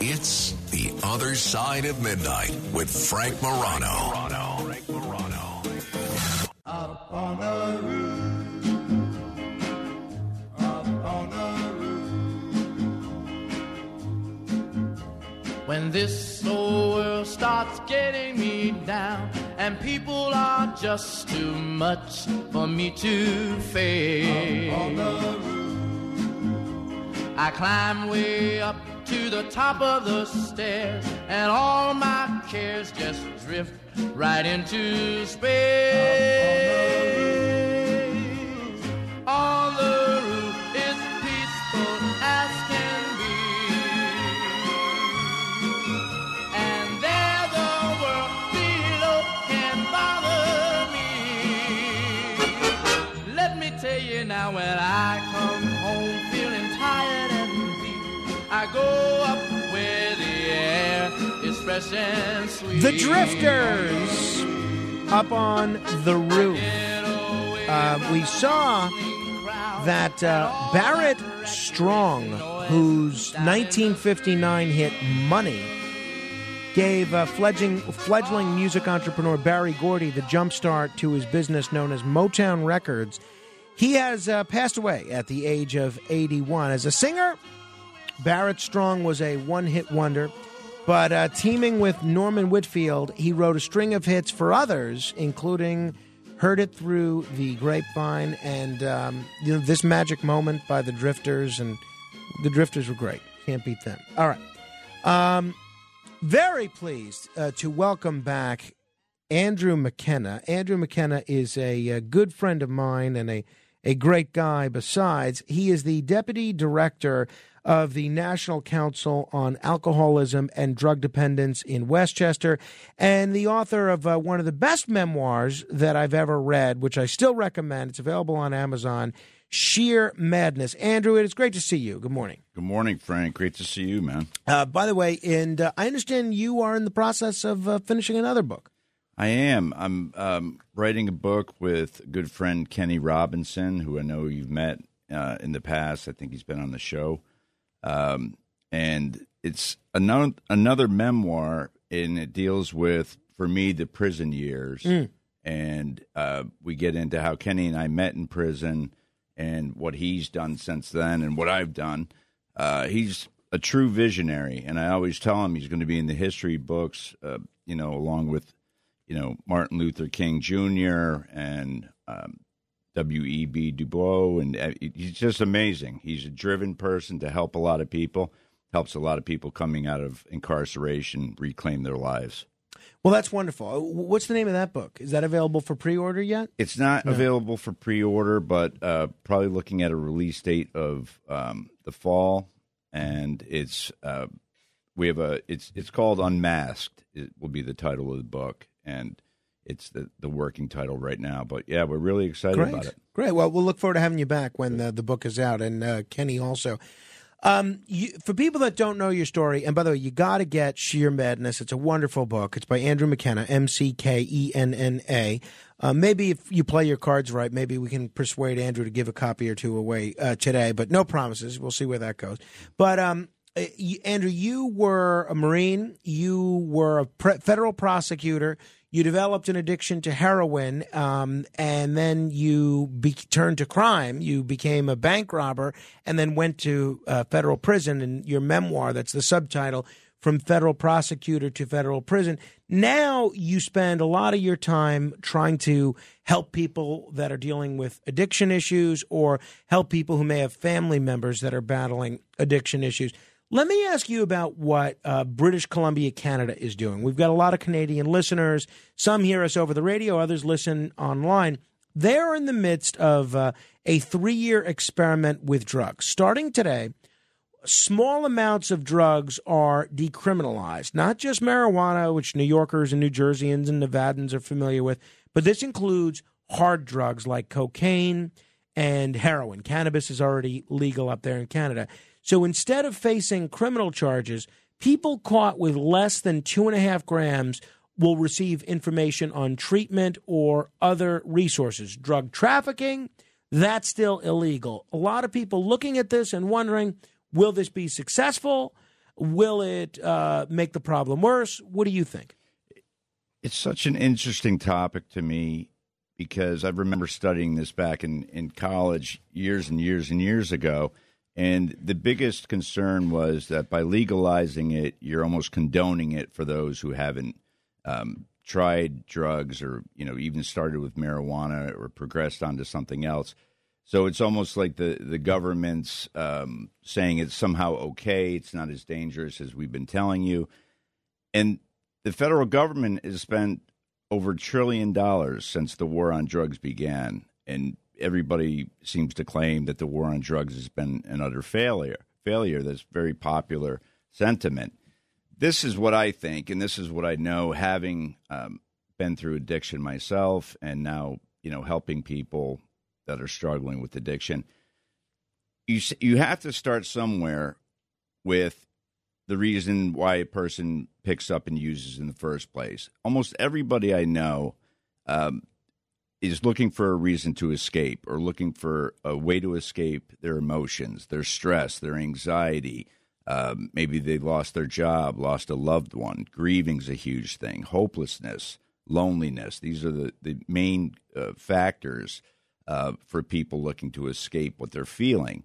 It's The Other Side of Midnight with Frank Morano. Up on the roof. Up on the roof. When this old world starts getting me down and people are just too much for me to face. I climb way up to the top of the stairs and all my cares just drift right into space. Fresh and sweet. The Drifters up on the roof. Uh, we saw that uh, Barrett Strong, whose 1959 hit Money gave uh, fledgling, fledgling music entrepreneur Berry Gordy the jumpstart to his business known as Motown Records. He has uh, passed away at the age of 81. As a singer, Barrett Strong was a one hit wonder, but uh, teaming with Norman Whitfield, he wrote a string of hits for others, including Heard It Through the Grapevine and um, you know, This Magic Moment by the Drifters. And the Drifters were great. Can't beat them. All right. Um, very pleased uh, to welcome back Andrew McKenna. Andrew McKenna is a, uh good friend of mine and a, a great guy. Besides, he is the deputy director of the National Council on Alcoholism and Drug Dependence in Westchester and the author of uh, one of the best memoirs that I've ever read, which I still recommend. It's available on Amazon. Sheer Madness. Andrew, it is great to see you. Good morning. Good morning, Frank. Great to see you, man. Uh, by the way, and uh, I understand you are in the process of uh, finishing another book. I am. I'm um, writing a book with good friend Kenny Robinson, who I know you've met uh, in the past. I think he's been on the show, um, and it's another another memoir, and it deals with for me the prison years, Mm. and uh, we get into how Kenny and I met in prison, and what he's done since then, and what I've done. Uh, he's a true visionary, and I always tell him he's going to be in the history books, uh, you know, along with you know Martin Luther King Jr. and um, W.E.B. Du Bois, and uh, he's just amazing. He's a driven person to help a lot of people, helps a lot of people coming out of incarceration reclaim their lives. Well, that's wonderful. Uh, What's the name of that book? Is that available for pre-order yet? It's not No. available for pre-order, but uh, probably looking at a release date of um, the fall, and it's uh, we have a it's it's called Unmasked. It will be the title of the book, and it's the the working title right now. But yeah, we're really excited Great, about it. great. Well, we'll look forward to having you back when the, the book is out, and uh, Kenny also. Um, you, for people that don't know your story, and by the way, you got to get Sheer Madness. It's a wonderful book. It's by Andrew McKenna, M C K E N N A. Uh, maybe if you play your cards right, maybe we can persuade Andrew to give a copy or two away uh, today, but no promises. We'll see where that goes. But um, uh, Andrew, you were a Marine. You were a pre- federal prosecutor. You developed an addiction to heroin, um, and then you be- turned to crime. You became a bank robber, and then went to uh, federal prison. And your memoir, that's the subtitle, "From Federal Prosecutor to Federal Prison." Now you spend a lot of your time trying to help people that are dealing with addiction issues, or help people who may have family members that are battling addiction issues. Let me ask you about what uh, British Columbia, Canada is doing. We've got a lot of Canadian listeners. Some hear us over the radio, others listen online. They're in the midst of uh, a three year experiment with drugs. Starting today, small amounts of drugs are decriminalized, not just marijuana, which New Yorkers and New Jerseyans and Nevadans are familiar with, but this includes hard drugs like cocaine and heroin. Cannabis is already legal up there in Canada. So instead of facing criminal charges, people caught with less than two and a half grams will receive information on treatment or other resources. Drug trafficking, that's still illegal. A lot of people looking at this and wondering will this be successful? Will it uh, make the problem worse? What do you think? It's such an interesting topic to me because I remember studying this back in, in college years and years and years ago. And the biggest concern was that by legalizing it, you're almost condoning it for those who haven't um, tried drugs or, you know, even started with marijuana or progressed onto something else. So it's almost like the, the government's um, saying it's somehow okay, it's not as dangerous as we've been telling you. And the federal government has spent over a trillion dollars since the war on drugs began, and everybody seems to claim that the war on drugs has been an utter failure. Failure. That's very popular sentiment. This is what I think, and this is what I know, having um, been through addiction myself, and now you know helping people that are struggling with addiction. You you have to start somewhere with the reason why a person picks up and uses in the first place. Almost everybody I know um, is looking for a reason to escape or looking for a way to escape their emotions, their stress, their anxiety. Um, maybe they lost their job, lost a loved one. Grieving's a huge thing. Hopelessness, loneliness. These are the, the main uh, factors uh, for people looking to escape what they're feeling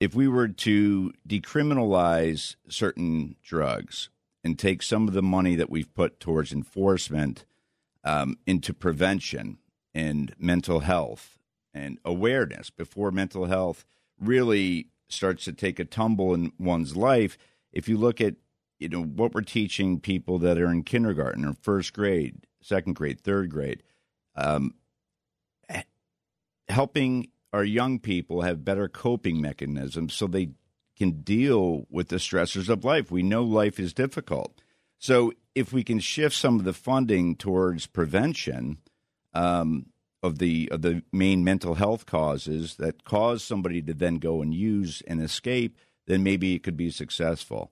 if we were to decriminalize certain drugs and take some of the money that we've put towards enforcement um, into prevention and mental health and awareness before mental health really starts to take a tumble in one's life, if you look at you know what we're teaching people that are in kindergarten or first grade, second grade, third grade, um, helping our young people have better coping mechanisms so they can deal with the stressors of life. We know life is difficult. So if we can shift some of the funding towards prevention um, of the of the main mental health causes that cause somebody to then go and use and escape, then maybe it could be successful.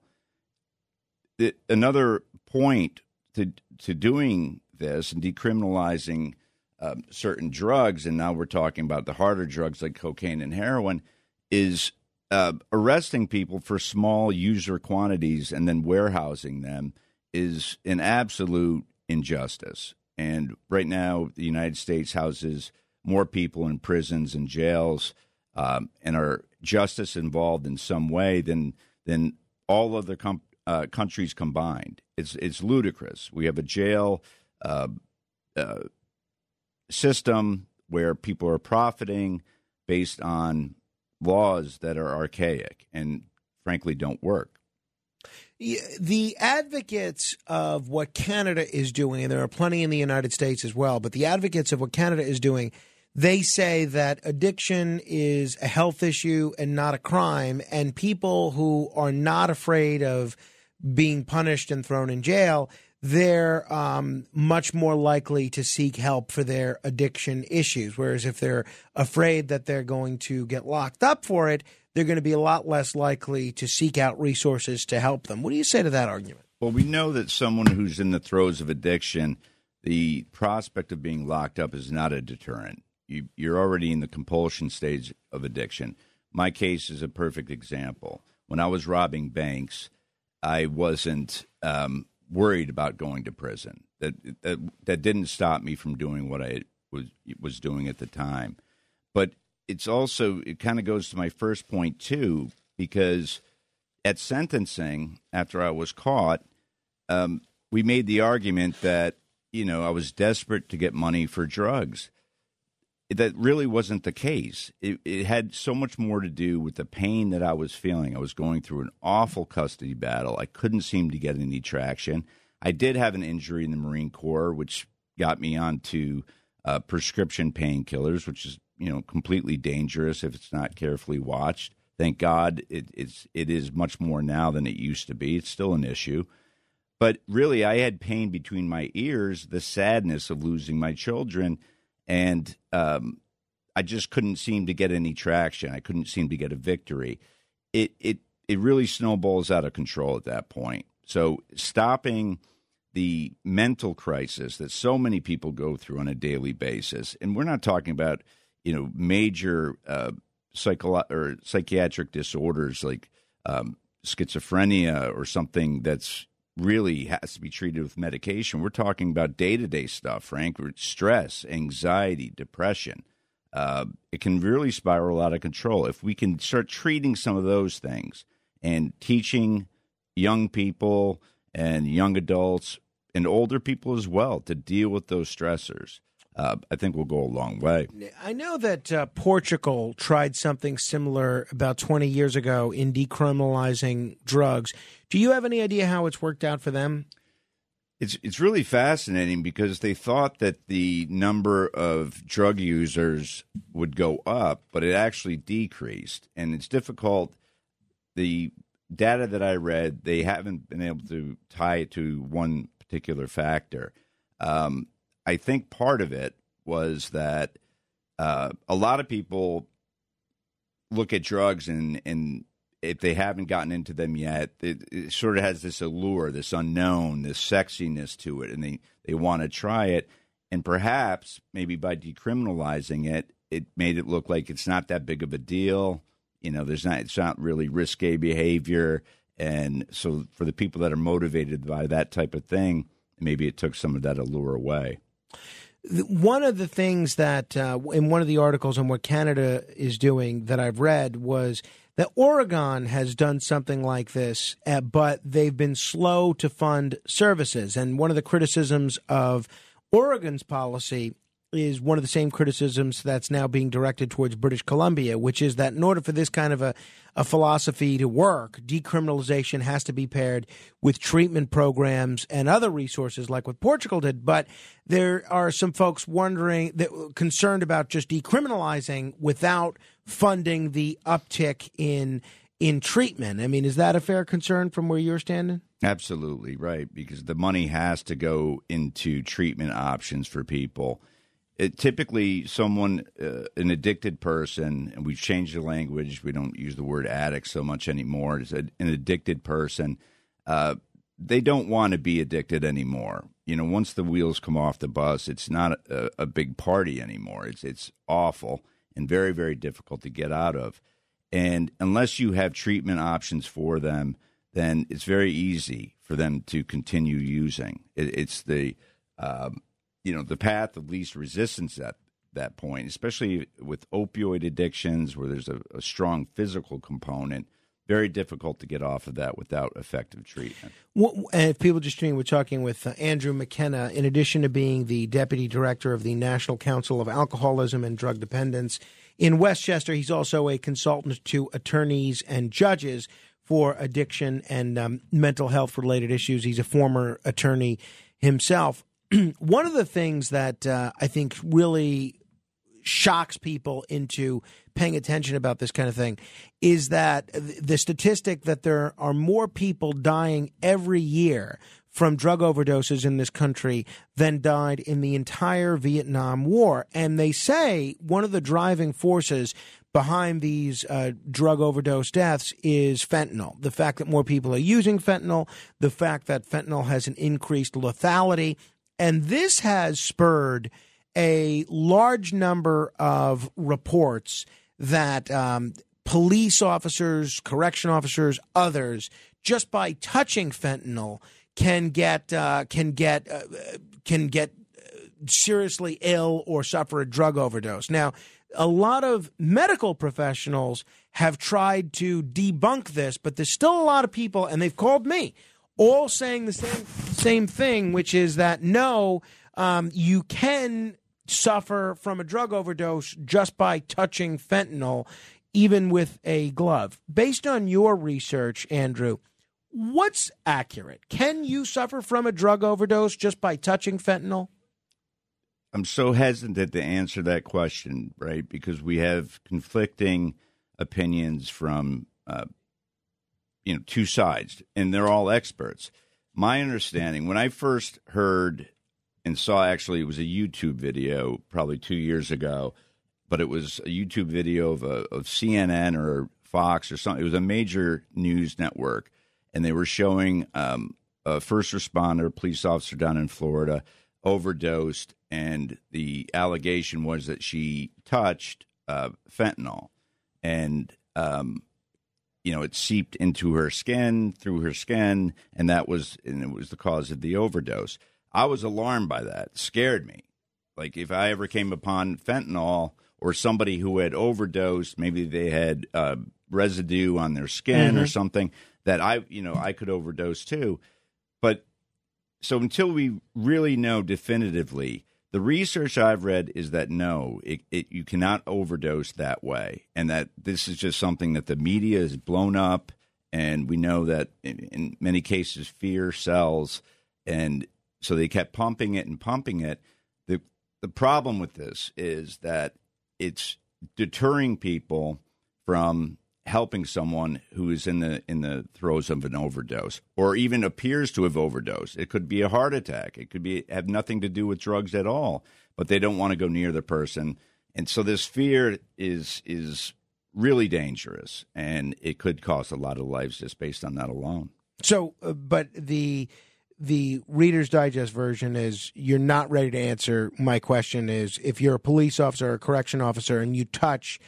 The, another point to to doing this and decriminalizing um, certain drugs, and now we're talking about the harder drugs like cocaine and heroin, is uh, arresting people for small user quantities and then warehousing them is an absolute injustice. And right now, the United States houses more people in prisons and jails, um, and are justice involved in some way than than all other com- uh, countries combined. It's it's ludicrous. We have a jail. Uh, uh, system where people are profiting based on laws that are archaic and frankly don't work. The advocates of what Canada is doing, and there are plenty in the United States as well, but the advocates of what Canada is doing, they say that addiction is a health issue and not a crime, and people who are not afraid of being punished and thrown in jail, they're um, much more likely to seek help for their addiction issues. Whereas if they're afraid that they're going to get locked up for it, they're going to be a lot less likely to seek out resources to help them. What do you say to that argument? Well, we know that someone who's in the throes of addiction, the prospect of being locked up is not a deterrent. You, you're already in the compulsion stage of addiction. My case is a perfect example. When I was robbing banks, I wasn't um, worried about going to prison. That, that that didn't stop me from doing what I was was doing at the time. But it's also it kind of goes to my first point too, because at sentencing, after I was caught, um, we made the argument that you know I was desperate to get money for drugs. That really wasn't the case. It, it had so much more to do with the pain that I was feeling. I was going through an awful custody battle. I couldn't seem to get any traction. I did have an injury in the Marine Corps, which got me onto uh, prescription painkillers, which is you know completely dangerous if it's not carefully watched. Thank God it, it's it is much more now than it used to be. It's still an issue, but really I had pain between my ears, the sadness of losing my children, and um, I just couldn't seem to get any traction. I couldn't seem to get a victory. It it it really snowballs out of control at that point. So stopping the mental crisis that so many people go through on a daily basis, and we're not talking about you know major uh, psycho or psychiatric disorders like um, schizophrenia or something that's really has to be treated with medication. We're talking about day to day stuff, Frank, stress, anxiety, depression. Uh, it can really spiral out of control. If we can start treating some of those things and teaching young people and young adults and older people as well to deal with those stressors, uh, I think we'll go a long way. I know that uh, Portugal tried something similar about 20 years ago in decriminalizing drugs. Do you have any idea how it's worked out for them? It's it's really fascinating because they thought that the number of drug users would go up, but it actually decreased, and it's difficult. The data that I read, they haven't been able to tie it to one particular factor. Um, I think part of it was that uh, a lot of people look at drugs and and if they haven't gotten into them yet, it, it sort of has this allure, this unknown, this sexiness to it, and they they want to try it. And perhaps maybe by decriminalizing it, it made it look like it's not that big of a deal. You know, there's not it's not really risque behavior, and so for the people that are motivated by that type of thing, maybe it took some of that allure away. One of the things that uh, in one of the articles on what Canada is doing that I've read was that Oregon has done something like this, uh, but they've been slow to fund services. And one of the criticisms of Oregon's policy is one of the same criticisms that's now being directed towards British Columbia, which is that in order for this kind of a, a philosophy to work, decriminalization has to be paired with treatment programs and other resources like what Portugal did. But there are some folks wondering that concerned about just decriminalizing without funding the uptick in in treatment. I mean, is that a fair concern from where you're standing? Absolutely right, because the money has to go into treatment options for people. It, typically, someone, uh, an addicted person, and we've changed the language. We don't use the word addict so much anymore. It's an addicted person. Uh, they don't want to be addicted anymore. You know, once the wheels come off the bus, it's not a, a big party anymore. It's it's awful and very very difficult to get out of. And unless you have treatment options for them, then it's very easy for them to continue using. It, it's the um, you know the path of least resistance at that point, especially with opioid addictions, where there's a, a strong physical component. Very difficult to get off of that without effective treatment. And if people just tuning, we're talking with uh, Andrew McKenna. In addition to being the deputy director of the National Council of Alcoholism and Drug Dependence in Westchester, he's also a consultant to attorneys and judges for addiction and um, mental health related issues. He's a former attorney himself. One of the things that uh, I think really shocks people into paying attention about this kind of thing is that the statistic that there are more people dying every year from drug overdoses in this country than died in the entire Vietnam War. And they say one of the driving forces behind these uh, drug overdose deaths is fentanyl. The fact that more people are using fentanyl, the fact that fentanyl has an increased lethality. And this has spurred a large number of reports that um, police officers, correction officers, others, just by touching fentanyl, can get uh, can get uh, can get seriously ill or suffer a drug overdose. Now, a lot of medical professionals have tried to debunk this, but there's still a lot of people, and they've called me, all saying the same same thing, which is that no, um, you can suffer from a drug overdose just by touching fentanyl, even with a glove. Based on your research, Andrew, what's accurate? Can you suffer from a drug overdose just by touching fentanyl? I'm so hesitant to answer that question, right? Because we have conflicting opinions from, uh, you know, two sides, and they're all experts. My understanding, when I first heard and saw, actually, it was a YouTube video probably two years ago, but it was a YouTube video of a, of CNN or Fox or something. It was a major news network, and they were showing um, a first responder, police officer down in Florida, overdosed, and the allegation was that she touched uh, fentanyl, and um, you know it seeped into her skin, through her skin, and that was and it was the cause of the overdose. I was alarmed by that, scared me. Like if I ever came upon fentanyl or somebody who had overdosed, maybe they had uh, residue on their skin or Mhm. something that I, you know, I could overdose too. But so until we really know definitively, the research I've read is that no, it, it you cannot overdose that way, and that this is just something that the media has blown up, and we know that in, in many cases fear sells, and So they kept pumping it and pumping it. The the problem with this is that it's deterring people from helping someone who is in the in the throes of an overdose or even appears to have overdosed. It could be a heart attack. It could be have nothing to do with drugs at all, but they don't want to go near the person. And so this fear is is really dangerous and it could cost a lot of lives just based on that alone. So, uh, but the the Reader's Digest version is you're not ready to answer. My question is if you're a police officer or a correction officer and you touch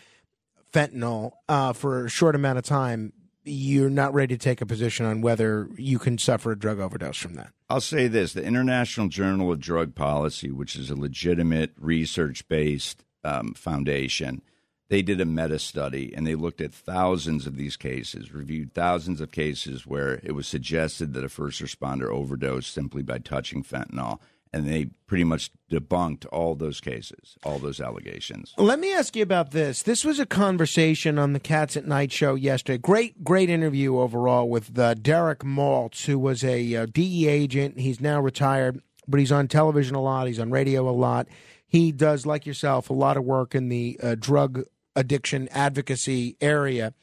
fentanyl uh, for a short amount of time, you're not ready to take a position on whether you can suffer a drug overdose from that. I'll say this the International Journal of Drug Policy, which is a legitimate research based um, foundation, they did a meta study and they looked at thousands of these cases, reviewed thousands of cases where it was suggested that a first responder overdosed simply by touching fentanyl. And they pretty much debunked all those cases, all those allegations. Let me ask you about this. This was a conversation on the Cats at Night show yesterday. Great, great interview overall with uh, Derek Maltz, who was a uh, DE agent. He's now retired, but he's on television a lot. He's on radio a lot. He does, like yourself, a lot of work in the uh, drug addiction advocacy area.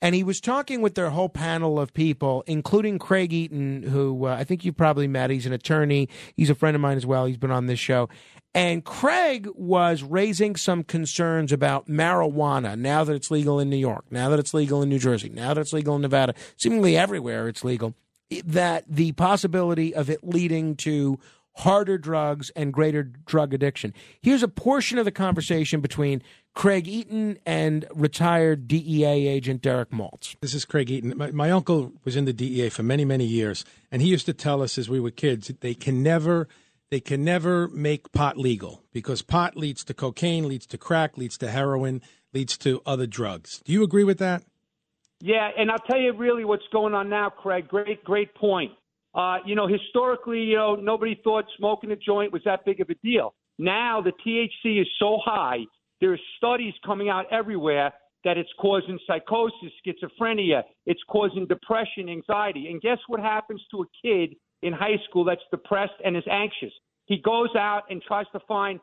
And he was talking with their whole panel of people, including Craig Eaton, who uh, I think you probably met. He's an attorney. He's a friend of mine as well. He's been on this show. And Craig was raising some concerns about marijuana now that it's legal in New York, now that it's legal in New Jersey, now that it's legal in Nevada, seemingly everywhere it's legal, that the possibility of it leading to harder drugs and greater drug addiction. Here's a portion of the conversation between Craig Eaton and retired DEA agent Derek Maltz. This is Craig Eaton. My, my uncle was in the DEA for many, many years, and he used to tell us as we were kids they can never, they can never make pot legal because pot leads to cocaine, leads to crack, leads to heroin, leads to other drugs. Do you agree with that? Yeah, and I'll tell you really what's going on now, Craig. Great, great point. Uh, you know, historically, you know, nobody thought smoking a joint was that big of a deal. Now the THC is so high, there's studies coming out everywhere that it's causing psychosis, schizophrenia, it's causing depression, anxiety. And guess what happens to a kid in high school that's depressed and is anxious? He goes out and tries to find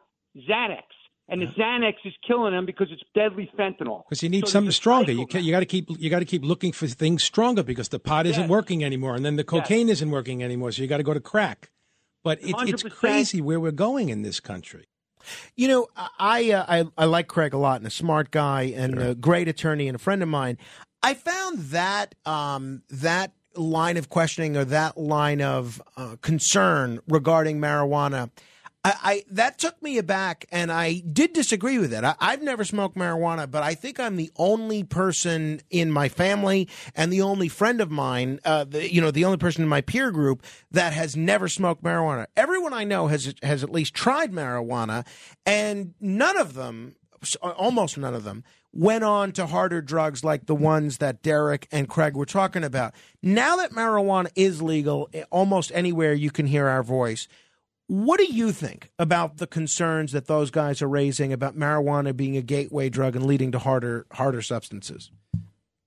Xanax. And the Xanax is killing him because it's deadly fentanyl. Because you need So something stronger. You can, you got to keep you got to keep looking for things stronger because the pot isn't Yes. working anymore, and then the cocaine isn't working anymore. So you got to go to crack. But it, it's crazy where we're going in this country. You know, I uh, I, I like Craig a lot, and a smart guy, and a great attorney, and a friend of mine. I found that um, that line of questioning or that line of uh, concern regarding marijuana. I, I that took me aback, and I did disagree with it. I, I've never smoked marijuana, but I think I'm the only person in my family and the only friend of mine, uh, the, you know, the only person in my peer group that has never smoked marijuana. Everyone I know has has at least tried marijuana, and none of them, almost none of them, went on to harder drugs like the ones that Derek and Craig were talking about. Now that marijuana is legal eh, almost anywhere you can hear our voice, what do you think about the concerns that those guys are raising about marijuana being a gateway drug and leading to harder harder substances?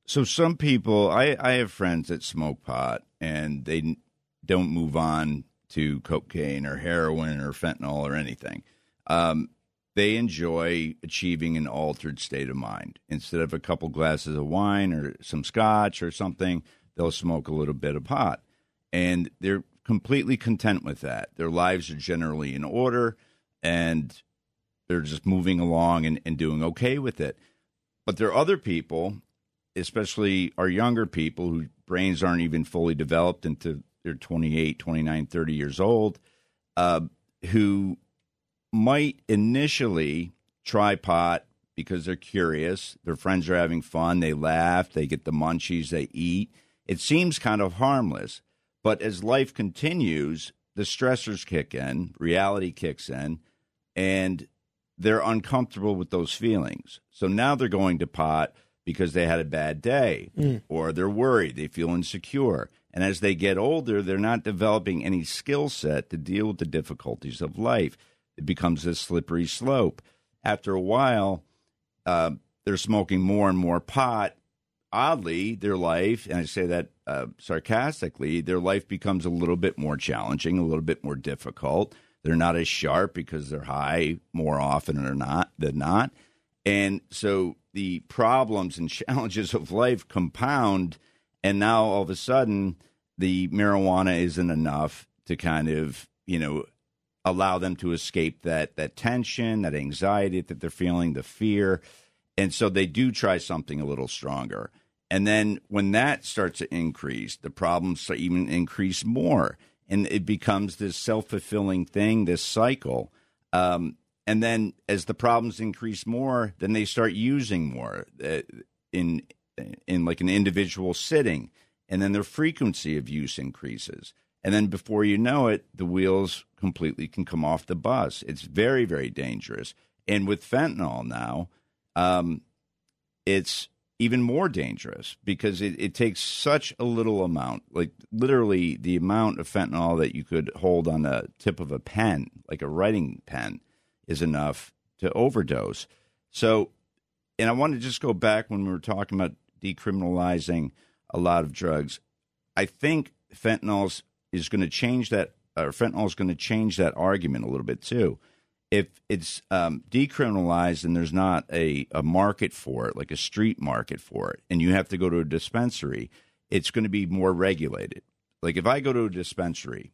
So some people, I, I have friends that smoke pot and they don't move on to cocaine or heroin or fentanyl or anything. Um, they enjoy achieving an altered state of mind. Instead of a couple glasses of wine or some scotch or something, they'll smoke a little bit of pot. And they're completely content with that. Their lives are generally in order and they're just moving along and, and doing okay with it. But there are other people, especially our younger people whose brains aren't even fully developed into they're 28, 29, 30 years old, uh, who might initially try pot because they're curious. Their friends are having fun. They laugh. They get the munchies. They eat. It seems kind of harmless. But as life continues, the stressors kick in, reality kicks in, and they're uncomfortable with those feelings. So now they're going to pot because they had a bad day Mm. or they're worried, they feel insecure. And as they get older, they're not developing any skill set to deal with the difficulties of life. It becomes a slippery slope. After a while, uh, they're smoking more and more pot oddly, their life, and I say that uh, sarcastically, their life becomes a little bit more challenging, a little bit more difficult. They're not as sharp because they're high more often or not than not. And so the problems and challenges of life compound. And now all of a sudden, the marijuana isn't enough to kind of, you know, allow them to escape that that tension, that anxiety that they're feeling, the fear. And so they do try something a little stronger. And then when that starts to increase, the problems even increase more. And it becomes this self fulfilling thing, this cycle. Um, and then as the problems increase more, then they start using more uh, in in like an individual sitting, and then their frequency of use increases. And then before you know it, the wheels completely can come off the bus. It's very, very dangerous. And with fentanyl now, um, it's even more dangerous because it, it takes such a little amount, like literally the amount of fentanyl that you could hold on the tip of a pen, like a writing pen, is enough to overdose. So, and I want to just go back when we were talking about decriminalizing a lot of drugs. I think fentanyl is going to change that, or fentanyl is going to change that argument a little bit too. If it's um, decriminalized and there's not a, a market for it, like a street market for it, and you have to go to a dispensary, it's going to be more regulated. Like if I go to a dispensary,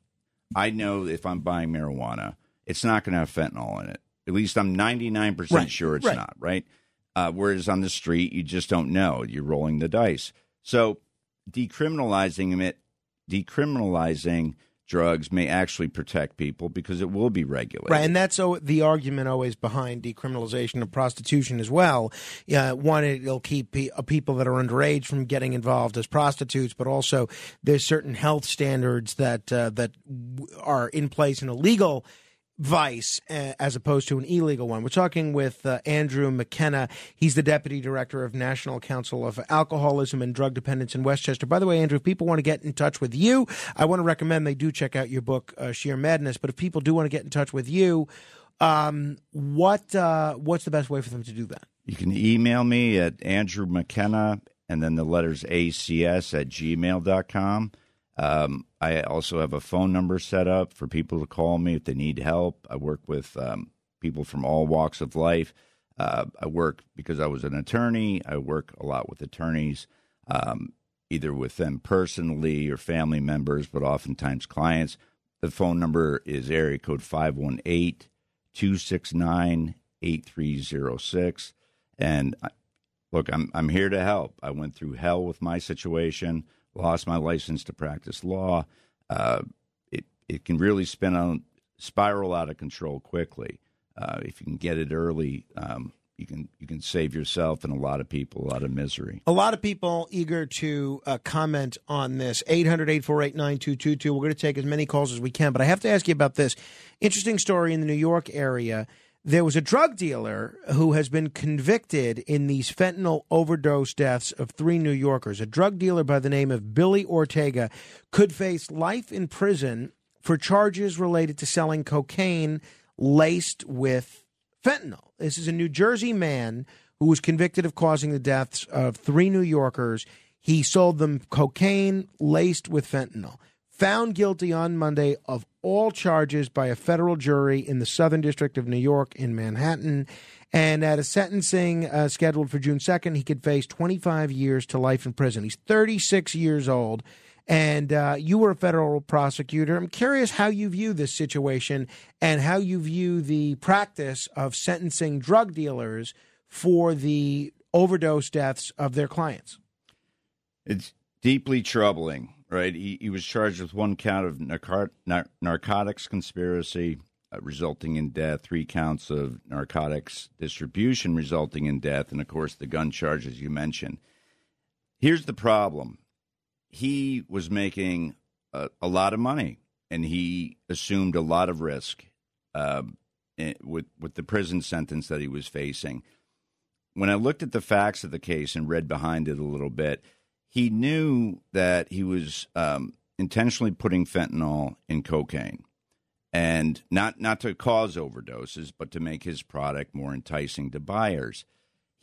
I know if I'm buying marijuana, it's not going to have fentanyl in it. At least I'm 99% Right, sure it's right. not, right? Uh, whereas on the street, you just don't know. You're rolling the dice. So decriminalizing it, decriminalizing drugs may actually protect people because it will be regulated. Right, and that's the argument always behind decriminalization of prostitution as well. Uh, one, it'll keep uh, people that are underage from getting involved as prostitutes, but also there's certain health standards that uh, that are in place in a legal vice uh, as opposed to an illegal one. We're talking with uh, Andrew McKenna. He's the deputy director of National Council of Alcoholism and Drug Dependence in Westchester. By the way, Andrew, if people want to get in touch with you, I want to recommend they do check out your book, uh, Sheer Madness. But if people do want to get in touch with you, um, what uh, what's the best way for them to do that? You can email me at Andrew McKenna and then the letters ACS at gmail.com. Um, I also have a phone number set up for people to call me if they need help. I work with um, people from all walks of life. Uh, I work because I was an attorney. I work a lot with attorneys, um, either with them personally or family members, but oftentimes clients. The phone number is area code 518 269 8306. And I- look, I'm, I'm here to help. I went through hell with my situation, lost my license to practice law. Uh, it, it can really spin on, spiral out of control quickly. Uh, if you can get it early, um, you can you can save yourself and a lot of people a lot of misery. A lot of people eager to uh, comment on this. 800 848 9222. We're going to take as many calls as we can, but I have to ask you about this. Interesting story in the New York area. There was a drug dealer who has been convicted in these fentanyl overdose deaths of three New Yorkers. A drug dealer by the name of Billy Ortega could face life in prison for charges related to selling cocaine laced with fentanyl. This is a New Jersey man who was convicted of causing the deaths of three New Yorkers. He sold them cocaine laced with fentanyl. Found guilty on Monday of all charges by a federal jury in the Southern District of New York in Manhattan. And at a sentencing uh, scheduled for June 2nd, he could face 25 years to life in prison. He's 36 years old. And uh, you were a federal prosecutor. I'm curious how you view this situation and how you view the practice of sentencing drug dealers for the overdose deaths of their clients. It's deeply troubling, right? He, he was charged with one count of nar- narcotics conspiracy, uh, resulting in death, three counts of narcotics distribution, resulting in death, and of course the gun charges you mentioned. Here's the problem he was making a, a lot of money and he assumed a lot of risk uh, with, with the prison sentence that he was facing. When I looked at the facts of the case and read behind it a little bit, he knew that he was um, intentionally putting fentanyl in cocaine and not not to cause overdoses but to make his product more enticing to buyers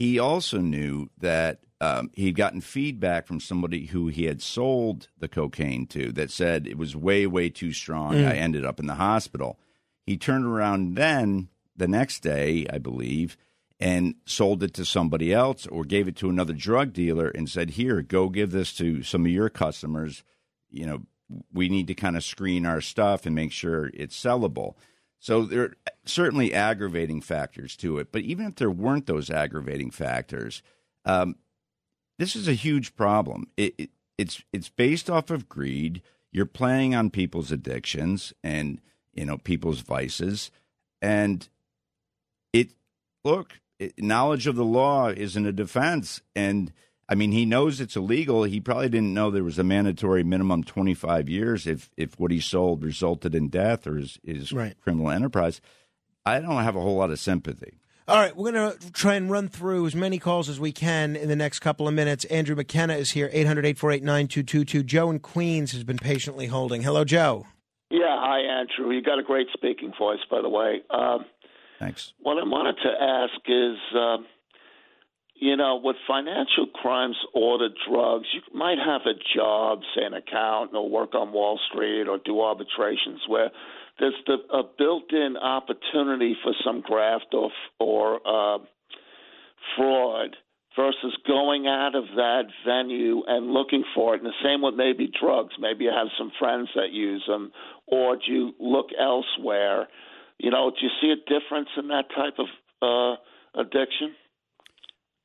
he also knew that um, he'd gotten feedback from somebody who he had sold the cocaine to that said it was way, way too strong. Mm. I ended up in the hospital. He turned around then, the next day, I believe, and sold it to somebody else or gave it to another drug dealer and said, Here, go give this to some of your customers. You know, we need to kind of screen our stuff and make sure it's sellable. So there are certainly aggravating factors to it. But even if there weren't those aggravating factors, um, this is a huge problem. It, it, it's it's based off of greed. You're playing on people's addictions and you know people's vices, and it look knowledge of the law isn't a defense. And I mean, he knows it's illegal. He probably didn't know there was a mandatory minimum 25 years if if what he sold resulted in death or his, his Right. criminal enterprise. I don't have a whole lot of sympathy. All right, we're going to try and run through as many calls as we can in the next couple of minutes. Andrew McKenna is here, 800 848 9222. Joe in Queens has been patiently holding. Hello, Joe. Yeah, hi, Andrew. You got a great speaking voice, by the way. Um, Thanks. what I wanted to ask is, um, you know, with financial crimes or the drugs, you might have a job, say an accountant, or work on Wall Street, or do arbitrations where there's the, a built-in opportunity for some graft or or uh, fraud versus going out of that venue and looking for it. And the same with maybe drugs. Maybe you have some friends that use them, or do you look elsewhere? You know, do you see a difference in that type of uh, addiction?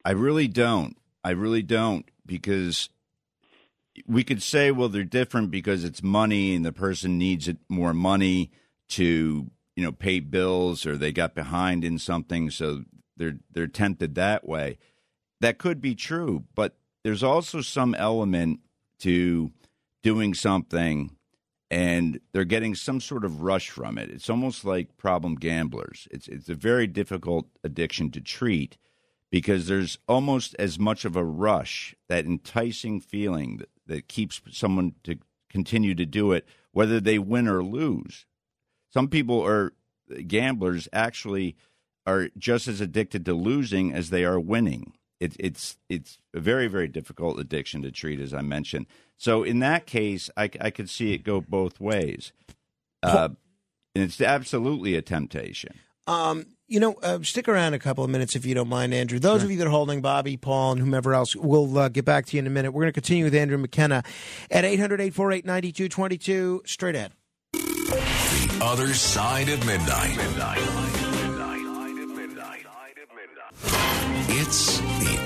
I really don't. I really don't because we could say, well, they're different because it's money and the person needs it more money to, you know, pay bills or they got behind in something, so they're they're tempted that way. That could be true, but there's also some element to doing something and they're getting some sort of rush from it. It's almost like problem gamblers. It's it's a very difficult addiction to treat because there's almost as much of a rush, that enticing feeling that, that keeps someone to continue to do it, whether they win or lose. Some people are gamblers actually are just as addicted to losing as they are winning. It, it's it's a very very difficult addiction to treat, as I mentioned. So in that case, I, I could see it go both ways, uh, and it's absolutely a temptation. Um, you know, uh, stick around a couple of minutes if you don't mind, Andrew. Those of you that are holding, Bobby, Paul, and whomever else, we'll uh, get back to you in a minute. We're going to continue with Andrew McKenna at 800 848 9222. Straight ahead. The other side of midnight. It's the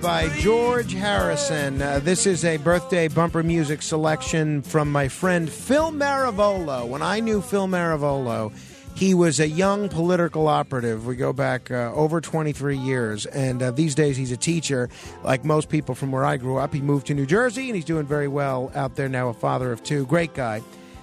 By George Harrison. Uh, this is a birthday bumper music selection from my friend Phil Maravolo. When I knew Phil Maravolo, he was a young political operative. We go back uh, over 23 years, and uh, these days he's a teacher. Like most people from where I grew up, he moved to New Jersey, and he's doing very well out there now, a father of two. Great guy.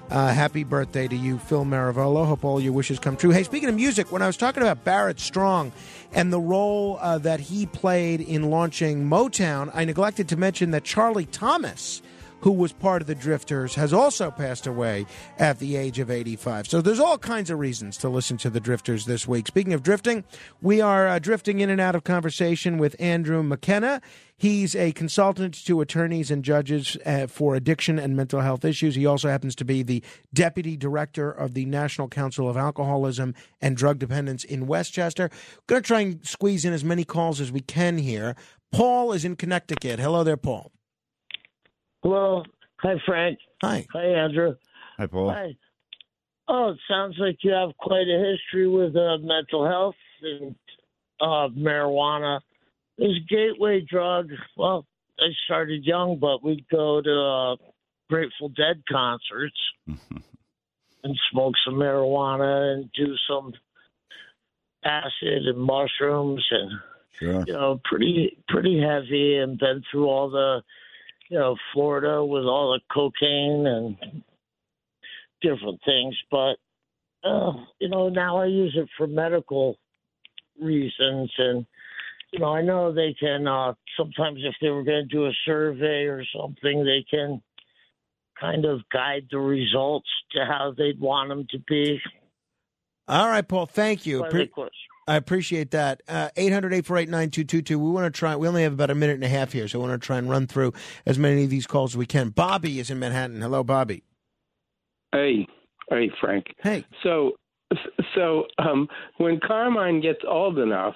Uh, happy birthday to you, Phil Maravolo. Hope all your wishes come true. Hey, speaking of music, when I was talking about Barrett Strong and the role uh, that he played in launching Motown, I neglected to mention that Charlie Thomas, who was part of the Drifters, has also passed away at the age of 85. So there's all kinds of reasons to listen to the Drifters this week. Speaking of drifting, we are uh, drifting in and out of conversation with Andrew McKenna. He's a consultant to attorneys and judges uh, for addiction and mental health issues. He also happens to be the deputy director of the National Council of Alcoholism and Drug Dependence in Westchester. Going to try and squeeze in as many calls as we can here. Paul is in Connecticut. Hello there, Paul. Hello. Hi, Frank. Hi. Hi, Andrew. Hi, Paul. Hi. Oh, it sounds like you have quite a history with uh, mental health and uh, marijuana. This gateway drug, well, I started young, but we'd go to uh, Grateful Dead concerts. and smoke some marijuana and do some acid and mushrooms and Sure. you know pretty pretty heavy and been through all the you know Florida with all the cocaine and different things but uh you know now I use it for medical reasons and you know I know they can uh sometimes if they were going to do a survey or something they can kind of guide the results to how they'd want them to be All right, Paul. Thank you. Well, Appre- of course. I appreciate that. Uh, 800 848 9222. We want to try, we only have about a minute and a half here, so I want to try and run through as many of these calls as we can. Bobby is in Manhattan. Hello, Bobby. Hey, hey, Frank. Hey. So, so um, when Carmine gets old enough,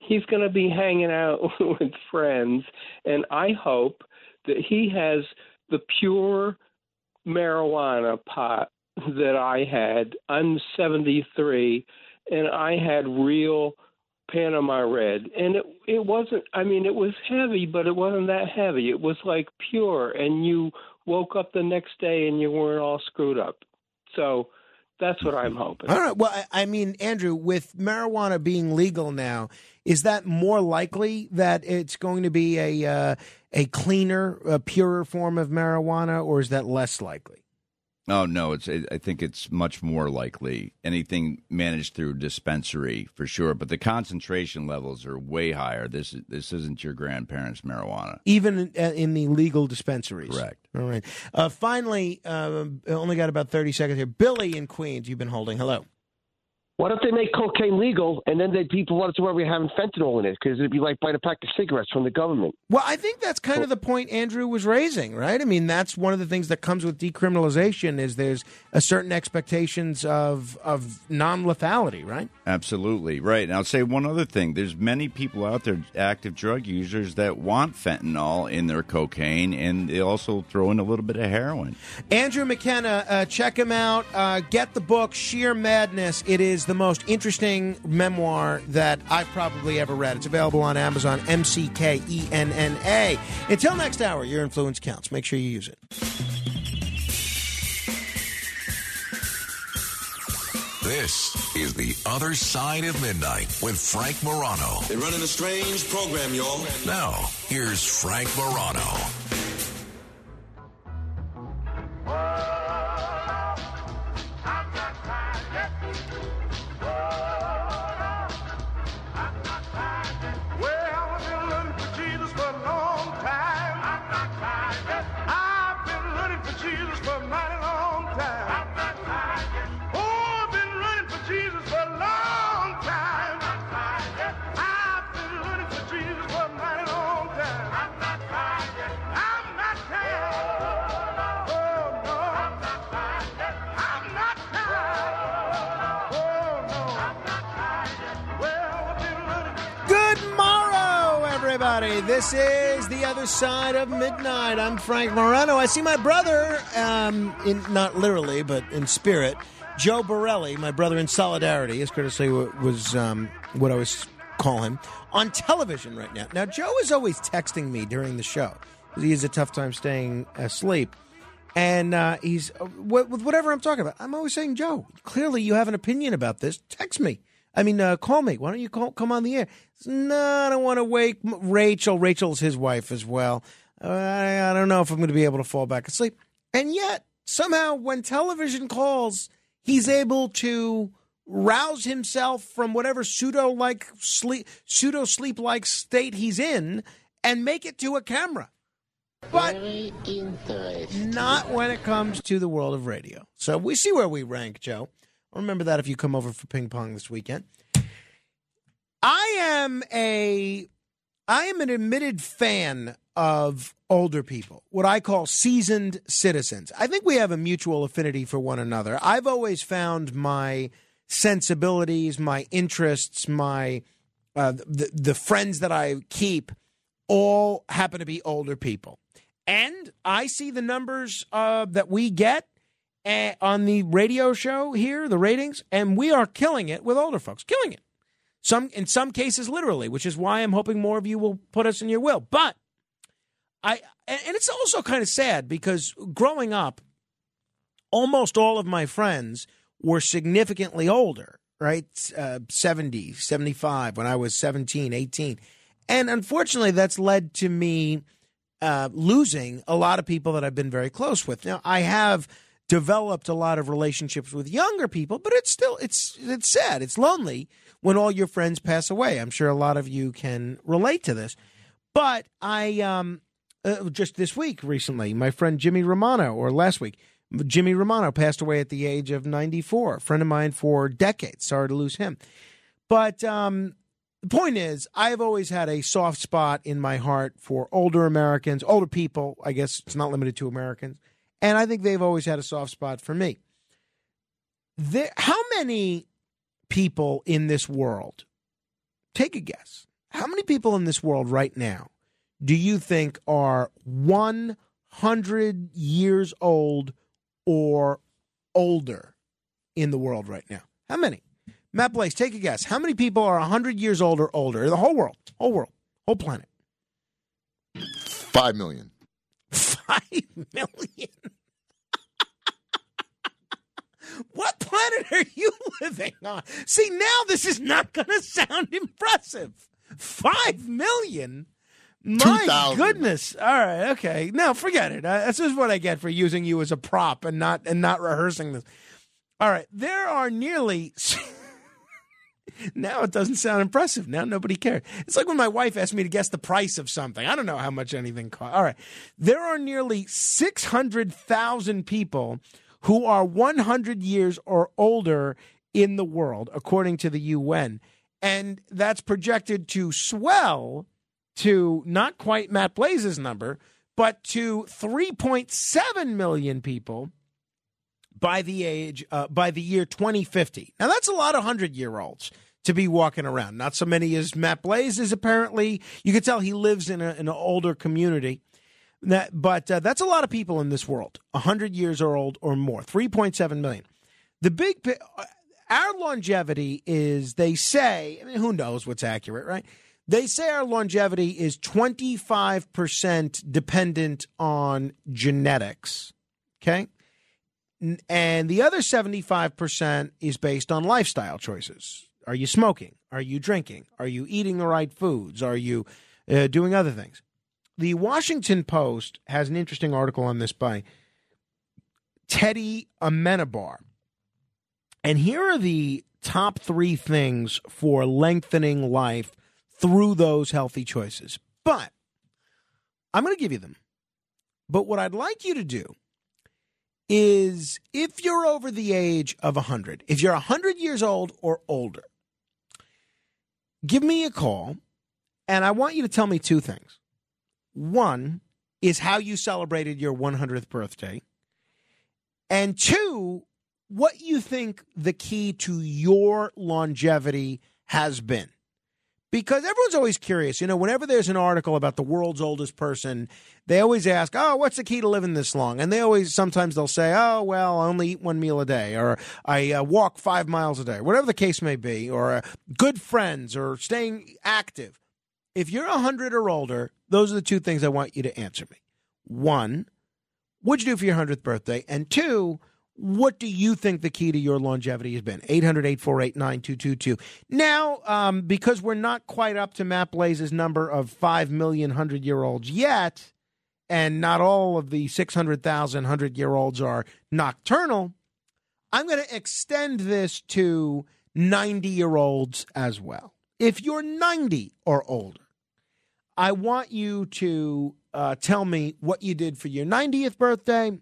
he's going to be hanging out with friends, and I hope that he has the pure marijuana pot that I had. I'm 73, and I had real Panama Red, and it it wasn't. I mean, it was heavy, but it wasn't that heavy. It was like pure, and you woke up the next day and you weren't all screwed up. So that's what I'm hoping. All right. Well, I, mean, Andrew, with marijuana being legal now, is that more likely that it's going to be a uh, a cleaner, a purer form of marijuana, or is that less likely? Oh no, it's. I think it's much more likely anything managed through dispensary for sure. But the concentration levels are way higher. This is this isn't your grandparents' marijuana. Even in, uh, in the legal dispensaries. Correct. All right. Uh, finally, uh, only got about 30 seconds here. Billy in Queens, you've been holding. Hello. What if they make cocaine legal and then they people want to where we're having fentanyl in it because it'd be like buying a pack of cigarettes from the government. Well, I think that's kind of the point Andrew was raising, right? I mean, that's one of the things that comes with decriminalization is there's a certain expectations of of non-lethality, right? Absolutely right. And I'll say one other thing: there's many people out there, active drug users, that want fentanyl in their cocaine, and they also throw in a little bit of heroin. Andrew McKenna, uh, check him out. Uh, get the book Sheer Madness. It is the most interesting memoir that I've probably ever read. It's available on Amazon. M C K E N N A. Until next hour, your influence counts. Make sure you use it. This is The Other Side of Midnight with Frank Morano. They're running a strange program, y'all. Now, here's Frank Morano. This is the other side of midnight. I'm Frank Morano. I see my brother, um, in not literally, but in spirit, Joe Borelli, my brother in solidarity, is courtesy was um, what I was call him on television right now. Now, Joe is always texting me during the show he has a tough time staying asleep. And uh, he's uh, with whatever I'm talking about. I'm always saying, Joe, clearly you have an opinion about this. Text me. I mean, uh, call me. Why don't you call, come on the air? Says, No, I don't want to wake Rachel. Rachel's his wife as well. Uh, I, I don't know if I'm going to be able to fall back asleep. And yet, somehow, when television calls, he's able to rouse himself from whatever pseudo like sleep, pseudo sleep like state he's in, and make it to a camera. But not when it comes to the world of radio. So we see where we rank, Joe. Remember that if you come over for ping pong this weekend. I am a I am an admitted fan of older people, what I call seasoned citizens. I think we have a mutual affinity for one another. I've always found my sensibilities, my interests, my uh, the the friends that I keep all happen to be older people. And I see the numbers uh, that we get on the radio show here, the ratings, and we are killing it with older folks, killing it. Some in some cases, literally, which is why I'm hoping more of you will put us in your will. But I and and it's also kind of sad because growing up, almost all of my friends were significantly older, right? Uh, 70, 75 when I was 17, 18. And unfortunately, that's led to me uh, losing a lot of people that I've been very close with. Now, I have developed a lot of relationships with younger people, but it's still it's it's sad. It's lonely when all your friends pass away. I'm sure a lot of you can relate to this. But I um uh, just this week recently, my friend Jimmy Romano, or last week, Jimmy Romano passed away at the age of 94. A friend of mine for decades. Sorry to lose him. But um, the point is, I've always had a soft spot in my heart for older Americans, older people. I guess it's not limited to Americans. And I think they've always had a soft spot for me. There, how many people in this world, take a guess, how many people in this world right now do you think are 100 years old or older in the world right now? How many? Matt Blaze, take a guess. How many people are 100 years old or older the whole world? Whole world, whole planet. Five million. Five million. what planet are you living on? See, now this is not going to sound impressive. Five million? My goodness! All right, okay. Now forget it. Uh, this is what I get for using you as a prop and not and not rehearsing this. All right, there are nearly. now it doesn't sound impressive. Now nobody cares. It's like when my wife asked me to guess the price of something. I don't know how much anything costs. All right, there are nearly six hundred thousand people who are one hundred years or older in the world, according to the UN, and that's projected to swell to not quite Matt Blaze's number, but to 3.7 million people by the age uh, by the year 2050. Now that's a lot of 100-year-olds to be walking around. Not so many as Matt Blaze is apparently. You could tell he lives in, a, in an older community. That, but uh, that's a lot of people in this world, 100 years old or more, 3.7 million. The big uh, our longevity is they say, I mean, who knows what's accurate, right? They say our longevity is 25% dependent on genetics. Okay? And the other 75% is based on lifestyle choices. Are you smoking? Are you drinking? Are you eating the right foods? Are you uh, doing other things? The Washington Post has an interesting article on this by Teddy Amenabar. And here are the top three things for lengthening life through those healthy choices. But I'm going to give you them. But what I'd like you to do is if you're over the age of 100, if you're 100 years old or older, give me a call and I want you to tell me two things. One is how you celebrated your 100th birthday. And two, what you think the key to your longevity has been. Because everyone's always curious. You know, whenever there's an article about the world's oldest person, they always ask, Oh, what's the key to living this long? And they always, sometimes they'll say, Oh, well, I only eat one meal a day, or I uh, walk five miles a day, whatever the case may be, or uh, good friends, or staying active. If you're 100 or older, those are the two things I want you to answer me. One, what'd you do for your 100th birthday? And two, what do you think the key to your longevity has been? 800 848 9222. Now, um, because we're not quite up to Matt Blaze's number of 5 million 100 year olds yet, and not all of the 600,000 100 year olds are nocturnal, I'm going to extend this to 90 year olds as well. If you're 90 or older, I want you to uh, tell me what you did for your 90th birthday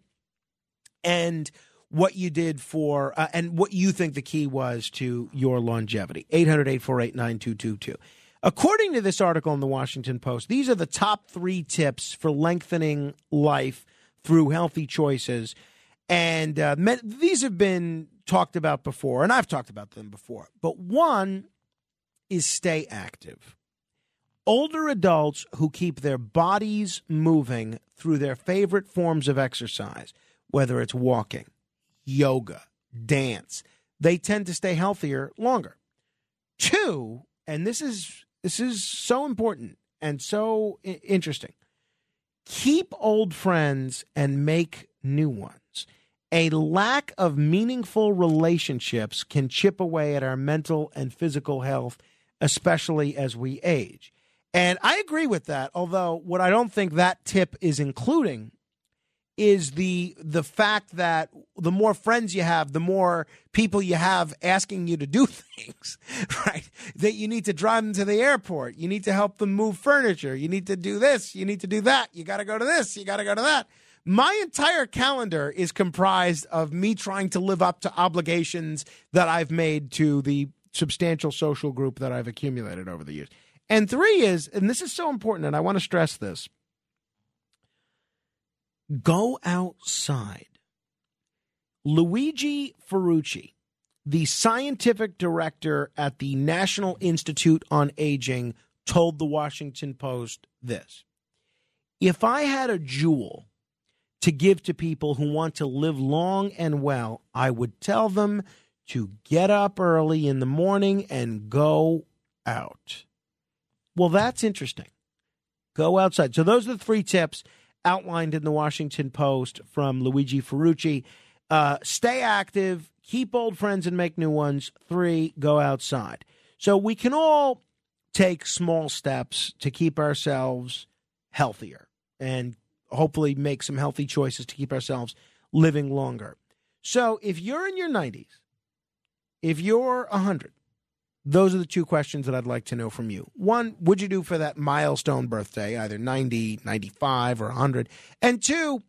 and what you did for, uh, and what you think the key was to your longevity. 800 848 9222. According to this article in the Washington Post, these are the top three tips for lengthening life through healthy choices. And uh, these have been talked about before, and I've talked about them before. But one is stay active. Older adults who keep their bodies moving through their favorite forms of exercise, whether it's walking, yoga, dance, they tend to stay healthier longer. Two, and this is this is so important and so i- interesting. Keep old friends and make new ones. a lack of meaningful relationships can chip away at our mental and physical health, especially as we age. And I agree with that, although what I don't think that tip is including is the the fact that the more friends you have, the more people you have asking you to do things, right? That you need to drive them to the airport, you need to help them move furniture, you need to do this, you need to do that, you got to go to this, you got to go to that. My entire calendar is comprised of me trying to live up to obligations that I've made to the substantial social group that I've accumulated over the years. And three is, and this is so important, and I want to stress this go outside. Luigi Ferrucci, the scientific director at the National Institute on Aging, told the Washington Post this If I had a jewel to give to people who want to live long and well, I would tell them to get up early in the morning and go out. Well, that's interesting. Go outside. So, those are the three tips outlined in the Washington Post from Luigi Ferrucci. Uh, stay active, keep old friends and make new ones. Three, go outside. So, we can all take small steps to keep ourselves healthier and hopefully make some healthy choices to keep ourselves living longer. So, if you're in your 90s, if you're 100, those are the two questions that I'd like to know from you. One, would you do for that milestone birthday, either 90, 95, or 100? And two,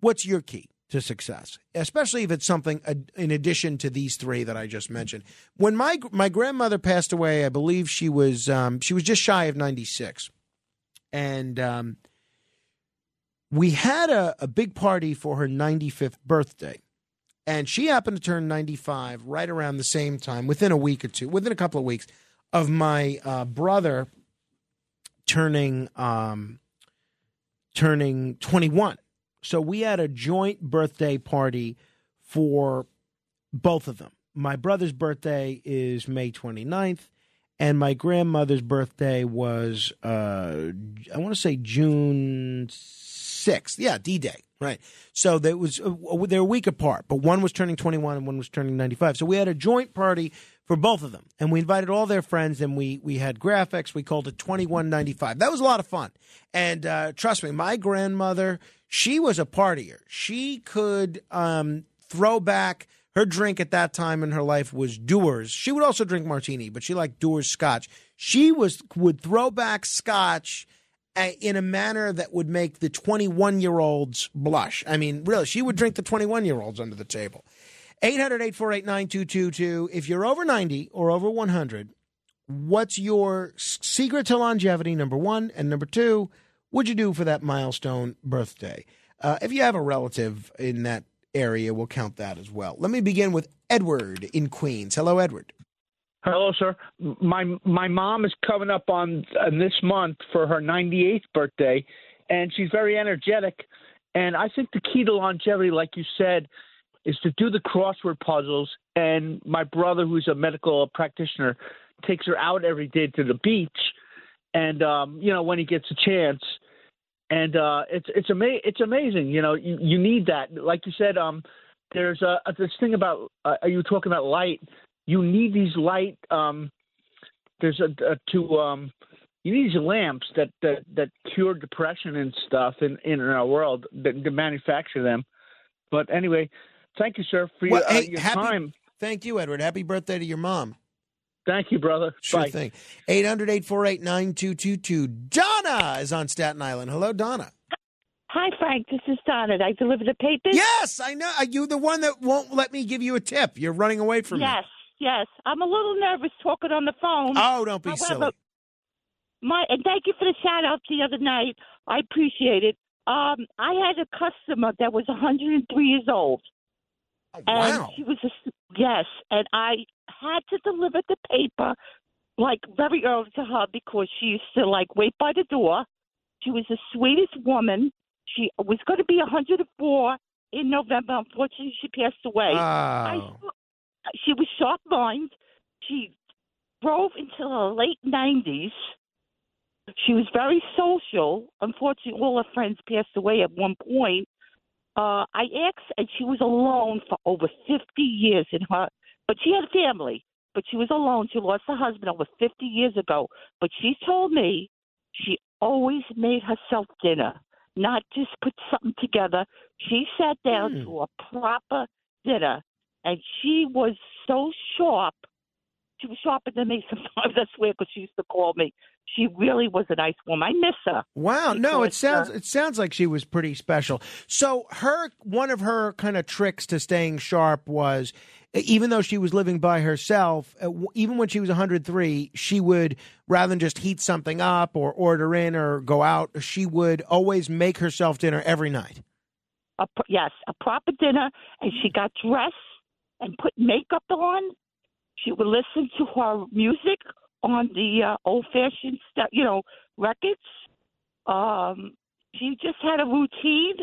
what's your key to success, especially if it's something in addition to these three that I just mentioned? When my my grandmother passed away, I believe she was um, she was just shy of 96, and um, we had a, a big party for her 95th birthday and she happened to turn 95 right around the same time within a week or two within a couple of weeks of my uh, brother turning um, turning 21 so we had a joint birthday party for both of them. My brother's birthday is may 29th and my grandmother's birthday was uh, i want to say june 6th yeah d-day Right. So there was uh, they're a week apart, but one was turning 21 and one was turning 95. So we had a joint party for both of them, and we invited all their friends, and we we had graphics. We called it 2195. That was a lot of fun, and uh, trust me, my grandmother, she was a partier. She could um, throw back. Her drink at that time in her life was Dewar's. She would also drink martini, but she liked Dewar's Scotch. She was would throw back Scotch in a manner that would make the 21 year olds blush. I mean, really, she would drink the 21 year olds under the table. 800 848 9222. If you're over 90 or over 100, what's your secret to longevity, number one? And number two, what'd you do for that milestone birthday? Uh, if you have a relative in that area, we'll count that as well. Let me begin with Edward in Queens. Hello, Edward. Hello, sir. My my mom is coming up on uh, this month for her 98th birthday, and she's very energetic. And I think the key to longevity, like you said, is to do the crossword puzzles. And my brother, who's a medical practitioner, takes her out every day to the beach, and um, you know when he gets a chance. And uh, it's it's ama- it's amazing. You know, you, you need that. Like you said, um, there's a this thing about uh, are you talking about light? You need these light. Um, there's a, a to um, you need these lamps that that that cure depression and stuff in in our world that, to manufacture them. But anyway, thank you, sir, for Well, your, uh, your happy- time. Thank you, Edward. Happy birthday to your mom. Thank you, brother. Sure Bye. thing. 800 848 9222. Donna is on Staten Island. Hello, Donna. Hi, Frank. This is Donna. I deliver the papers. Yes, I know. Are you the one that won't let me give you a tip? You're running away from Yes, yes. I'm a little nervous talking on the phone. Oh, don't be However, silly. My and thank you for the shout out the other night. I appreciate it. Um, I had a customer that was 103 years old, and wow. she was a yes, and I had to deliver the paper like very early to her because she used to like wait by the door. She was the sweetest woman. She was going to be 104 in November. Unfortunately, she passed away. I Oh. She was sharp minded. She drove until her late nineties. She was very social. Unfortunately, all her friends passed away at one point. uh, I asked, and she was alone for over 50 years in her, but she had a family, but she was alone. She lost her husband over 50 years ago. But she told me she always made herself dinner, not just put something together. She sat down to a proper dinner, and she was so sharp. She was sharper than me sometimes, I swear, because she used to call me. She really was a nice woman. I miss her. Wow, no, it sounds uh, it sounds like she was pretty special. So her one of her kind of tricks to staying sharp was even though she was living by herself, uh, even when she was 103, she would rather than just heat something up or order in or go out, she would always make herself dinner every night. a, yes, a proper dinner, and she got dressed and put makeup on. She would listen to her music on the uh, old-fashioned, st- you know, records. Um, she just had a routine,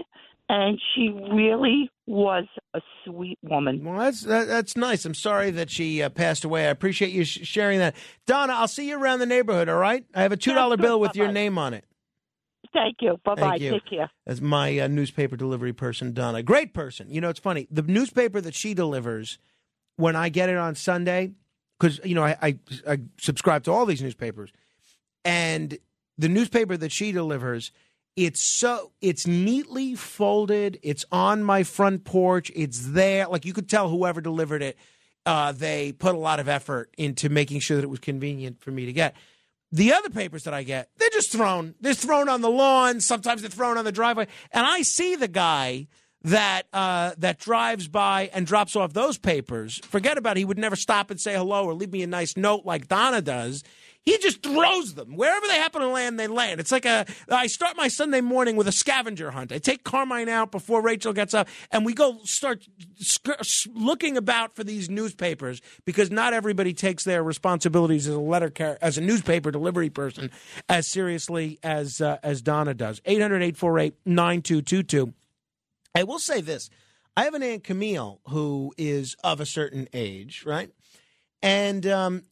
and she really was a sweet woman. Well, that's that, that's nice. I'm sorry that she uh, passed away. I appreciate you sh- sharing that. Donna, I'll see you around the neighborhood. All right, I have a two dollar bill with your name on it. Thank you. Bye bye. Thank you. Take care. As my uh, newspaper delivery person, Donna, great person. You know, it's funny. The newspaper that she delivers, when I get it on Sunday, because you know I, I I subscribe to all these newspapers, and the newspaper that she delivers, it's so it's neatly folded. It's on my front porch. It's there. Like you could tell whoever delivered it, uh, they put a lot of effort into making sure that it was convenient for me to get. The other papers that I get, they're just thrown. They're thrown on the lawn. Sometimes they're thrown on the driveway. And I see the guy that uh, that drives by and drops off those papers. Forget about it. He would never stop and say hello or leave me a nice note like Donna does. He just throws them wherever they happen to land. They land. It's like a. I start my Sunday morning with a scavenger hunt. I take Carmine out before Rachel gets up, and we go start looking about for these newspapers because not everybody takes their responsibilities as a letter car- as a newspaper delivery person as seriously as uh, as Donna does. 800-848-9222. I will say this. I have an Aunt Camille who is of a certain age, right? And um,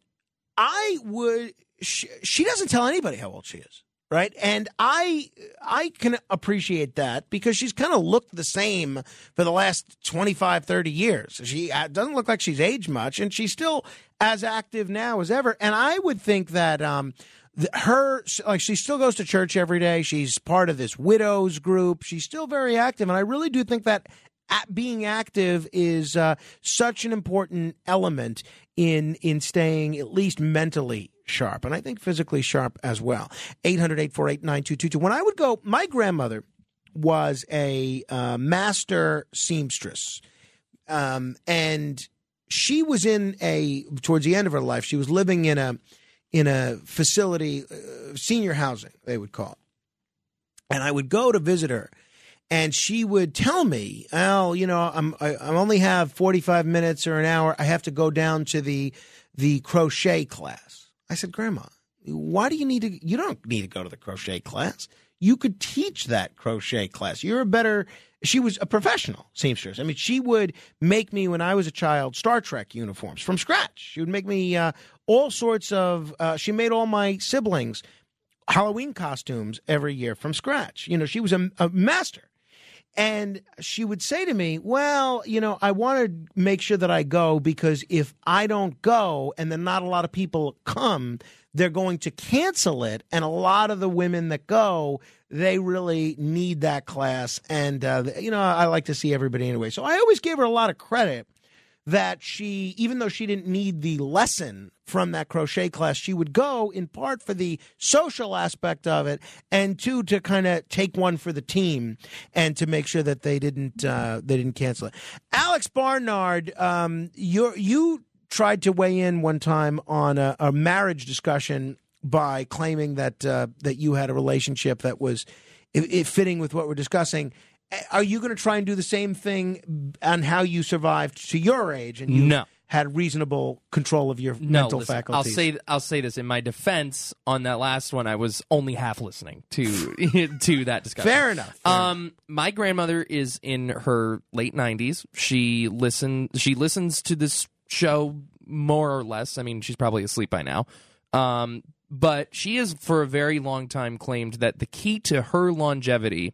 I would, she, doesn't tell anybody how old she is, right? And I, I can appreciate that because she's kind of looked the same for the last 25, 30 years. She uh, doesn't look like she's aged much and she's still as active now as ever. And I would think that, um, her like she still goes to church every day she's part of this widows group she's still very active and i really do think that at being active is uh, such an important element in in staying at least mentally sharp and i think physically sharp as well. 800-848-9222 when i would go my grandmother was a uh, master seamstress um, and she was in a towards the end of her life she was living in a in a facility uh, senior housing they would call it. And i would go to visit her and she would tell me, "Al, you know, I'm I, I only have 45 minutes or an hour. I have to go down to the the crochet class." I said, "Grandma, why do you need to you don't need to go to the crochet class. You could teach that crochet class. You're a better she was a professional seamstress. I mean, she would make me when I was a child Star Trek uniforms from scratch. She would make me uh, all sorts of. Uh, she made all my siblings Halloween costumes every year from scratch. You know, she was a, a master. And she would say to me, Well, you know, I want to make sure that I go because if I don't go and then not a lot of people come, they're going to cancel it. And a lot of the women that go, they really need that class. And, uh, you know, I like to see everybody anyway. So I always gave her a lot of credit that she, even though she didn't need the lesson from that crochet class, she would go in part for the social aspect of it, and two to kind of take one for the team and to make sure that they didn't uh, they didn't cancel it. Alex Barnard, um, you you tried to weigh in one time on a, a marriage discussion by claiming that uh, that you had a relationship that was fitting with what we're discussing. Are you going to try and do the same thing on how you survived to your age and you No. had reasonable control of your No, mental listen, faculties? I'll say I'll say this in my defense. On that last one, I was only half listening to to that discussion. Fair enough. um, my grandmother is in her late nineties. She listen she listens to this show more or less. I mean, she's probably asleep by now. Um, but she has for a very long time claimed that the key to her longevity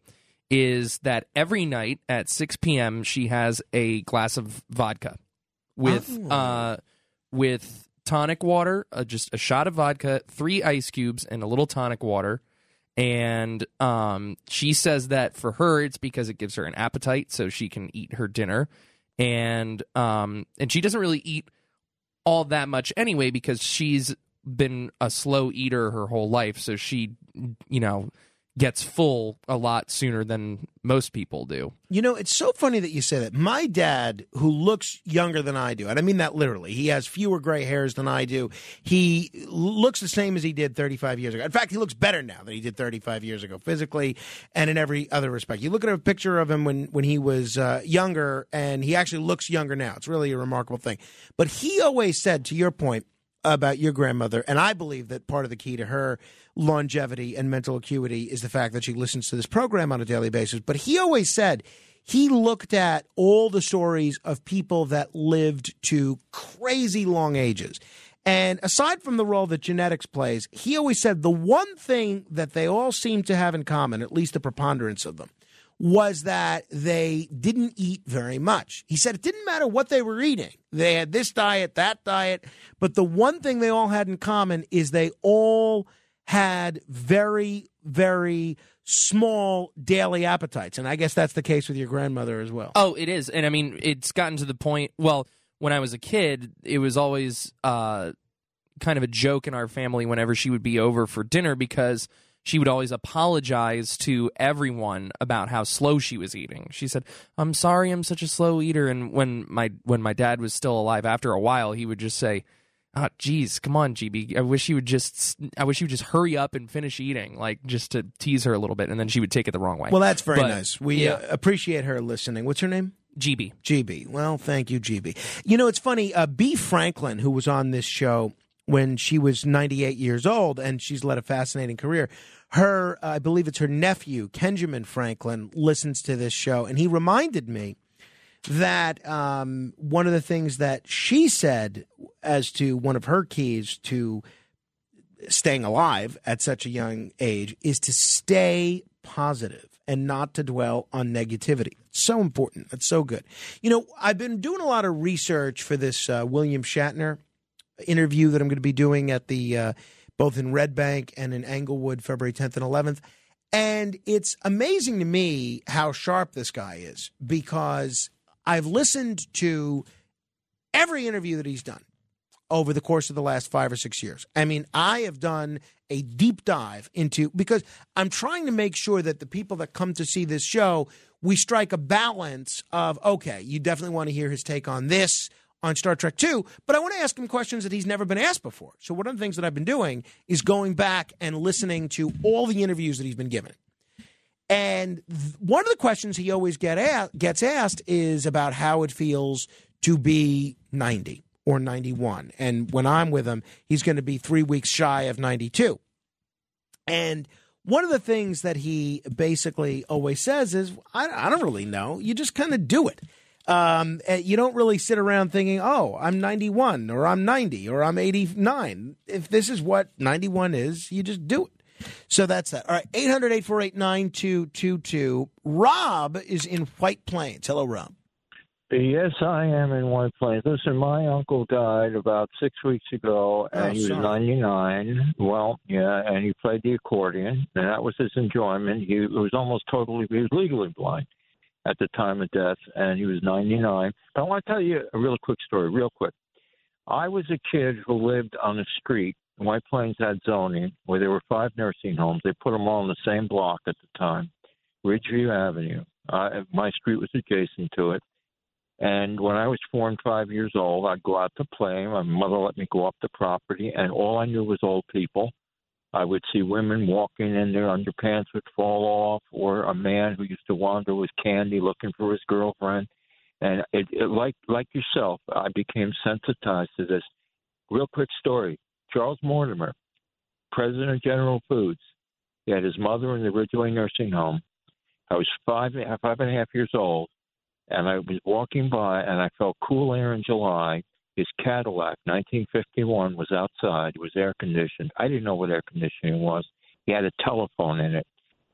is that every night at 6 p.m. she has a glass of vodka with Oh. uh with tonic water, uh, just a shot of vodka, three ice cubes, and a little tonic water. And um, she says that for her, it's because it gives her an appetite, so she can eat her dinner. And um, and she doesn't really eat all that much anyway because she's been a slow eater her whole life, so she, you know, gets full a lot sooner than most people do. You know, it's so funny that you say that. My dad, who looks younger than I do, and I mean that literally, he has fewer gray hairs than I do. He looks the same as he did 35 years ago. In fact, he looks better now than he did 35 years ago, physically and in every other respect. You look at a picture of him when, when he was uh, younger, and he actually looks younger now. It's really a remarkable thing. But he always said, to your point, about your grandmother, and I believe that part of the key to her longevity and mental acuity is the fact that she listens to this program on a daily basis. But he always said he looked at all the stories of people that lived to crazy long ages. And aside from the role that genetics plays, he always said the one thing that they all seem to have in common, at least the preponderance of them, was that they didn't eat very much. He said it didn't matter what they were eating. They had this diet, that diet, but the one thing they all had in common is they all had very, very small daily appetites. And I guess that's the case with your grandmother as well. Oh, it is, and I mean, it's gotten to the point. Well, when I was a kid, it was always uh, kind of a joke in our family whenever she would be over for dinner because she would always apologize to everyone about how slow she was eating. She said, "I'm sorry, I'm such a slow eater." And when my when my dad was still alive, after a while, he would just say. Oh, geez, come on, GB. I wish you would just. I wish you would just hurry up and finish eating, like just to tease her a little bit, and then she would take it the wrong way. Well, that's very But, nice. We yeah. uh, appreciate her listening. What's her name? GB. GB. Well, thank you, GB. You know, it's funny. Uh, B. Franklin, who was on this show when she was 98 years old, and she's led a fascinating career. Her, uh, I believe it's her nephew, Kenjamin Franklin, listens to this show, and he reminded me that um, one of the things that she said as to one of her keys to staying alive at such a young age is to stay positive and not to dwell on negativity. It's so important. It's so good. You know, I've been doing a lot of research for this uh, William Shatner interview that I'm going to be doing at the uh, both in Red Bank and in Englewood, February 10th and 11th. And it's amazing to me how sharp this guy is because I've listened to every interview that he's done over the course of the last five or six years. I mean, I have done a deep dive into because I'm trying to make sure that the people that come to see this show, we strike a balance of okay, you definitely want to hear his take on this on Star Trek 2, but I want to ask him questions that he's never been asked before. So one of the things that I've been doing is going back and listening to all the interviews that he's been given. And th- one of the questions he always get a- gets asked is about how it feels to be 90 or 91. And when I'm with him, he's going to be three weeks shy of 92. And one of the things that he basically always says is, I, I don't really know. You just kind of do it. Um, eh, you don't really sit around thinking, oh, I'm 91 or I'm 90 or I'm 89. If this is what 91 is, you just do it. So that's that. All right, 800 848 9222. Rob is in White Plains. Hello, Rob. Yes, I am in White Plains. Listen, my uncle died about six weeks ago, and Oh, he was sorry. 99. Well, yeah, and he played the accordion, and that was his enjoyment. He was almost totally, he was legally blind at the time of death, and he was 99. But I want to tell you a real quick story, real quick. I was a kid who lived on a street. White Plains had zoning where there were five nursing homes. They put them all on the same block at the time, Ridgeview Avenue. Uh, my street was adjacent to it. And when I was four and five years old, I'd go out to play. My mother let me go up the property, and all I knew was old people. I would see women walking in their underpants would fall off, or a man who used to wander with candy looking for his girlfriend. And it, it like like yourself, I became sensitized to this. Real quick story: Charles Mortimer, president of General Foods, he had his mother in the Ridgeway nursing home. I was five five and a half years old and I was walking by and I felt cool air in July. His Cadillac, 1951, was outside. It was air conditioned. I didn't know what air conditioning was. He had a telephone in it,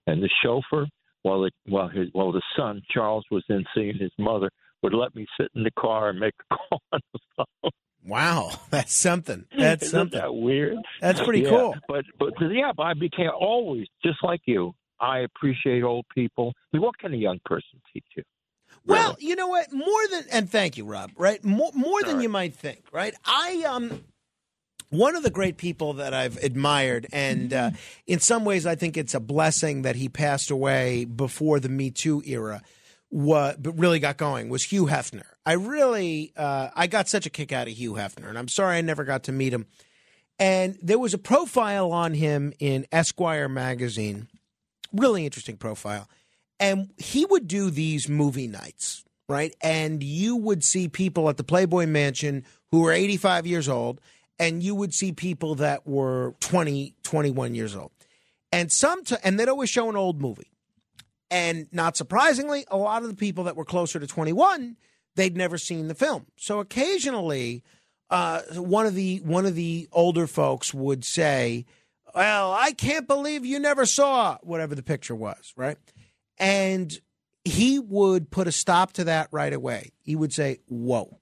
and the chauffeur while the while his while the son Charles was in seeing his mother would let me sit in the car and make a call on the phone. Wow, that's something. That's Isn't something. that weird? That's pretty Yeah, cool. But but yeah, but I became always just like you. I appreciate old people. I mean, what can a young person teach you? Well, you know what? More than and thank you, Rob. Right, more more than you might think. Right, I um. One of the great people that I've admired, and uh, in some ways, I think it's a blessing that he passed away before the Me Too era, what but really got going was Hugh Hefner. I really, uh, I got such a kick out of Hugh Hefner, and I'm sorry I never got to meet him. And there was a profile on him in Esquire magazine, really interesting profile. And he would do these movie nights, right? And you would see people at the Playboy Mansion who were 85 years old, and you would see people that were 20, 21 years old. And some, and they'd always show an old movie. And not surprisingly, a lot of the people that were closer to 21, they'd never seen the film. So occasionally, uh, one of the one of the older folks would say, "Well, I can't believe you never saw whatever the picture was." Right, and he would put a stop to that right away. He would say, "Whoa,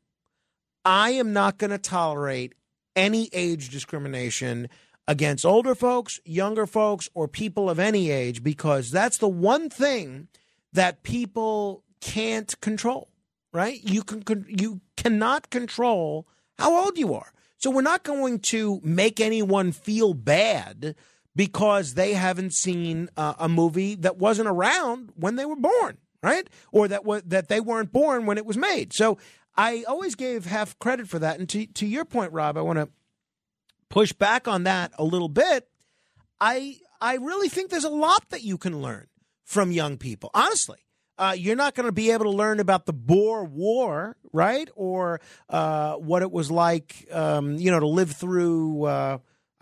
I am not going to tolerate any age discrimination." Against older folks, younger folks, or people of any age, because that's the one thing that people can't control right? You can you cannot control how old you are. So we're not going to make anyone feel bad because they haven't seen uh, a movie that wasn't around when they were born, right? Or that wa- that they weren't born when it was made. So I always gave half credit for that. And to to your point, Rob, I want to push back on that a little bit. I I really think there's a lot that you can learn from young people. Honestly, uh, you're not going to be able to learn about the Boer War, right? Or uh, what it was like, um, you know, to live through.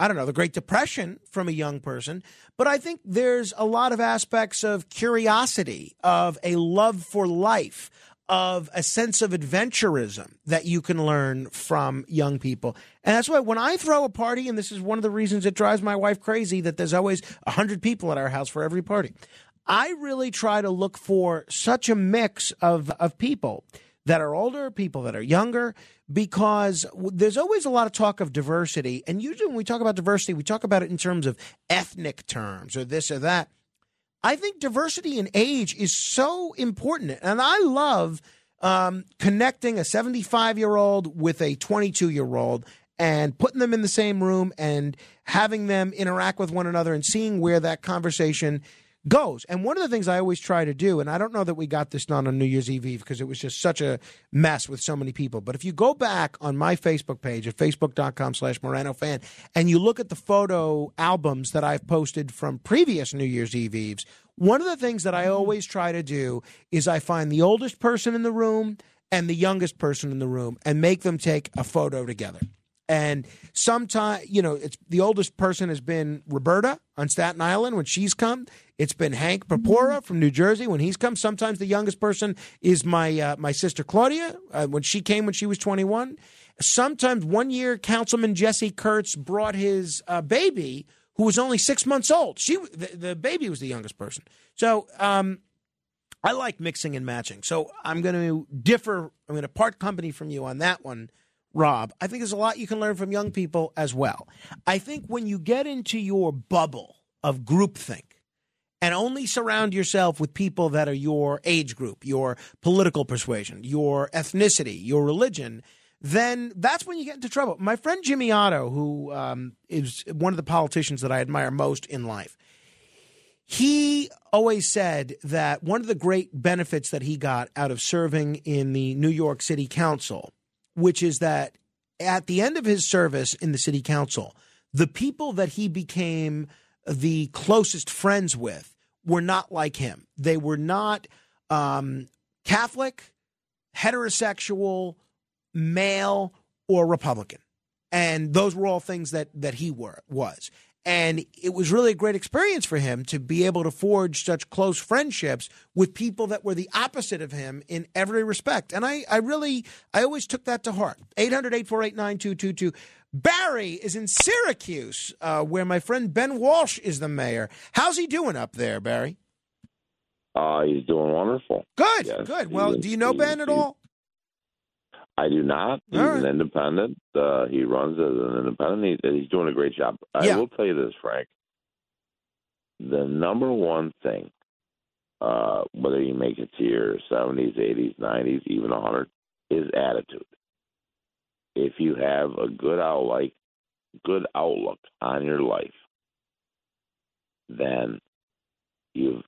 I don't know, the Great Depression from a young person. But I think there's a lot of aspects of curiosity, of a love for life, of a sense of adventurism that you can learn from young people. And that's why when I throw a party, and this is one of the reasons it drives my wife crazy that there's always 100 people at our house for every party. I really try to look for such a mix of, of people that are older, people that are younger, because there's always a lot of talk of diversity. And usually when we talk about diversity, we talk about it in terms of ethnic terms or this or that. I think diversity in age is so important. And I love um, connecting a 75 year old with a 22 year old and putting them in the same room and having them interact with one another and seeing where that conversation goes. And one of the things I always try to do, and I don't know that we got this done on New Year's Eve Eve because it was just such a mess with so many people. But if you go back on my Facebook page at facebook.com slash Morano fan and you look at the photo albums that I've posted from previous New Year's Eve Eves, one of the things that I mm-hmm. always try to do is I find the oldest person in the room and the youngest person in the room and make them take a photo together. And sometimes, you know, it's the oldest person has been Roberta on Staten Island when she's come. It's been Hank Papora from New Jersey when he's come. Sometimes the youngest person is my uh, my sister Claudia uh, when she came when she was 21. Sometimes one year, Councilman Jesse Kurtz brought his uh, baby who was only six months old. She the, the baby was the youngest person. So um, I like mixing and matching. So I'm going to differ. I'm going to part company from you on that one, Rob. I think there's a lot you can learn from young people as well. I think when you get into your bubble of groupthink and only surround yourself with people that are your age group, your political persuasion, your ethnicity, your religion, then that's when you get into trouble. My friend Jimmy Oddo, who um, is one of the politicians that I admire most in life, he always said that one of the great benefits that he got out of serving in the New York City Council, which is that at the end of his service in the city council, the people that he became the closest friends with were not like him. They were not um, Catholic, heterosexual, male, or Republican. And those were all things that that he were was. And it was really a great experience for him to be able to forge such close friendships with people that were the opposite of him in every respect. And I, I really, I always took that to heart. 800 848 9222. Barry is in Syracuse, uh, where my friend Ben Walsh is the mayor. How's he doing up there, Barry? Uh, he's doing wonderful. Good, Yes, good. Well, he's- do you know Ben at all? I do not. He's All an independent. Uh, he runs as an independent. He, he's doing a great job. I Yeah. will tell you this, Frank. The number one thing, uh, whether you make it to your 70s, 80s, 90s, even 100, is attitude. If you have a good outlook, good outlook on your life, then you've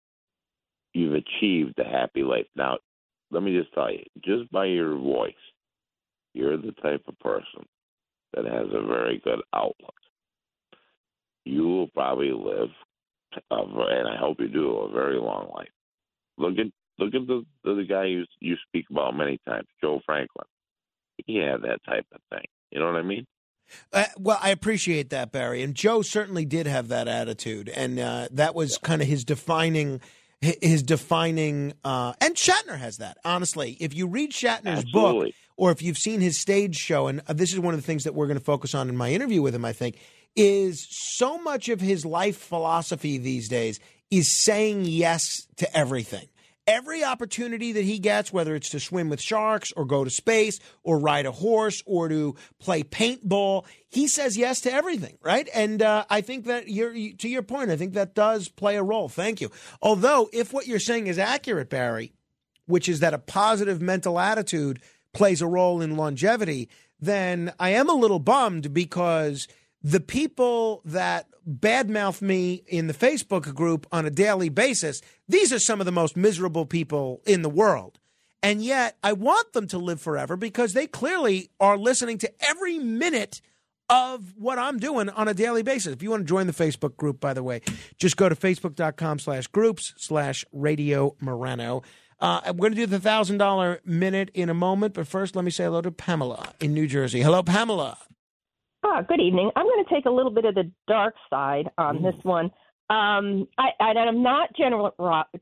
you've achieved a happy life. Now, let me just tell you, just by your voice, you're the type of person that has a very good outlook. You will probably live, a, and I hope you do, a very long life. Look at look at the the guy you you speak about many times, Joe Franklin. He had that type of thing. You know what I mean? Uh, well, I appreciate that, Barry. And Joe certainly did have that attitude, and uh, that was kind of his defining. Hi- His defining, uh, and Shatner has that. Honestly, if you read Shatner's book, or if you've seen his stage show, and uh, this is one of the things that we're going to focus on in my interview with him, I think, is so much of his life philosophy these days is saying yes to everything. Every opportunity that he gets, whether it's to swim with sharks or go to space or ride a horse or to play paintball, he says yes to everything, right? And uh, I think that you, to your point. I think that does play a role. Thank you. Although, if what you're saying is accurate, Barry, which is that a positive mental attitude plays a role in longevity, then I am a little bummed because the people that badmouth me in the Facebook group on a daily basis, these are some of the most miserable people in the world. And yet I want them to live forever because they clearly are listening to every minute of what I'm doing on a daily basis. If you want to join the Facebook group, by the way, just go to facebook.com slash groups slash radio Morano. Uh, we're going to do the thousand dollar minute in a moment, but first let me say hello to Pamela in New Jersey. Hello, Pamela. Ah, good evening. I'm going to take a little bit of the dark side on this one. Um, I, I, and I'm not general,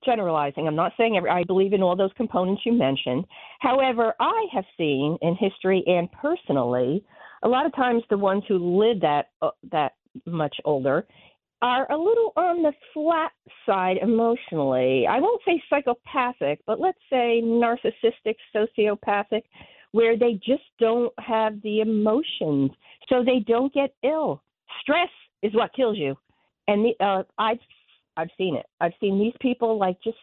generalizing. I'm not saying every, I believe in all those components you mentioned. However, I have seen in history and personally, a lot of times the ones who live that uh, that much older are a little on the flat side emotionally. I won't say psychopathic, but let's say narcissistic, sociopathic, where they just don't have the emotions, so they don't get ill. Stress is what kills you, and the, uh, I've I've seen it. I've seen these people like just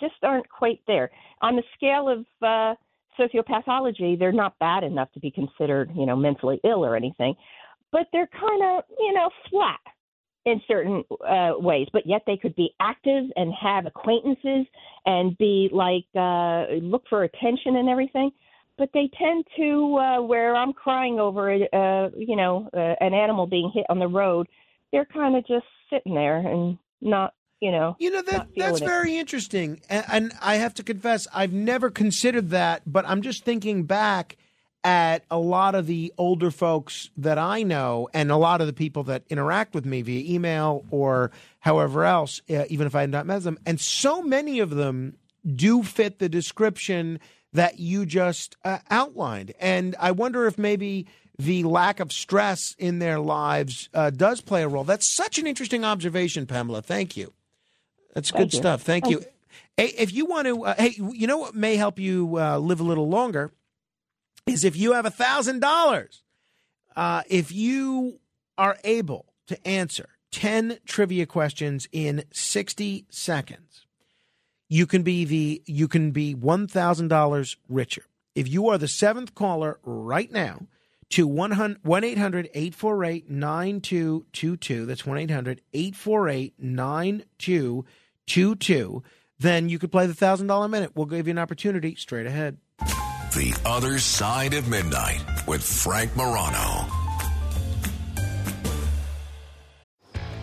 just aren't quite there on the scale of uh, sociopathology. They're not bad enough to be considered, you know, mentally ill or anything, but they're kind of you know flat in certain uh, ways, but yet they could be active and have acquaintances and be like uh, look for attention and everything. But they tend to uh, where I'm crying over uh, you know, uh, an animal being hit on the road. They're kind of just sitting there and not, you know, you know that That's it. very interesting. And, and I have to confess, I've never considered that, but I'm just thinking back at a lot of the older folks that I know and a lot of the people that interact with me via email or however else, uh, even if I had not met them. And so many of them do fit the description that you just uh, outlined. And I wonder if maybe the lack of stress in their lives uh, does play a role. That's such an interesting observation, Pamela. Thank you. That's Thank good you. stuff. Thank Thank you. Hey, if you want to, uh, hey, you know what may help you uh, live a little longer is if you have a thousand dollars. Uh, If you are able to answer ten trivia questions in sixty seconds, you can be the you can be one thousand dollars richer. If you are the seventh caller right now to 1 800 848 9222, that's 1 800 848 9222, then you could play the $1,000 minute. We'll give you an opportunity straight ahead. The Other Side of Midnight with Frank Morano.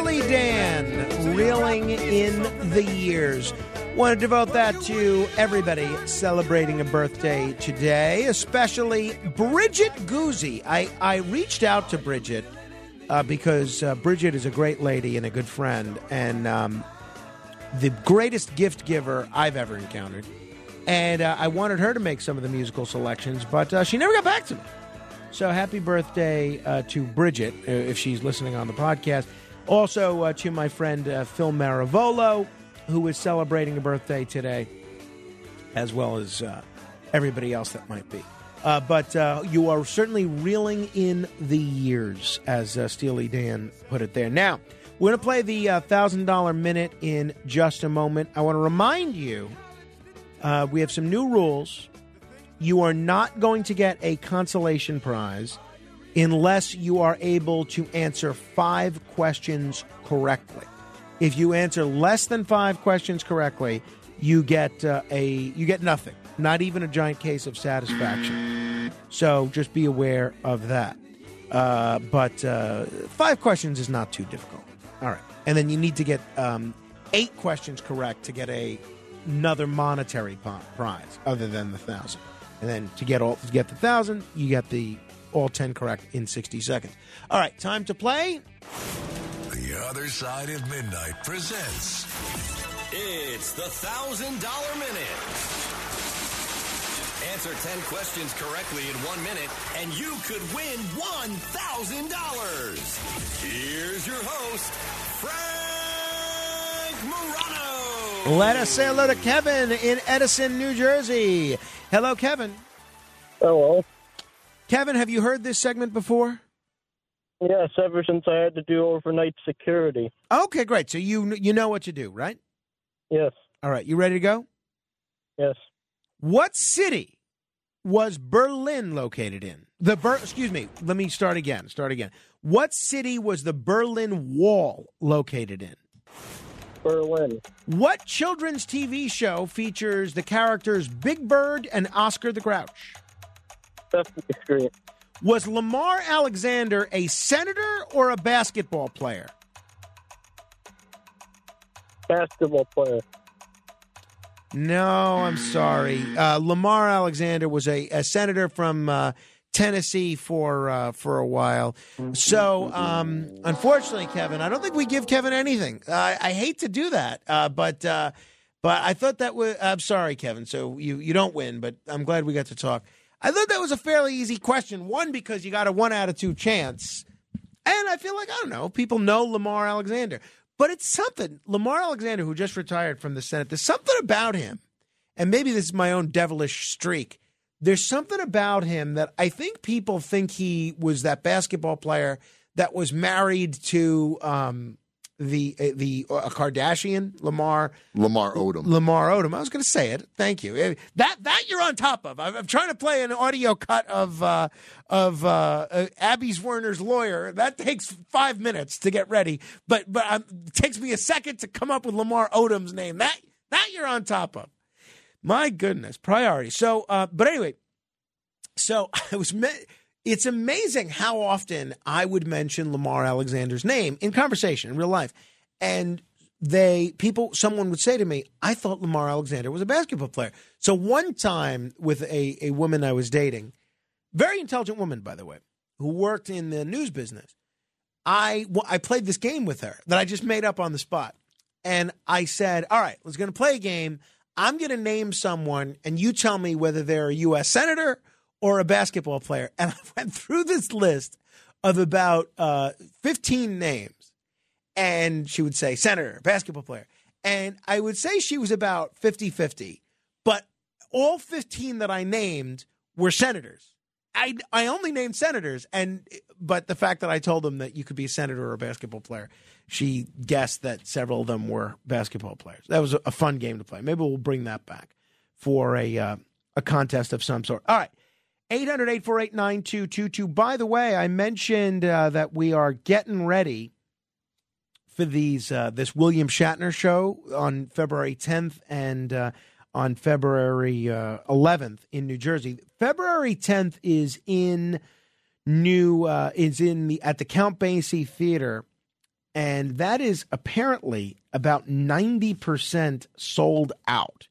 Steely Dan, reeling in the years. Want to devote that to everybody celebrating a birthday today, especially Bridget Guzzi. I, I reached out to Bridget uh, because uh, Bridget is a great lady and a good friend, and um, the greatest gift giver I've ever encountered. And uh, I wanted her to make some of the musical selections, but uh, she never got back to me. So happy birthday uh, to Bridget, uh, if she's listening on the podcast. Also uh, to my friend uh, Phil Maravolo, who is celebrating a birthday today, as well as uh, everybody else that might be. Uh, but uh, you are certainly reeling in the years, as uh, Steely Dan put it there. Now, we're going to play the uh, $1,000 minute in just a moment. I want to remind you we have some new rules. You are not going to get a consolation prize unless you are able to answer five questions correctly. If you answer less than five questions correctly, you get uh, a you get nothing, not even a giant case of satisfaction. So just be aware of that. Uh, but uh, five questions is not too difficult. All right, and then you need to get um, eight questions correct to get a another monetary prize other than the thousand. And then to get all to get the thousand, you get the all ten correct in sixty seconds. All right, time to play. The Other Side of Midnight presents It's the thousand dollar minute. Answer 10 questions correctly in one minute, and you could win $1,000. Here's your host, Frank Morano. Let us say hello to Kevin in Edison, New Jersey. Hello, Kevin. Hello. Kevin, have you heard this segment before? Yes, ever since I had to do overnight security. Okay, great. So you you know what to do, right? Yes. All right, you ready to go? Yes. What city was Berlin located in? The Ber- excuse me, let me start again. Start again. What city was the Berlin Wall located in? Berlin. What children's TV show features the characters Big Bird and Oscar the Grouch? Street. Was Lamar Alexander a senator or a basketball player? Basketball player. No, I'm sorry. Uh, Lamar Alexander was a, a senator from uh, Tennessee for uh, for a while. So, um, unfortunately, Kevin, I don't think we give Kevin anything. I I hate to do that, uh, but uh, but I thought that was. I'm sorry, Kevin. So you you don't win, but I'm glad we got to talk. I thought that was a fairly easy question. One because you got a one out of two chance, and I feel like I don't know. People know Lamar Alexander. But it's something. Lamar Alexander, who just retired from the Senate, there's something about him, and maybe this is my own devilish streak. There's something about him that I think people think he was that basketball player that was married to um, the uh, the uh, Kardashian, Lamar Lamar Odom. Lamar Odom. I was going to say it. Thank you. Eh, That that you're on top of. I'm, I'm trying to play an audio cut of uh, of uh, uh, Abby Zwerner's lawyer. That takes five minutes to get ready, but but um, it takes me a second to come up with Lamar Odom's name. That that you're on top of. My goodness, priority. So, uh, but anyway, so I was. Me- it's amazing how often I would mention Lamar Alexander's name in conversation in real life, and they people someone would say to me, "I thought Lamar Alexander was a basketball player." So one time with a a woman I was dating, very intelligent woman by the way, who worked in the news business, I I played this game with her that I just made up on the spot, and I said, "All right, let's going to play a game. I'm going to name someone, and you tell me whether they're a U.S. senator." Or a basketball player. And I went through this list of about uh, 15 names. And she would say, Senator, basketball player. And I would say she was about 50 50. But all 15 that I named were senators. I, I only named senators, and but the fact that I told them that you could be a senator or a basketball player, she guessed that several of them were basketball players. That was a, fun game to play. Maybe we'll bring that back for a uh, a contest of some sort. All right. 800 848 9222. By the way, I mentioned uh, that we are getting ready for these uh, this William Shatner show on February 10th and uh, on February uh, 11th in New Jersey. February 10th is in new uh, is in the at the Count Basie Theater, and that is apparently about 90 percent sold out.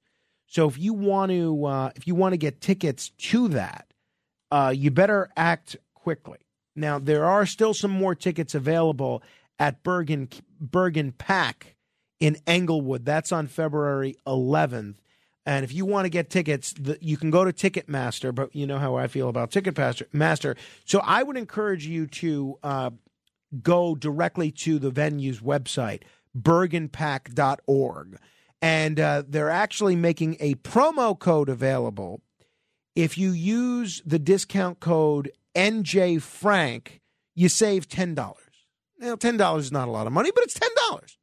So if you want to uh, if you want to get tickets to that, uh, you better act quickly. Now there are still some more tickets available at Bergen Bergen PAC in Englewood. That's on February 11th. And if you want to get tickets, the, you can go to Ticketmaster. But you know how I feel about Ticketmaster. So I would encourage you to uh, go directly to the venue's website, bergenpac.org. And uh, they're actually making a promo code available. If you use the discount code NJ Frank, you save $10. Now, $10 is not a lot of money, but it's $10.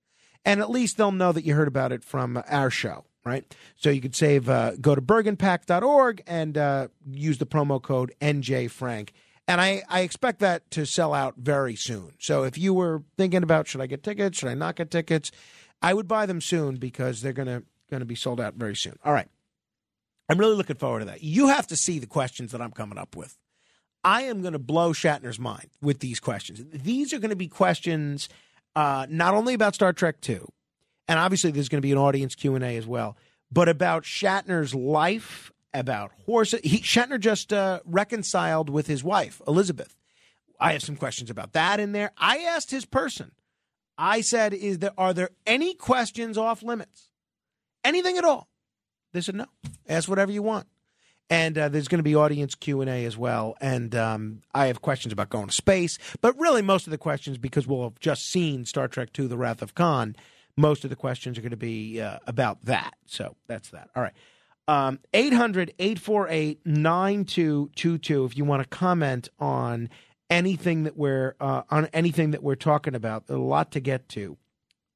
And at least they'll know that you heard about it from our show, right? So you could save, uh, go to bergenpac.org and uh, use the promo code NJ Frank. And I, I expect that to sell out very soon. So if you were thinking about should I get tickets, should I not get tickets, I would buy them soon because they're gonna gonna be sold out very soon. All right. I'm really looking forward to that. You have to see the questions that I'm coming up with. I am going to blow Shatner's mind with these questions. These are going to be questions uh, not only about Star Trek Two, and obviously there's going to be an audience Q and A as well, but about Shatner's life, about horses. He, Shatner just uh, reconciled with his wife Elizabeth. I have some questions about that in there. I asked his person. I said, "Is there are there any questions off limits? Anything at all?" They said, "No. Ask whatever you want." and uh, there's going to be audience q&a as well. And um, i have questions about going to space but really most of the questions because we'll have just seen star trek II the wrath of khan most of the questions are going to be uh, about that. So that's that. All right. Um, 800-848-9222 if you want to comment on anything that we're uh, on anything that we're talking about. A lot to get to.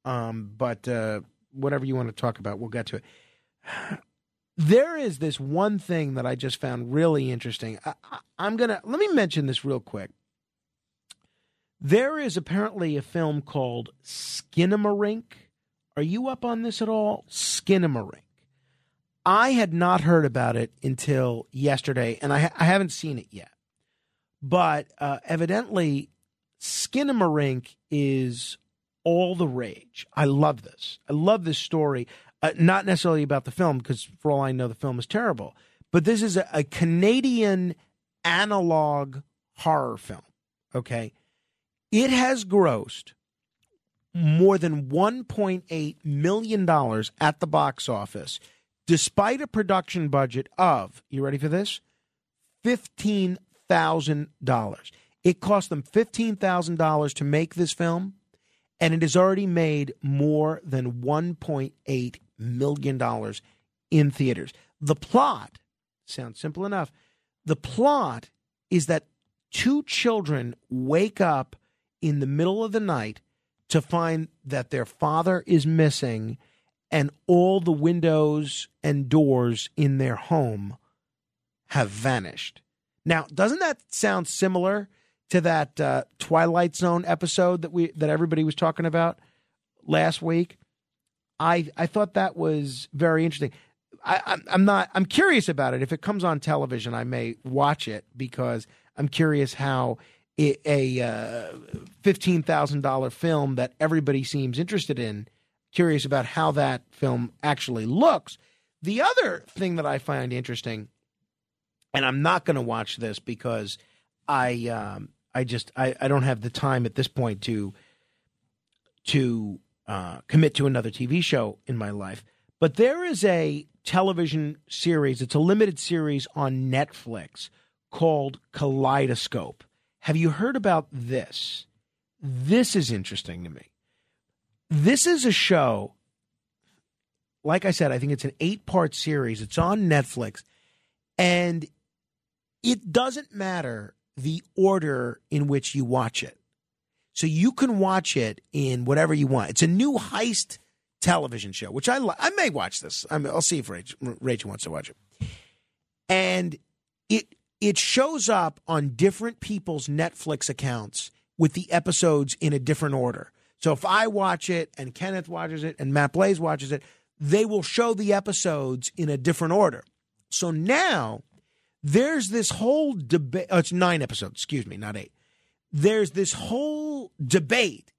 Um, but uh, whatever you want to talk about we'll get to it there is this one thing that I just found really interesting. I, am going to let me mention this real quick. There is apparently a film called Skinamarink. Are you up on this at all? Skinamarink. I had not heard about it until yesterday, and I, I haven't seen it yet. But uh, evidently, Skinamarink is all the rage. I love this. I love this story. Uh, not necessarily about the film, because for all I know, the film is terrible. But this is a, a Canadian analog horror film. Okay. It has grossed more than $1.8 million at the box office, despite a production budget of, you ready for this? $15,000. It cost them $15,000 to make this film, and it has already made more than $1.8 million dollars in theaters. The plot sounds simple enough. The plot is that two children wake up in the middle of the night to find that their father is missing and all the windows and doors in their home have vanished. Now, doesn't that sound similar to that uh, Twilight Zone episode that we that everybody was talking about last week? I I thought that was very interesting. I, I'm not. I'm curious about it. If it comes on television, I may watch it because I'm curious how it, a uh, fifteen thousand dollar film that everybody seems interested in. Curious about how that film actually looks. The other thing that I find interesting, and I'm not going to watch this because I um, I just I, I don't have the time at this point to to uh, commit to another TV show in my life. But there is a television series, it's a limited series on Netflix called Kaleidoscope. Have you heard about this? This is interesting to me. This is a show. like I said, I think it's an eight part series. It's on Netflix. And it doesn't matter the order in which you watch it. So you can watch it in whatever you want. It's a new heist television show, which I li- I may watch this. I will see if Rachel, wants to watch it. And it it shows up on different people's Netflix accounts with the episodes in a different order. So if I watch it and Kenneth watches it and Matt Blaze watches it, they will show the episodes in a different order. So now there's this whole debate. Oh, it's nine episodes, excuse me, not eight. There's this whole debate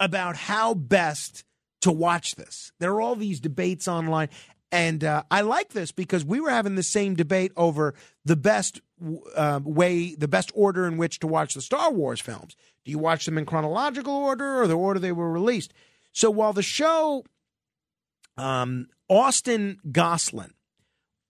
about how best to watch this. There are all these debates online. And uh, I like this because we were having the same debate over the best uh, way, the best order in which to watch the Star Wars films. Do you watch them in chronological order or the order they were released? So while the show, um, Austen Goslin,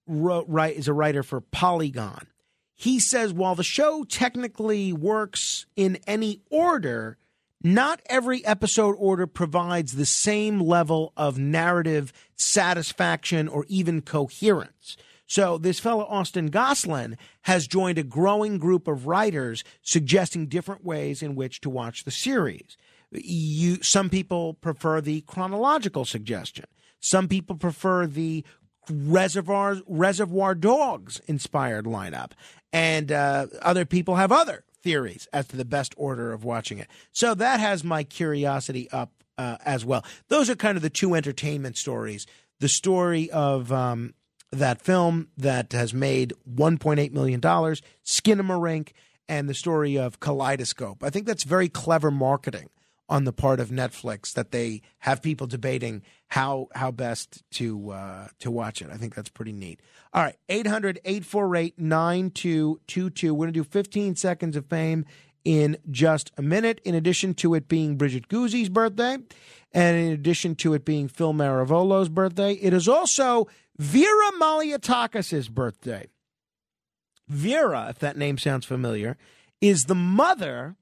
wrote, is a writer for Polygon. He says while the show technically works in any order, not every episode order provides the same level of narrative satisfaction or even coherence. So, this fellow Austen Goslin has joined a growing group of writers suggesting different ways in which to watch the series. You, some people prefer the chronological suggestion. Some people prefer the Reservoir Reservoir Dogs inspired lineup, and uh, other people have other theories as to the best order of watching it. So that has my curiosity up uh, as well. Those are kind of the two entertainment stories. The story of um, that film that has made $1.8 million, Skinamarink, and the story of Kaleidoscope. I think that's very clever marketing on the part of Netflix that they have people debating how how best to uh, to watch it. I think that's pretty neat. All right, 800-848-9222. We're going to do 15 seconds of fame in just a minute. In addition to it being Bridget Guzzi's birthday, and in addition to it being Phil Maravolo's birthday, it is also Vera Malliotakis' birthday. Vera, if that name sounds familiar, is the mother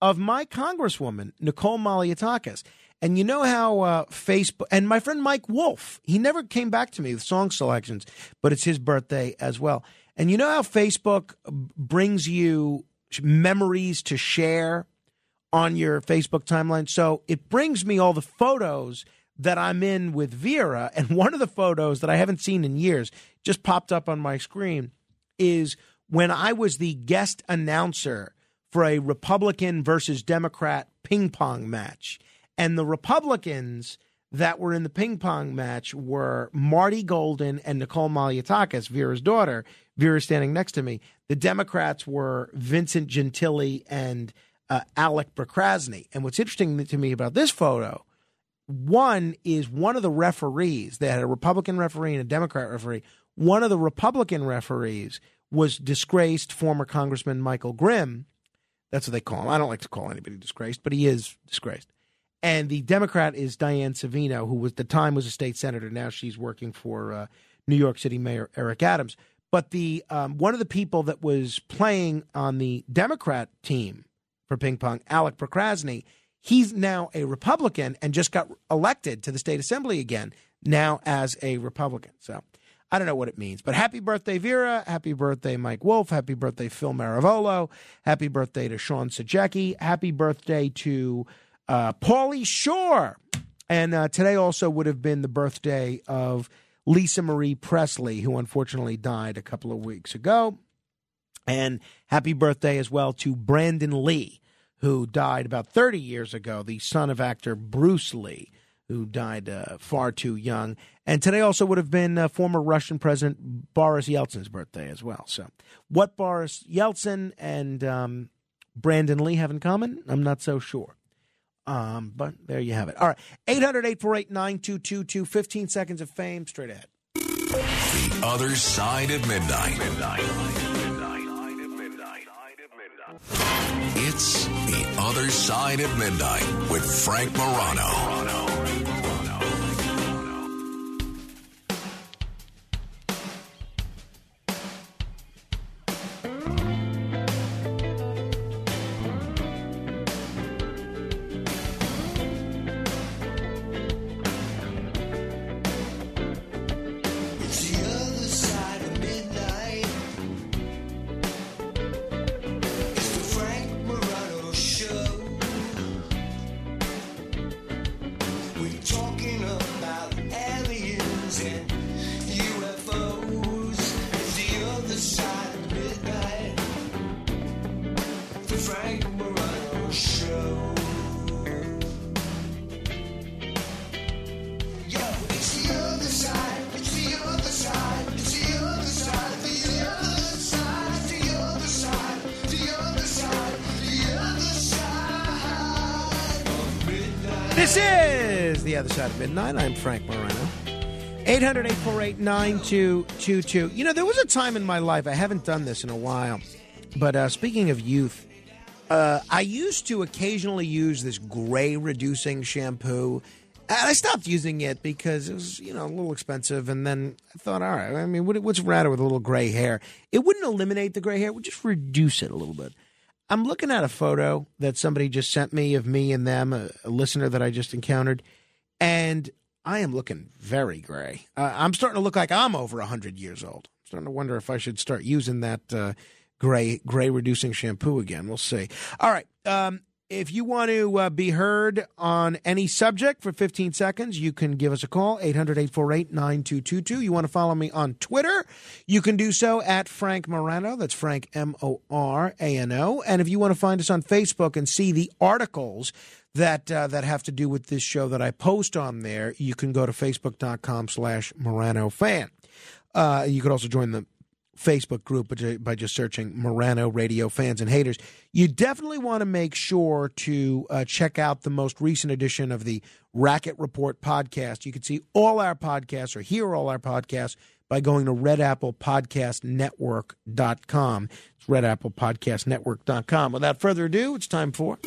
of my congresswoman, Nicole Malliotakis. And you know how uh, Facebook and my friend Mike Wolf, he never came back to me with song selections, but it's his birthday as well. And you know how Facebook brings you memories to share on your Facebook timeline? So it brings me all the photos that I'm in with Vera. And one of the photos that I haven't seen in years just popped up on my screen is when I was the guest announcer for a Republican versus Democrat ping pong match. And the Republicans that were in the ping pong match were Marty Golden and Nicole Malliotakis, Vera's daughter. Vera standing next to me. The Democrats were Vincent Gentile and uh, Alec Brook-Krasny. And what's interesting to me about this photo, one is one of the referees. They had a Republican referee and a Democrat referee. One of the Republican referees was disgraced former Congressman Michael Grimm. That's what they call him. I don't like to call anybody disgraced, but he is disgraced. And the Democrat is Diane Savino, who was at the time was a state senator. Now she's working for uh, New York City Mayor Eric Adams. But the um, one of the people that was playing on the Democrat team for ping pong, Alec Brook-Krasny, he's now a Republican and just got elected to the state assembly again now as a Republican. So I don't know what it means, but happy birthday, Vera. Happy birthday, Mike Wolf. Happy birthday, Phil Maravolo. Happy birthday to Sean Sajecki. Happy birthday to uh, Pauly Shore. And uh, today also would have been the birthday of Lisa Marie Presley, who unfortunately died a couple of weeks ago. And happy birthday as well to Brandon Lee, who died about 30 years ago, the son of actor Bruce Lee, who died uh, far too young. And today also would have been uh, former Russian President Boris Yeltsin's birthday as well. So, what Boris Yeltsin and um, Brandon Lee have in common, I'm not so sure. Um, but there you have it. All right. 800 848 9222, 15 seconds of fame straight ahead. The other side of midnight. midnight. It's the other side of midnight with Frank Morano. 9222. You know, there was a time in my life, I haven't done this in a while, but uh, speaking of youth, uh, I used to occasionally use this gray reducing shampoo. And I stopped using it because it was, you know, a little expensive. And then I thought, all right, I mean, what, what's the matter with a little gray hair? It wouldn't eliminate the gray hair, it would just reduce it a little bit. I'm looking at a photo that somebody just sent me of me and them, a, a listener that I just encountered, and I am looking very gray. Uh, I'm starting to look like I'm over 100 years old. I'm starting to wonder if I should start using that uh, gray gray reducing shampoo again. We'll see. All right. Um, if you want to uh, be heard on any subject for 15 seconds, you can give us a call, 800 848 9222. You want to follow me on Twitter? You can do so at Frank Morano. That's Frank M O R A N O. And if you want to find us on Facebook and see the articles that uh, that have to do with this show that I post on there, you can go to facebook.com slash Morano fan. Uh, you could also join the Facebook group by just searching Morano Radio Fans and Haters. You definitely want to make sure to uh, check out the most recent edition of the Racket Report podcast. You can see all our podcasts or hear all our podcasts by going to redapplepodcastnetwork.com. It's redapplepodcastnetwork.com. Without further ado, it's time for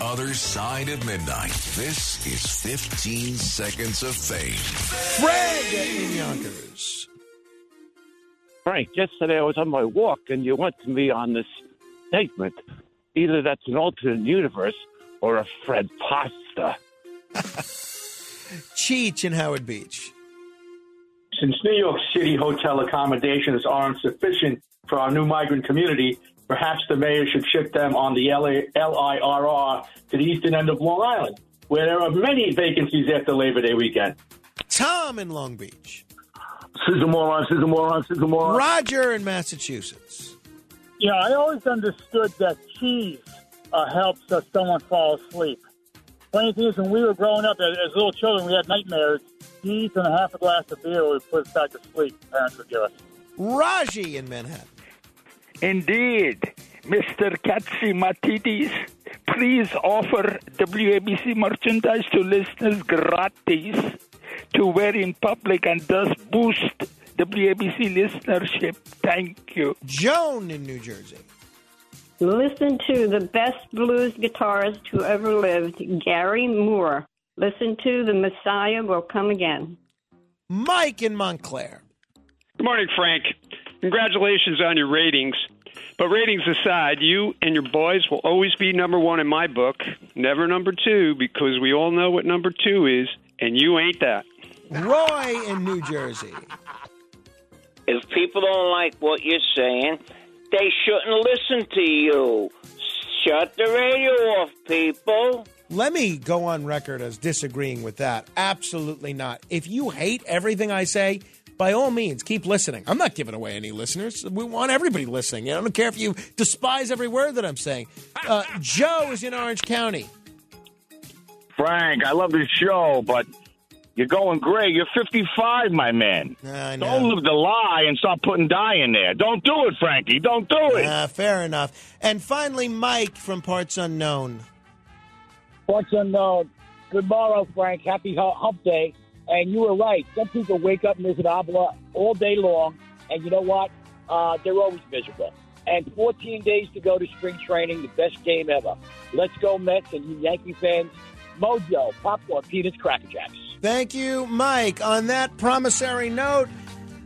Other Side of Midnight. This is 15 Seconds of Fame. Fred in Yonkers. Frank, yesterday I was on my walk and you went to me on this statement. Either that's an alternate universe or a Fred pasta. Cheech in Howard Beach. Since New York City hotel accommodations aren't sufficient for our new migrant community, perhaps the mayor should ship them on the LA, LIRR to the eastern end of Long Island, where there are many vacancies after Labor Day weekend. Tom in Long Beach. Sizzle moron, sizzle moron, sizzle moron. Roger in Massachusetts. Yeah, I always understood that cheese uh, helps uh, someone fall asleep. Funny thing is, when we were growing up as, as little children, we had nightmares. Cheese and a half a glass of beer would put us back to sleep. Parents would give us. Raji in Manhattan. Indeed. Mr. Catsimatidis, please offer WABC merchandise to listeners gratis to wear in public and thus boost WABC listenership. Thank you. Joan in New Jersey. Listen to the best blues guitarist who ever lived, Gary Moore. Listen to The Messiah Will Come Again. Mike in Montclair. Good morning, Frank. Congratulations on your ratings. But ratings aside, you and your boys will always be number one in my book, never number two, because we all know what number two is, and you ain't that. Roy in New Jersey. If people don't like what you're saying, they shouldn't listen to you. Shut the radio off, people. Let me go on record as disagreeing with that. Absolutely not. If you hate everything I say, by all means, keep listening. I'm not giving away any listeners. We want everybody listening. I don't care if you despise every word that I'm saying. Uh, Joe is in Orange County. Frank, I love this show, but you're going gray. You're 55, my man. I know. Don't live the lie and stop putting dye in there. Don't do it, Frankie. Don't do it. Ah, fair enough. And finally, Mike from Parts Unknown. What's unknown? Good morrow, Frank. Happy hump day. And you were right. Some people wake up miserable all day long, and you know what? Uh, they're always miserable. And 14 days to go to spring training, the best game ever. Let's go Mets and you Yankee fans. Mojo, popcorn, peanuts, cracker jacks. Thank you, Mike. On that promissory note,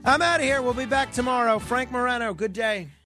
I'm out of here. We'll be back tomorrow. Frank Morano, good day.